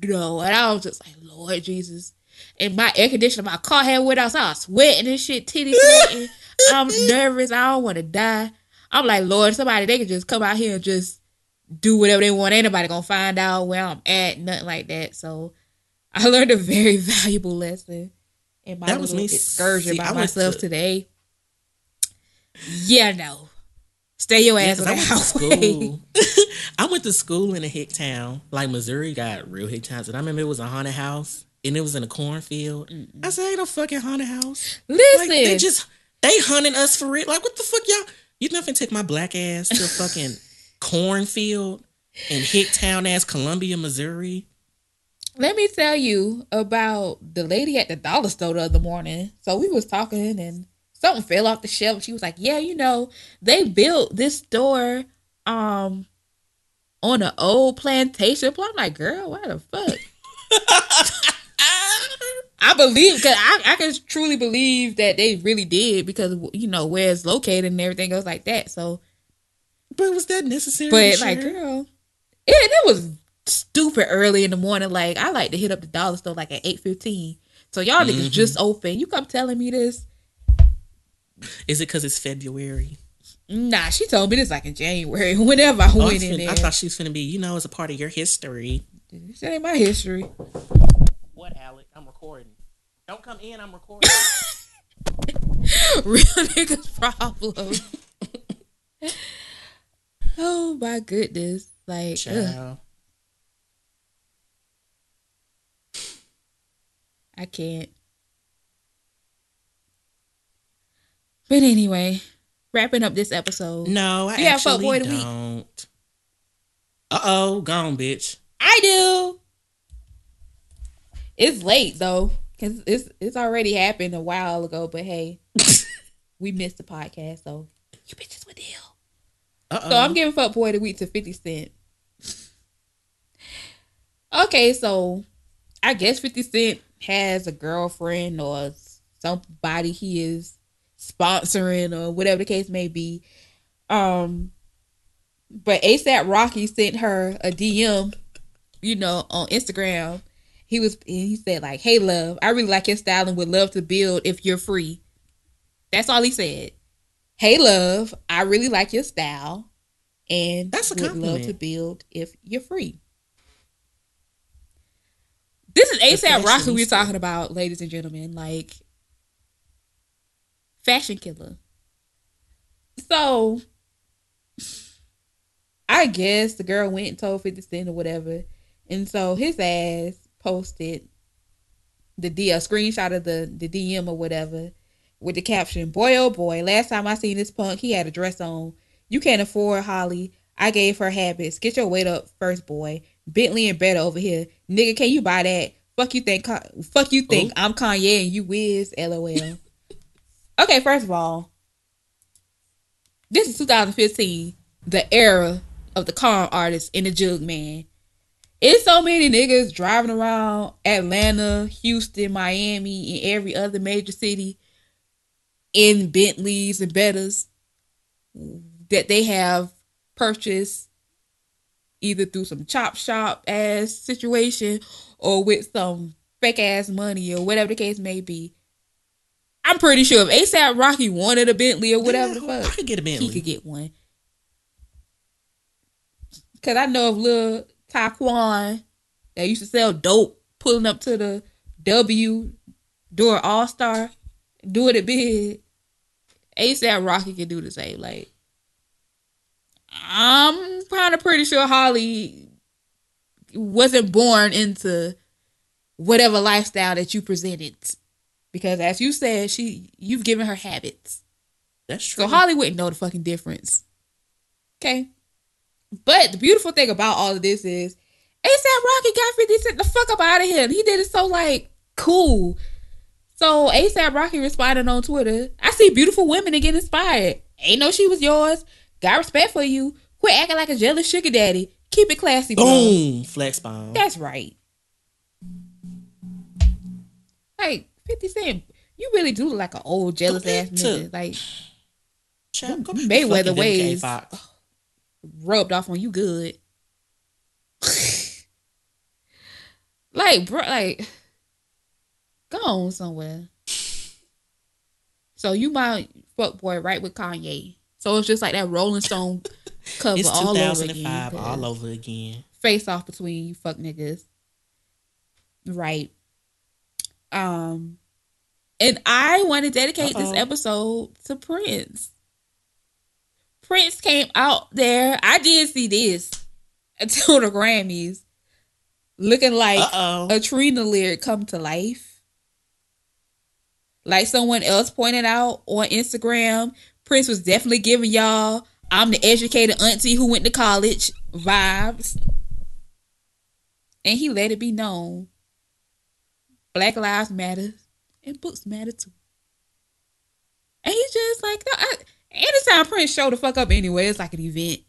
you no and i was just like lord jesus and my air conditioner my car had went out so i was sweating and shit titty sweating (laughs) i'm nervous i don't want to die i'm like lord somebody they can just come out here and just do whatever they want ain't nobody gonna find out where i'm at nothing like that so i learned a very (laughs) valuable lesson in my That was me. excursion See, by I myself to- today yeah no stay your Yeah, ass on I the went to school. (laughs) I went to school in a hick town. Like Missouri got real hick towns. And I remember it was a haunted house and it was in a cornfield. I said, ain't no fucking haunted house. listen Like they just they hunting us for it. Like what the fuck y'all you nothing take my black ass to a fucking (laughs) cornfield in hick town ass Columbia, Missouri. Let me tell you about the lady at the dollar store the other morning. So we was talking and something fell off the shelf. She was like, "Yeah, you know, they built this store um on an old plantation." plot." I'm like, "Girl, why the fuck?" (laughs) I believe because I, I can truly believe that they really did because you know where it's located and everything goes like that. So, But was that necessary? but like, girl, it, it was stupid early in the morning. Like I like to hit up the dollar store like at eight fifteen. So y'all niggas Mhm. just open. You come telling me this? Is it because it's February? Nah, she told me this like in January. (laughs) Whenever I Oh, went in fin- there, I thought she was gonna be, you know, as a part of your history. this ain't my history. What, Alec? I'm recording. Don't come in. I'm (laughs) recording. Real niggas problem. (laughs) oh my goodness! Like, ugh, Child. I can't. But anyway, wrapping up this episode. No, I You actually the don't. Uh oh, gone, bitch. I do. It's late though, cause it's it's already happened a while ago. But hey, (laughs) we missed the podcast, so you bitches would deal. Uh oh. So I'm giving fuck boy of the week to Fifty Cent. Okay, so I guess Fifty Cent has a girlfriend or somebody he is sponsoring or whatever the case may be. Um, But ASAP Rocky sent her a DM, you know, on Instagram. He was he said like, "Hey love, I really like your style and would love to build if you're free." That's all he said. Hey love, I really like your style and That's a would love compliment. to build if you're free. This is ASAP Rocky we're talking about, ladies and gentlemen. Like fashion killer. So I guess the girl went and told 50 Cent or whatever. And so his ass posted the D a screenshot of the, the DM or whatever with the caption, Boy oh boy, last time I seen this punk, he had a dress on. You can't afford Holly. I gave her habits. Get your weight up first, boy. Bentley and better over here. Nigga, can you buy that? Fuck you think fuck you think oh. I'm Kanye and you Wiz, LOL. (laughs) okay, first of all, this is 2015, the era of the con artist and the jug man. It's so many niggas driving around Atlanta, Houston, Miami, and every other major city in Bentleys and Bettas that they have purchased either through some chop shop ass situation or with some fake ass money or whatever the case may be. I'm pretty sure if ASAP Rocky wanted a Bentley or whatever the fuck, I could get a Bentley. he could get one. Cause I know of little Taquan that used to sell dope, pulling up to the W, doing All Star, doing it big. ASAP Rocky can do the same. Like, I'm kind of pretty sure Holly wasn't born into whatever lifestyle that you presented, because as you said, she you've given her habits. That's true. So Holly wouldn't know the fucking difference. Okay. But the beautiful thing about all of this is ASAP Rocky got 50 Cent the fuck up out of here. He did it so like cool. So ASAP Rocky responded on Twitter, I see beautiful women and get inspired. Ain't know she was yours. Got respect for you. Quit acting like a jealous sugar daddy. Keep it classy, bro. Boom, flex bomb. That's right. Like 50 Cent, you really do look like an old jealous ass nigga. Like Child, go them back to Mayweather ways. Rubbed off on you good. (laughs) like, bro, like, go on somewhere. So you my fuck boy right with Kanye. So it's just like that Rolling Stone (laughs) cover It's all over 2005 again. all over again. Face off between you fuck niggas. Right. Um, and I want to dedicate Uh-oh. this episode to Prince. Prince came out there. I did see this (laughs) until the Grammys, looking like Uh-oh. a Trina lyric come to life. Like someone else pointed out on Instagram, Prince was definitely giving y'all I'm the educated auntie who went to college vibes. And he let it be known Black Lives Matter and books matter too. And he's just like, no, I, anytime Prince show the fuck up anyway, it's like an event.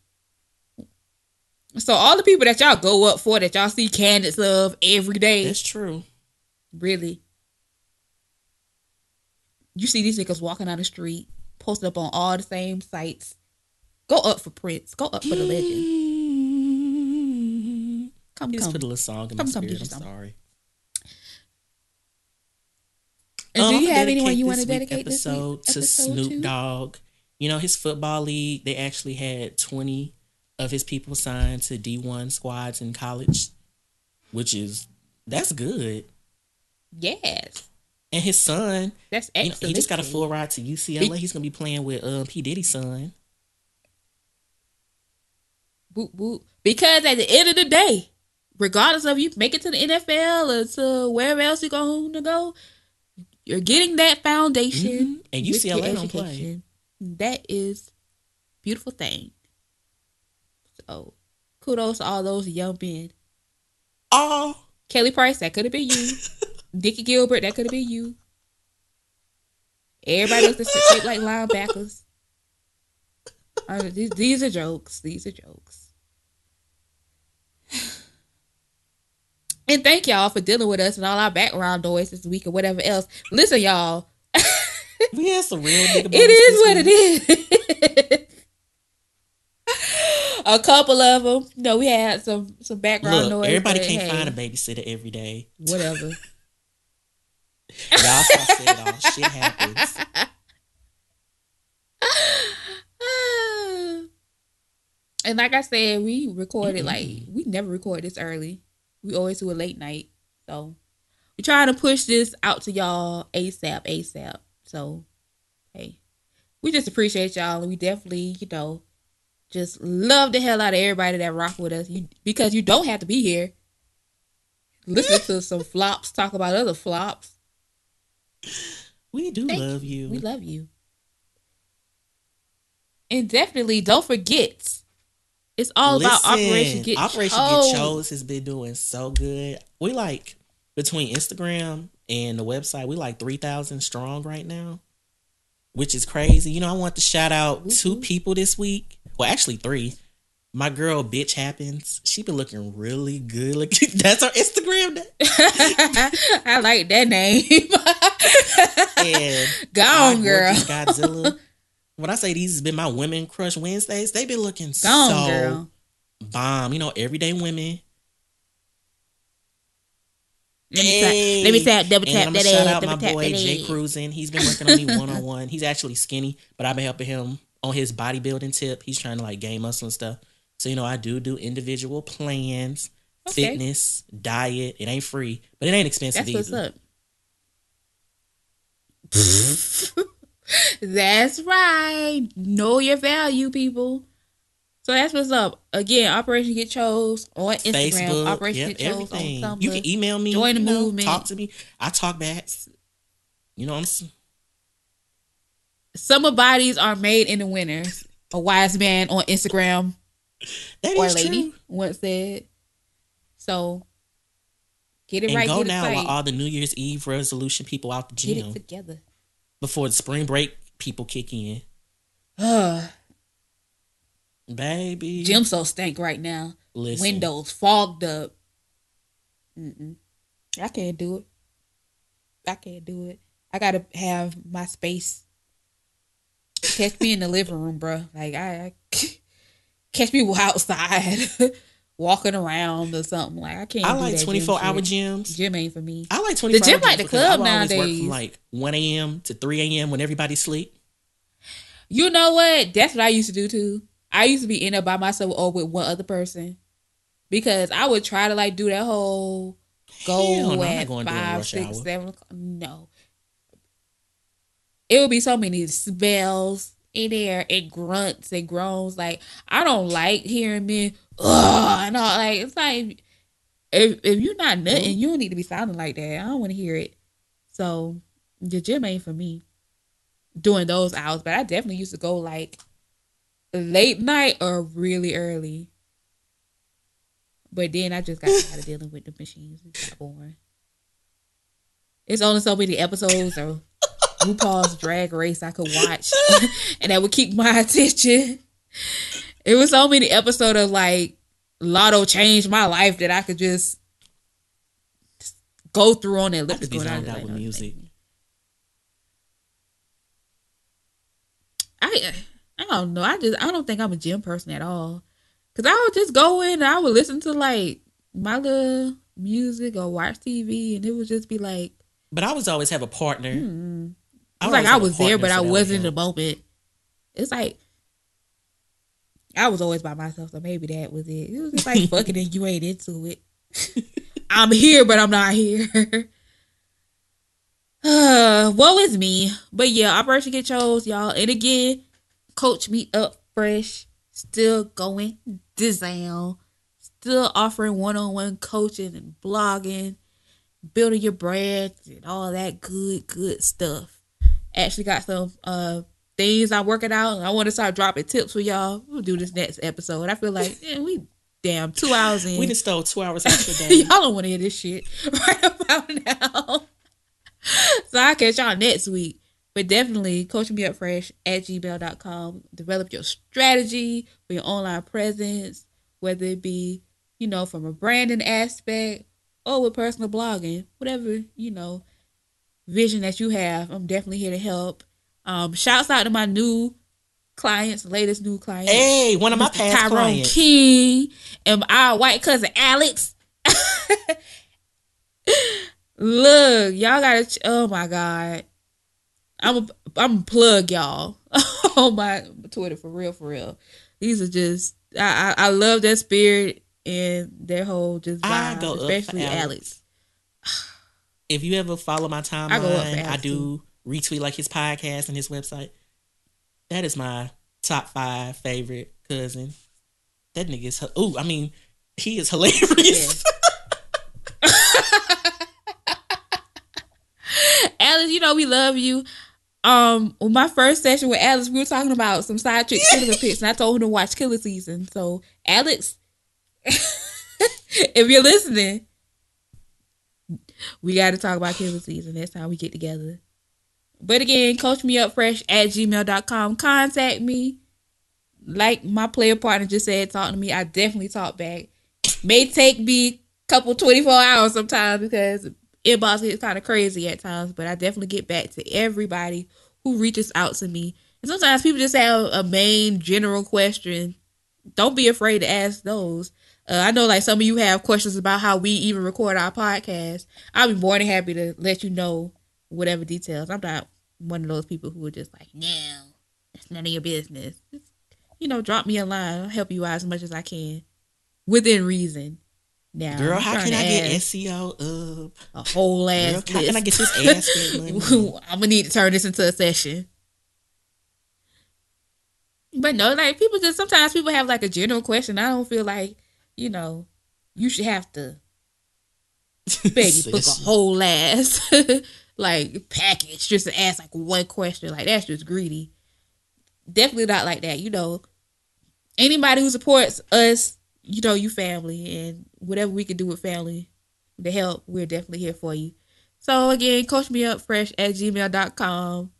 So all the people that y'all go up for, that y'all see candidates of every day, That's true. really. You see these niggas walking down the street, posted up on all the same sites. Go up for Prince. Go up for the legend. Come, Just come. put a little song in Come, my come, spirit. I'm something. sorry. And Um, do you have anyone you want to this dedicate this week? episode to episode Snoop? Dogg? You know his football league. They actually had 20 of his people signed to D1 squads in college, which is that's good. Yes, And his son, that's you know, excellent. he just got a full ride to UCLA. He's gonna be playing with um, P Diddy's son. Boop, boop. Because at the end of the day, regardless of you make it to the NFL or to wherever else you're going to go, you're getting that foundation. Mhm. And UCLA don't play. That is beautiful thing. So kudos to all those young men. Oh, Kelly Price, that could have been you. (laughs) Dickie Gilbert, that could have been you. Everybody else that's shaped like linebackers. Uh, these, these are jokes. These are jokes. (sighs) And thank y'all for dealing with us and all our background noise this week or whatever else. Listen, y'all. (laughs) we had some real nigga It is what it is. (laughs) a couple of them. You know, we had some some background Look, noise. everybody can't hey, find a babysitter every day. whatever. (laughs) Y'all stop saying all shit happens. and like I said, we recorded like Mm-mm. we never record this early. We always do a late night. So we're trying to push this out to y'all ASAP, ASAP. So hey. We just appreciate y'all and we definitely, you know, just love the hell out of everybody that rock with us. You because you don't have to be here. Listen to some flops, talk about other flops. We do Thank love you. We love you. And definitely don't forget, it's all about Operation Get Operation Chose. Get Chose has been doing so good. We like between Instagram and the website, we like three thousand strong right now, which is crazy. You know, I want to shout out two Mhm. people this week. Well, actually three. My girl, bitch happens. She been looking really good. Like (laughs) that's her Instagram. (laughs) I like that name. (laughs) And Go My on, girl. Godzilla. when I say these has been my women crush Wednesdays, they've been looking Go on, so girl. bomb. You know, everyday women. Let me tap, let me tap, double tap I'm that shout out my boy Jay. Cruising. He's been working on me one on one. He's actually skinny, but I've been helping him on his bodybuilding tip. He's trying to like gain muscle and stuff. So you know, I do do individual plans, Okay. fitness, diet. It ain't free, but it ain't expensive That's what's either. up. (laughs) That's right. Know your value, people. So that's what's up. Again, Operation Get Chose on Instagram. Facebook, Operation yep, Get Chose everything. on Tumblr. You can email me. Join the you know, movement. Talk to me. I talk back. You know, what I'm. Summer bodies are made in the winters. A wise man on Instagram (laughs) That or is lady true. once said. So get it And right. go get now while all the New Year's Eve resolution people out the Get gym it together. before the spring break people kick in. Ugh, (sighs) Baby, gym so stank right now. listen. Windows fogged up. Mm-mm. I can't do it. I can't do it. I gotta have my space. Catch me in the living room, bro. Like I, I (laughs) catch me (laughs) outside, walking around or something. Like I can't. I do like gym 24 hour gyms. Gym ain't for me. I like 24 gym hour like gyms the club I would always work nowadays. from like 1 a.m. to 3 a.m. when everybody sleep. You know what? That's what I used to do too. I used to be in there by myself or with one other person because I would try to like do that whole go no, at five, six, seven o'clock. No, it would be so many smells in there it grunts and groans. Like I don't like hearing men. Ugh, and all like it's like if if you're not mm-hmm. nothing, you don't need to be sounding like that. I don't want to hear it. So the gym ain't for me during those hours, but I definitely used to go like late night or really early. But then I just got tired of dealing with the machines. It boring. It's only so many episodes of (laughs) RuPaul's Drag Race I could watch, (laughs) and that would keep my attention. It was so many episodes of like Lotto changed my life that I could just go through on that I lip. just be zoned out with music. I I don't know. I just I don't think I'm a gym person at all. Cause I would just go in and I would listen to like my little music or watch TV, and it would just be like, But I was always have a partner. hmm. I it's would like I was there, but I wasn't in the moment. It's like I was always by myself, so maybe that was it. It was just like fucking and you ain't into it. (laughs) I'm here, but I'm not here. (sighs) uh, woe is me. But yeah, Operation Get Chose, y'all. And again, coach me up fresh. Still going down. Still offering one-on-one coaching and blogging, building your brand and all that good, good stuff. Actually got some uh things I'm working out. I want to start dropping tips for y'all. We'll do this next episode. I feel like (laughs) man, we damn two hours in. We just stole two hours out your (laughs) day. y'all don't want to hear this shit (laughs) right about now. so I'll catch y'all next week. But definitely coach me up fresh at gmail.com. Develop your strategy for your online presence, whether it be, you know, from a branding aspect or with personal blogging, whatever, you know, vision that you have. I'm definitely here to help. Um, shouts out to my new clients, latest new clients. Hey, one of my past Tyrone clients. King and our white cousin Alex. (laughs) Look, y'all gotta. ch- Oh my god, I'm a, I'm a plug y'all (laughs) on my Twitter for real, for real. These are just I I, I love that spirit and their whole just vibe, go up for especially Alex. Alex. If you ever follow my timeline, I I, go up for Alex, do retweet like his podcast and his website. That is my top five favorite cousin. That nigga's oh, I mean, he is hilarious. (laughs) (laughs) Alice, you know we love you. Um, on my first session with Alex, we were talking about some side chick cinema pics, and I told him to watch Killer Season. So, Alex, (laughs) if you're listening, we got to talk about Killer Season next time we get together. But again, coach me up fresh at gmail.com. Contact me. Like my player partner just said, talk to me. I definitely talk back. May take me a couple 24 hours sometimes because inbox gets kind of crazy at times, but I definitely get back to everybody who reaches out to me. And sometimes people just have a main general question. Don't be afraid to ask those. Uh, I know like some of you have questions about how we even record our podcast. I'll be more than happy to let you know whatever details. I'm not one of those people who are just like, no, it's none of your business. Just, you know, drop me a line. I'll help you out as much as I can within reason. Now, Girl, how can I get SEO up? a whole ass Girl, how can I get this ass? (laughs) I'm gonna need to turn this into a session. But no, like people just sometimes people have like a general question. I don't feel like you know you should have to (laughs) baby book a whole ass (laughs) like package just to ask like one question. Like that's just greedy. Definitely not like that. You know, anybody who supports us, you know, you family and whatever we can do with family to help, we're definitely here for you. So again, coach me up fresh at gmail.com.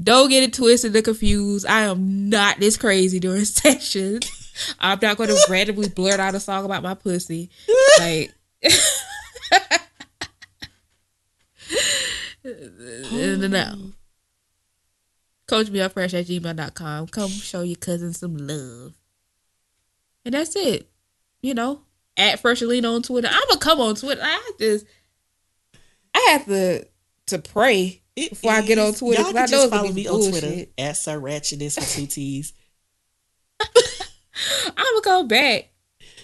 Don't get it twisted or confused. I am not this crazy during (laughs) sessions. I'm not going to randomly blurt out a song about my pussy. Like, (laughs) no, no. Coach me up fresh at gmail.com. Come show your cousin some love. And that's it. You know, at Freshalina on Twitter. I'm going to come on Twitter. I just, I have to, to pray It before I get on. Twitter, Y'all 'cause I know just follow me on Twitter bullshit. at Sir Ratchettness with two T's. (laughs) (laughs) I'm gonna go back.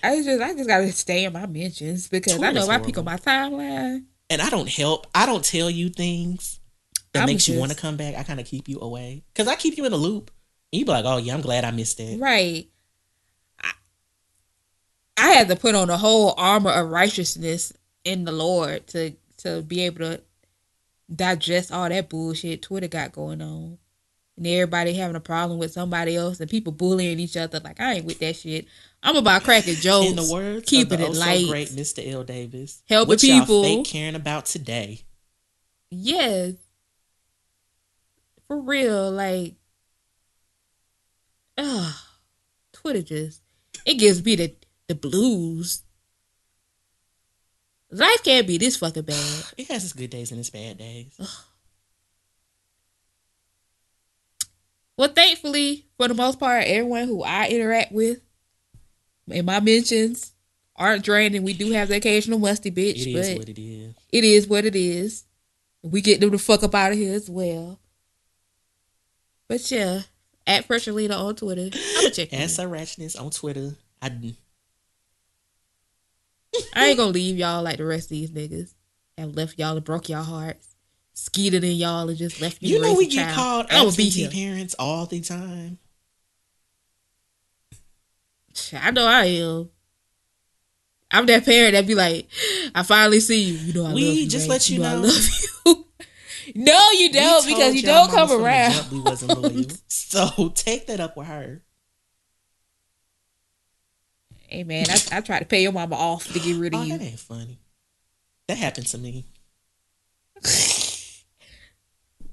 I just I just gotta stay in my mentions because I know if I pick on my timeline. And I don't help. I don't tell you things that I'm makes you want to come back. I kind of keep you away because I keep you in a loop. And you be like, oh yeah, I'm glad I missed that. Right. I, I had to put on the whole armor of righteousness in the Lord to to be able to digest all that bullshit Twitter got going on. And everybody having a problem with somebody else and people bullying each other. Like I ain't with that shit. I'm about cracking jokes. (laughs) In the words keeping of the it oh so light. great Mr. L. Davis, Helping what people. fake caring about today. Yes. For real, like ugh, Twitter just it gives me the the blues. Life can't be this fucking bad. (sighs) It has its good days and its bad days. Well, thankfully, for the most part, everyone who I interact with in my mentions aren't draining. We do have the occasional musty bitch, It but what it is. it is what it is. We get them the fuck up out of here as well. But yeah, at Freshalina on Twitter. I'm gonna check. And it. Sir Ratchettness on Twitter. I I ain't gonna leave y'all like the rest of these niggas have left y'all and broke y'all hearts, skeeted in y'all and just left me. you know we get child. called I would be parents all the time. I know I am. I'm that parent that be like, I finally see you. You know I We love you. We just man. let you I know. love (laughs) you. no, you don't because you don't come around. We wasn't loyal. (laughs) so take that up with her. Hey man, I, I tried to pay your mama off to get rid of Oh, you. that ain't funny. That happened to me. (laughs)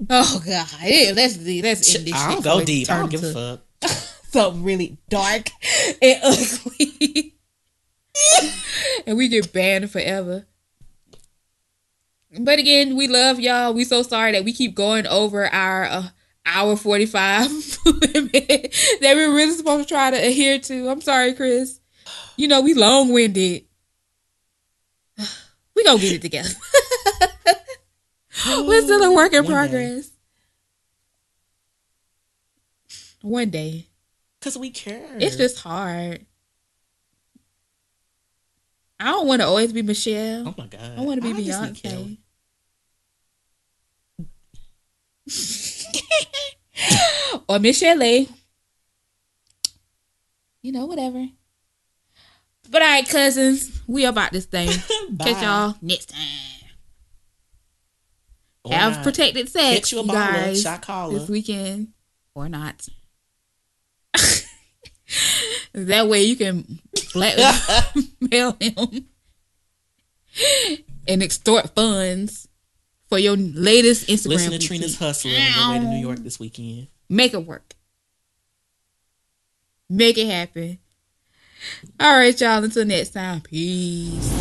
Oh god, yeah, let's let's end. I shit don't go deep. I don't give a fuck. (laughs) Something really dark and ugly, (laughs) and we get banned forever. But again, we love y'all. We so sorry that we keep going over our uh, hour 45 (laughs) that we're really supposed to try to adhere to. I'm sorry, Chris. You know, we long winded. (sighs) We gonna get it together. (gasps) we're still a work in One day. progress. One day. Cause we care. It's just hard. I don't want to always be Michelle. Oh my god. I want to be I just. Beyonce. (laughs) or Michelle. You know, whatever. But all right, cousins, we about this thing. (laughs) Catch y'all next time. Or Have not. protected sex, Get you a you guys, shot caller. this weekend, or not. (laughs) that way you can blackmail (laughs) him and extort funds for your latest Instagram. Listen to. Trina's hustler on the way to New York this weekend. Make it work. Make it happen. All right, y'all. Until next time. Peace.